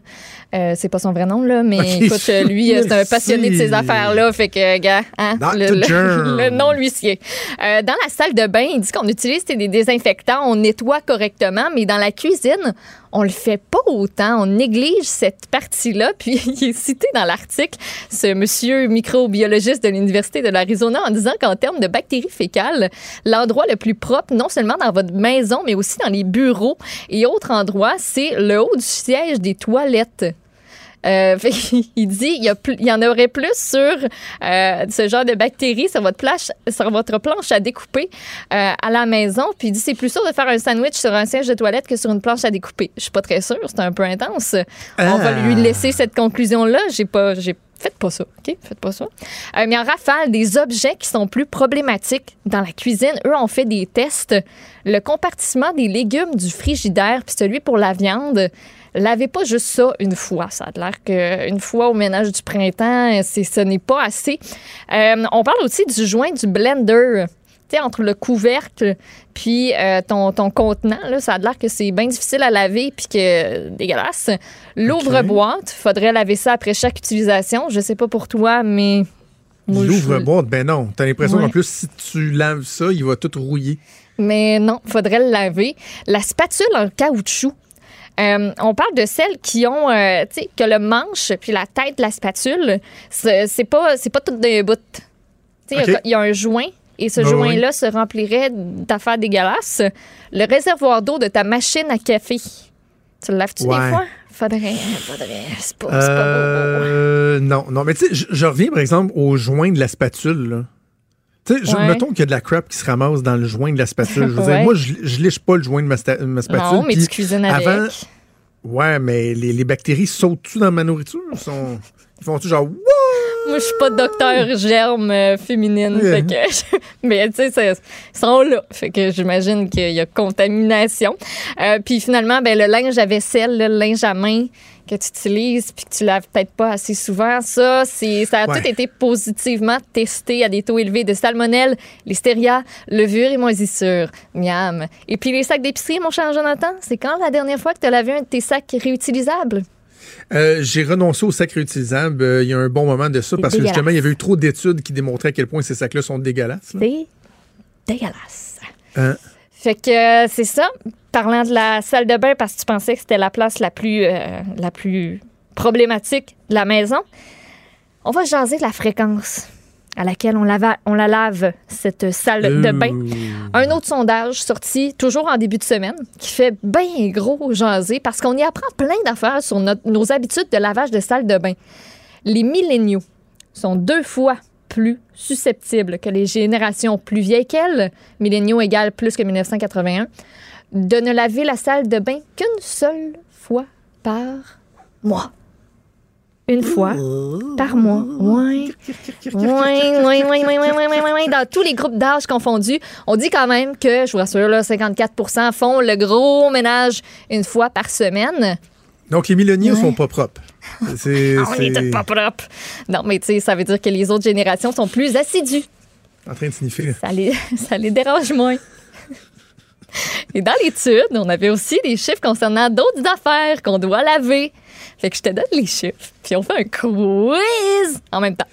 S4: Euh, c'est pas son vrai nom, là, mais écoute, euh, lui, euh, c'est un passionné de ces affaires-là. Fait que, gars, hein, le, le- le *laughs* nom lui sied. Euh, dans la salle de bain, il dit qu'on utilise des désinfectants, on nettoie correctement, mais dans la cuisine, on le fait pas autant, on néglige cette partie-là. *laughs* Puis il est cité dans l'article, ce monsieur microbiologiste de l'Université de l'Arizona, en disant qu'en termes de bactéries fécales, l'endroit le plus propre, non seulement dans votre maison, mais aussi dans les bureaux et autres endroits, c'est le haut du siège des toilettes. Euh, *laughs* fait il dit il y, a plus- il y en aurait plus sur euh, ce genre de bactéries sur votre planche, sur votre planche à découper euh, à la maison. Puis il dit c'est plus sûr de faire un sandwich sur un siège de toilette que sur une planche à découper. Je suis pas très sûre, c'est un peu intense. On va
S3: Ah.
S4: lui laisser cette conclusion là. J'ai pas, j'ai Faites pas ça, OK? Faites pas ça. Euh, mais en rafale, des objets qui sont plus problématiques dans la cuisine, eux ont fait des tests. Le compartiment des légumes du frigidaire puis celui pour la viande, lavez pas juste ça une fois. Ça a l'air qu'une fois au ménage du printemps, c'est, ce n'est pas assez. Euh, on parle aussi du joint du blender. Tu sais, entre le couvercle puis euh, ton, ton contenant, là, ça a l'air que c'est bien difficile à laver puis que euh, dégueulasse. L'ouvre-boîte, faudrait laver ça après chaque utilisation. Je sais pas pour toi, mais
S3: L'ouvre-boîte, ben non. T'as l'impression
S4: Ouais.
S3: qu'en plus, si tu laves ça, il va tout rouiller.
S4: Mais non, faudrait le laver. La spatule en caoutchouc. Euh, on parle de celles qui ont, euh, tu sais, que le manche puis la tête de la spatule, c'est pas, c'est pas tout d'un bout. Tu sais, il y a- y, un joint et ce
S13: Ben
S4: joint-là se remplirait d'affaires dégueulasses. Le réservoir d'eau de ta machine à café. Tu le laves-tu
S3: Ouais.
S4: des fois? Faudrait, faudrait. C'est pas, c'est pas beau.
S3: Euh, non, non, mais tu sais, je- je reviens par exemple au joint de la spatule. là. Tu sais, je-
S4: Ouais.
S3: mettons qu'il y a de la crap qui se ramasse dans le joint de la spatule. Je veux
S4: Ouais.
S3: dire, moi, je, je liche pas le joint de ma, sta- ma spatule.
S4: Non, mais tu cuisines avec.
S3: Avant, ouais, mais les, les bactéries sautent-tu dans ma nourriture? Ils, sont, ils font-tu genre, Wouah!
S4: Moi, je suis pas docteur germe euh, féminine.
S3: Ouais.
S4: fait que- *laughs* mais tu sais, ils sont là. Fait que j'imagine qu'il y a contamination. Euh, puis finalement, ben, le linge à vaisselle, le linge à main que tu utilises puis que tu laves peut-être pas assez souvent, ça, c'est, ça a
S13: Ouais.
S4: tout été positivement testé à des taux élevés de salmonelle, listeria, levure et moisissure. Miam. Et puis les sacs d'épicerie, mon cher Jonathan, c'est quand la dernière fois que tu as lavé un de tes sacs réutilisables?
S3: Euh, j'ai renoncé aux sacs réutilisables euh, il y a un bon moment de ça parce que justement, il y avait eu trop d'études qui démontraient à quel point ces sacs-là sont dégueulasses.
S4: C'est dégueulasse.
S3: Hein?
S4: Fait que euh, c'est ça. Parlant de la salle de bain, parce que tu pensais que c'était la place la plus, la plus problématique de la maison, on va jaser de la fréquence à laquelle on, lava- on la lave, cette salle de bain. Un autre sondage sorti toujours en début de semaine qui fait bien gros jaser parce qu'on y apprend plein d'affaires sur notre- nos habitudes de lavage de salle de bain. Les milléniaux sont deux fois plus susceptibles que les générations plus vieilles qu'elles, milléniaux égale plus que 1981, de ne laver la salle de bain qu'une seule fois par mois une fois par mois. Ouais. Ouais, ouais, ouais, ouais, ouais, Dans tous les groupes d'âge confondus, on dit quand même que, je vous rassure, là, 54 font le gros ménage une fois par semaine.
S3: Donc, les milléniaux sont pas propres. *laughs*
S4: Ah, on n'est pas propres. Non, mais tu sais, ça veut dire que les autres générations sont plus assidues.
S3: En train de sniffer.
S4: Ça les, *laughs* ça les dérange moins. Et dans l'étude, on avait aussi des chiffres concernant d'autres affaires qu'on doit laver. Fait que je te donne les chiffres, puis on fait un quiz en même temps.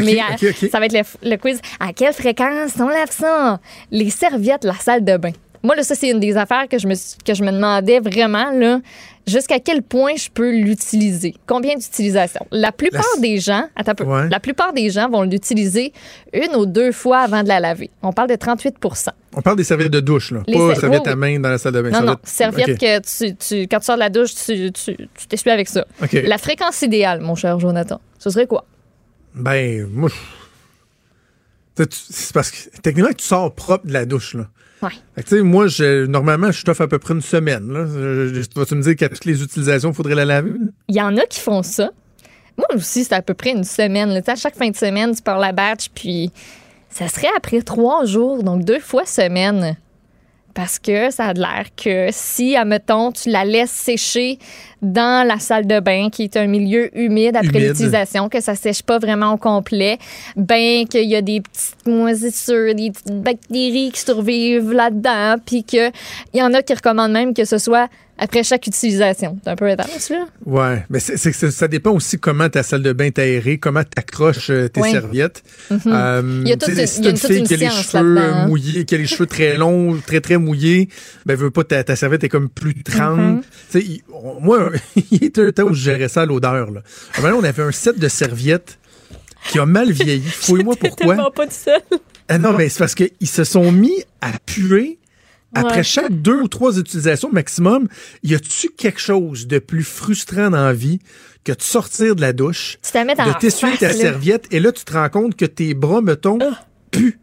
S4: Mais euh, ça va être le, le quiz. À quelle fréquence on lave ça? Les serviettes, la salle de bain. Moi, là, ça, c'est une des affaires que je me, que je me demandais vraiment, là, jusqu'à quel point je peux l'utiliser? Combien d'utilisations? La plupart
S3: La-
S4: des gens, attends un peu,
S3: Ouais.
S4: la plupart des gens vont l'utiliser une ou deux fois avant de la laver. On parle de 38%
S3: On parle des serviettes de douche, là.
S4: Les
S3: pas
S4: ser-
S3: serviettes
S4: oui,
S3: à main dans la salle de bain.
S4: Non, non, serviette
S3: OK.
S4: que tu, tu- quand tu sors de la douche, tu tu- tu t'essuies avec ça. La fréquence idéale, mon cher Jonathan, ce serait quoi?
S3: Ben, moi, je- Tu sais, tu- c'est parce que techniquement, tu sors propre de la douche, là.
S4: Ouais.
S3: Fait que, tu sais, moi, je, normalement, je t'offre à peu près une semaine. Là. Je- je- Vas-tu me dire qu'à toutes les utilisations, il faudrait la laver?
S4: Il y en a qui font ça. Moi aussi, c'est à peu près une semaine. là. Tu sais, À chaque fin de semaine, tu pars la batch, puis ça serait après trois jours, donc deux fois semaine. Parce que ça a de l'air que si, admettons, tu la laisses sécher dans la salle de bain, qui est un milieu humide après
S3: Humide.
S4: l'utilisation, que ça sèche pas vraiment au complet, ben qu'il y a des petites moisissures, des petites bactéries qui survivent là-dedans, puis qu'il y en a qui recommandent même que ce soit après chaque utilisation. C'est un peu intense, là.
S3: Ouais, mais c'est, c'est- c'est- ça dépend aussi comment ta salle de bain est aérée, comment tu accroches euh, tes
S4: Oui.
S3: serviettes.
S4: Mhm.
S3: Euh,
S4: Il y a toute une-
S3: si
S4: il
S3: une fille
S4: une
S3: qui a les cheveux
S4: là-dedans, hein.
S3: mouillés, qui a les cheveux très longs, très très mouillés, ben veut pas ta, ta serviette est comme plus trempe.
S4: Mhm.
S3: Tu *laughs* il- était un temps où je gérais ça à l'odeur. Là. On avait un set de serviettes qui a mal vieilli. *laughs* Fouille-moi pourquoi.
S4: Pas tout seul.
S3: Ah non, mais c'est parce qu'ils se sont mis à puer après
S4: Ouais.
S3: chaque deux ou trois utilisations maximum. Y a-tu quelque chose de plus frustrant dans la vie que de sortir de la douche, de t'essuyer ta serviette et là, tu te rends compte que tes bras, mettons, puent.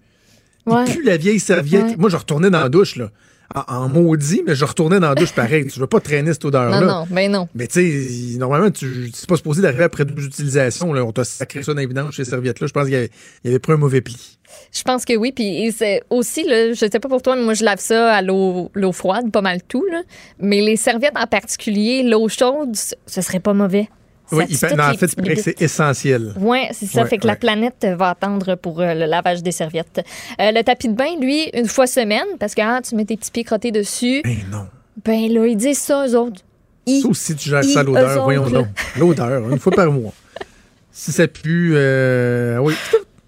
S4: Ouais.
S3: Ils puent la vieille serviette.
S4: Ouais.
S3: Moi, je retournais dans la douche, là. En, en maudit, mais je retournais dans la douche pareil. tu veux pas traîner cette odeur-là.
S4: Non, non, ben non.
S3: Mais tu sais, normalement, tu c'est pas supposé d'arriver après deux utilisations. Là. On t'a sacré ça dans les vidanges, ces serviettes-là. Je pense qu'il y avait, il avait pris un mauvais pli.
S4: Je pense que oui. Puis et c'est aussi, là, je sais pas pour toi, mais moi, je lave ça à l'eau froide, pas mal tout. Là. Mais les serviettes en particulier, l'eau chaude, ce serait pas mauvais.
S3: Oui, non, en fait, c'est essentiel.
S4: Oui, c'est ça.
S3: Ouais,
S4: fait que
S3: ouais.
S4: la planète va attendre pour euh, le lavage des serviettes. Euh, le tapis de bain, lui, une fois semaine, parce que ah, tu mets tes petits pieds crottés dessus.
S3: Ben non.
S4: Ben là, ils disent ça, eux autres. Ils-
S3: Ça aussi, tu gères
S4: ils,
S3: ça l'odeur. Voyons donc. L'odeur, une fois par mois. *laughs* Si ça pue, euh, oui.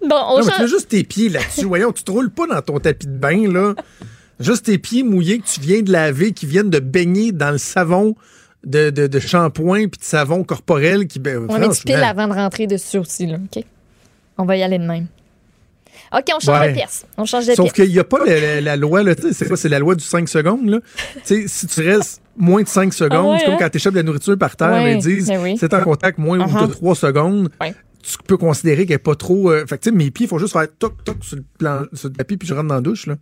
S4: Bon, on
S3: Non, mais tu
S4: change-
S3: mets juste tes pieds là-dessus. Voyons, tu te roules pas dans ton tapis de bain, là. Juste tes pieds mouillés que tu viens de laver, qui viennent de baigner dans le savon de, de, de shampoing puis de savon corporel qui, ben,
S4: On expile
S3: franchement,
S4: avant de rentrer dessus aussi, là, OK? On va y aller de même. OK, on change
S3: Ouais.
S4: de pièce. On change de
S3: Sauf qu'il n'y a pas la, la- la loi, c'est quoi, c'est la loi du 5 secondes, là. Tu sais, si tu restes moins de 5 secondes,
S4: Ah ouais,
S3: c'est comme
S4: hein?
S3: quand tu échappes de la nourriture par terre,
S4: Ouais,
S3: ils disent,
S4: ben oui.
S3: c'est en contact moins
S4: Uh-huh.
S3: de 3 secondes, tu peux considérer qu'elle n'est pas trop, euh, fait que, mes pieds, il faut juste faire toc, toc sur le, plan, sur le tapis, puis je rentre dans la douche, là.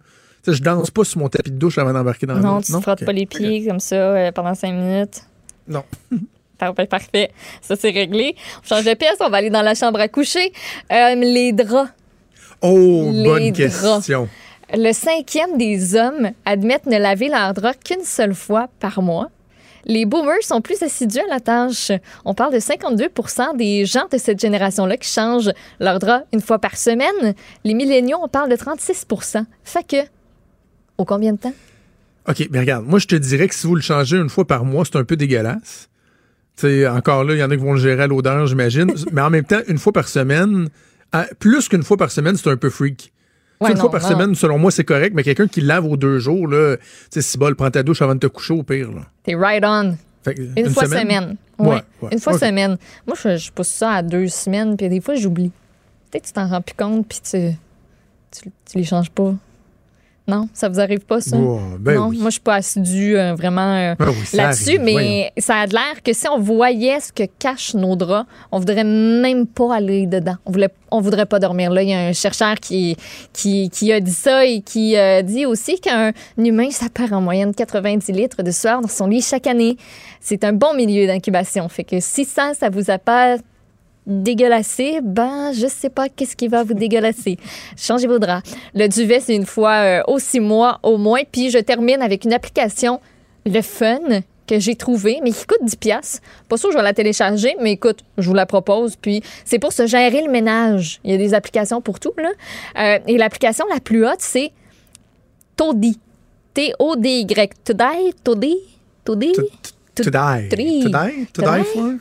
S3: Tu je danse pas sur mon tapis de douche avant d'embarquer dans la
S4: Non,
S3: douche.
S4: tu te frottes pas les pieds comme ça euh, pendant cinq minutes.
S3: Non. *laughs*
S4: Parfait, parfait. Ça, c'est réglé. On change de pièce. On va aller dans la chambre à coucher. Euh, les draps.
S3: Oh,
S4: Les
S3: bonne
S4: draps.
S3: question.
S4: Le cinquième des hommes admettent ne laver leurs draps qu'une seule fois par mois. Les boomers sont plus assidus à la tâche. On parle de 52% des gens de cette génération-là qui changent leurs draps une fois par semaine. Les milléniaux, on parle de 36 Fait que, au combien de temps?
S3: OK, mais regarde, moi, je te dirais que si vous le changez une fois par mois, c'est un peu dégueulasse. Encore là, il y en a qui vont le gérer à l'odeur, j'imagine. *laughs* mais en même temps, une fois par semaine, à- plus qu'une fois par semaine, c'est un peu freak.
S4: Ouais,
S3: une
S4: non,
S3: fois par
S4: non.
S3: semaine, selon moi, c'est correct, mais quelqu'un qui lave aux deux jours, là, si bol, prends ta douche avant de te coucher au pire.
S4: T'es right on. Une, fois semaine.
S3: Ouais,
S4: Ouais,
S3: ouais.
S4: Une fois
S3: Ok.
S4: semaine. Moi, je, je pousse ça à deux semaines, puis des fois, j'oublie. Peut-être que tu t'en rends plus compte, puis tu, tu, tu les changes pas. Non, ça vous arrive pas, ça?
S3: Oh, ben
S4: non,
S3: oui.
S4: moi, je suis pas assidue euh, vraiment euh,
S3: oui, ça
S4: là-dessus, mais
S3: voyons.
S4: ça a l'air que si on voyait ce que cachent nos draps, on voudrait même pas aller dedans. On voulait, on voudrait pas dormir là. Il y a un chercheur qui, qui, qui a dit ça et qui euh, dit aussi qu'un humain, ça perd en moyenne 90 litres de sueur dans son lit chaque année. C'est un bon milieu d'incubation. Fait que si ça, ça vous a pas dégueulassé, ben, je sais pas qu'est-ce qui va vous dégueulasser. *laughs* Changez vos draps. Le duvet, c'est une fois euh, aux six mois au moins. Puis je termine avec une application, le fun, que j'ai trouvé, mais qui coûte 10 pièces. Pas sûr que je vais la télécharger, mais écoute, je vous la propose. Puis c'est pour se gérer le ménage. Il y a des applications pour tout, là. Euh, et l'application la plus haute, c'est Toddy. T-O-D-Y. Today? Toddy? Toddy?
S3: To die. To die?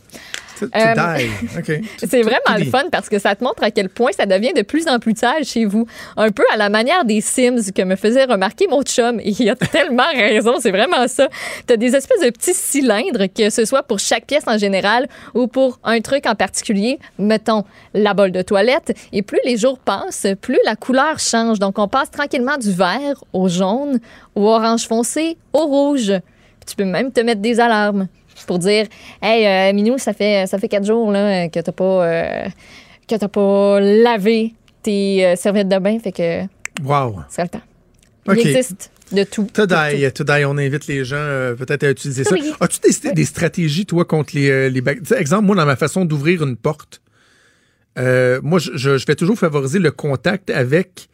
S4: Euh. *laughs* C'est vraiment le fun parce que ça te montre à quel point ça devient de plus en plus sage chez vous. Un peu à la manière des Sims que me faisait remarquer mon chum. Et *laughs* il a tellement raison, c'est vraiment ça. Tu as des espèces de petits cylindres, que ce soit pour chaque pièce en général ou pour un truc en particulier, mettons la bolle de toilette. Et plus les jours passent, plus la couleur change. Donc on passe tranquillement du vert au jaune, au orange foncé, au rouge. Puis tu peux même te mettre des alarmes pour dire Hey, euh, Minou, ça fait, ça fait quatre jours là, que t'as pas, euh, que t'as pas lavé tes euh, serviettes de bain. Fait que
S3: Wow.
S4: c'est le temps. Il existe de tout.
S3: To
S4: de
S3: die, to die, on invite les gens euh, peut-être à utiliser ça. As-tu des, des stratégies, toi, contre les, euh, les bactéries? Exemple, moi, dans ma façon d'ouvrir une porte, euh, moi, je, je, vais toujours favoriser le contact avec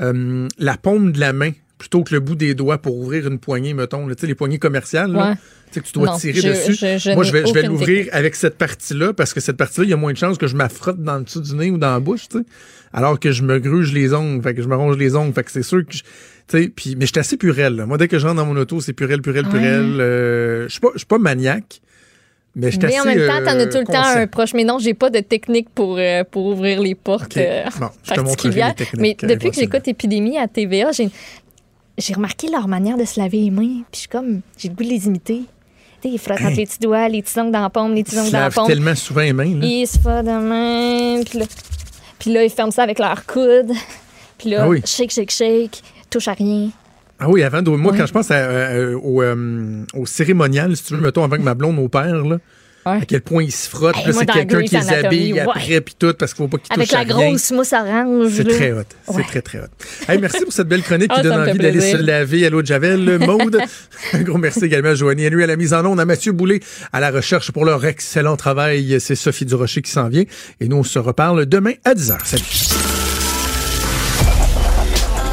S3: euh, la paume de la main plutôt que le bout des doigts pour ouvrir une poignée, mettons, là, tu sais, les poignées commerciales, là. Tu sais, que tu dois
S4: Non,
S3: tirer
S4: je-
S3: dessus.
S4: je- je
S3: Moi, je vais, je vais
S4: aucune
S3: l'ouvrir avec cette partie-là parce que cette partie-là, il y a moins de chances que je m'affrotte dans le dessous du nez ou dans la bouche, tu sais. Alors que je me gruge les ongles, fait que je me ronge les ongles, fait que c'est sûr que je- tu sais, puis mais je suis assez purel. là. Moi, dès que je rentre dans mon auto, c'est purel, purel,
S4: Ouais.
S3: purel. Euh, je suis pas, je suis pas maniaque, mais je suis
S4: Mais en même temps, t'en as
S3: euh,
S4: tout le temps un proche. Mais non, j'ai pas de technique pour, euh, pour ouvrir les portes
S3: Ok.
S4: euh,
S3: Bon, je *laughs* te les
S4: Mais
S3: euh,
S4: depuis que j'écoute Épidémie à TVA, j'ai j'ai remarqué leur manière de se laver les mains. Puis je suis comme, j'ai le goût de les imiter. Ils frottent entre les petits doigts, les petits ongles dans la paume, les petits ongles dans la paume.
S3: tellement souvent les mains. là.
S4: Ils se font de même. Puis là, puis là, ils ferment ça avec leur coude. *laughs* Puis là,
S3: Ah oui.
S4: shake, shake, shake. Touche à rien.
S3: Ah oui, avant de. Moi, quand je pense à, euh, euh, au, euh, au cérémonial, si tu veux, mettons, avant que ma blonde opère, là, à quel point ils se frottent.
S4: Hey,
S3: c'est quelqu'un qui les habille
S4: ouais.
S3: après, puis tout, parce qu'il faut pas qu'ils
S4: Avec
S3: touchent
S4: la
S3: à rien.
S4: grosse mousse orange.
S3: C'est très hot. C'est très, très hot. Hey, merci pour cette belle chronique qui
S4: Ah,
S3: donne envie d'aller se laver à l'eau de Javel. Maude, *laughs* un gros merci également à Joanie Henry à la mise en onde, à Mathieu Boulay à la recherche pour leur excellent travail. C'est Sophie Durocher qui s'en vient. Et nous, on se reparle demain à 10h. Salut.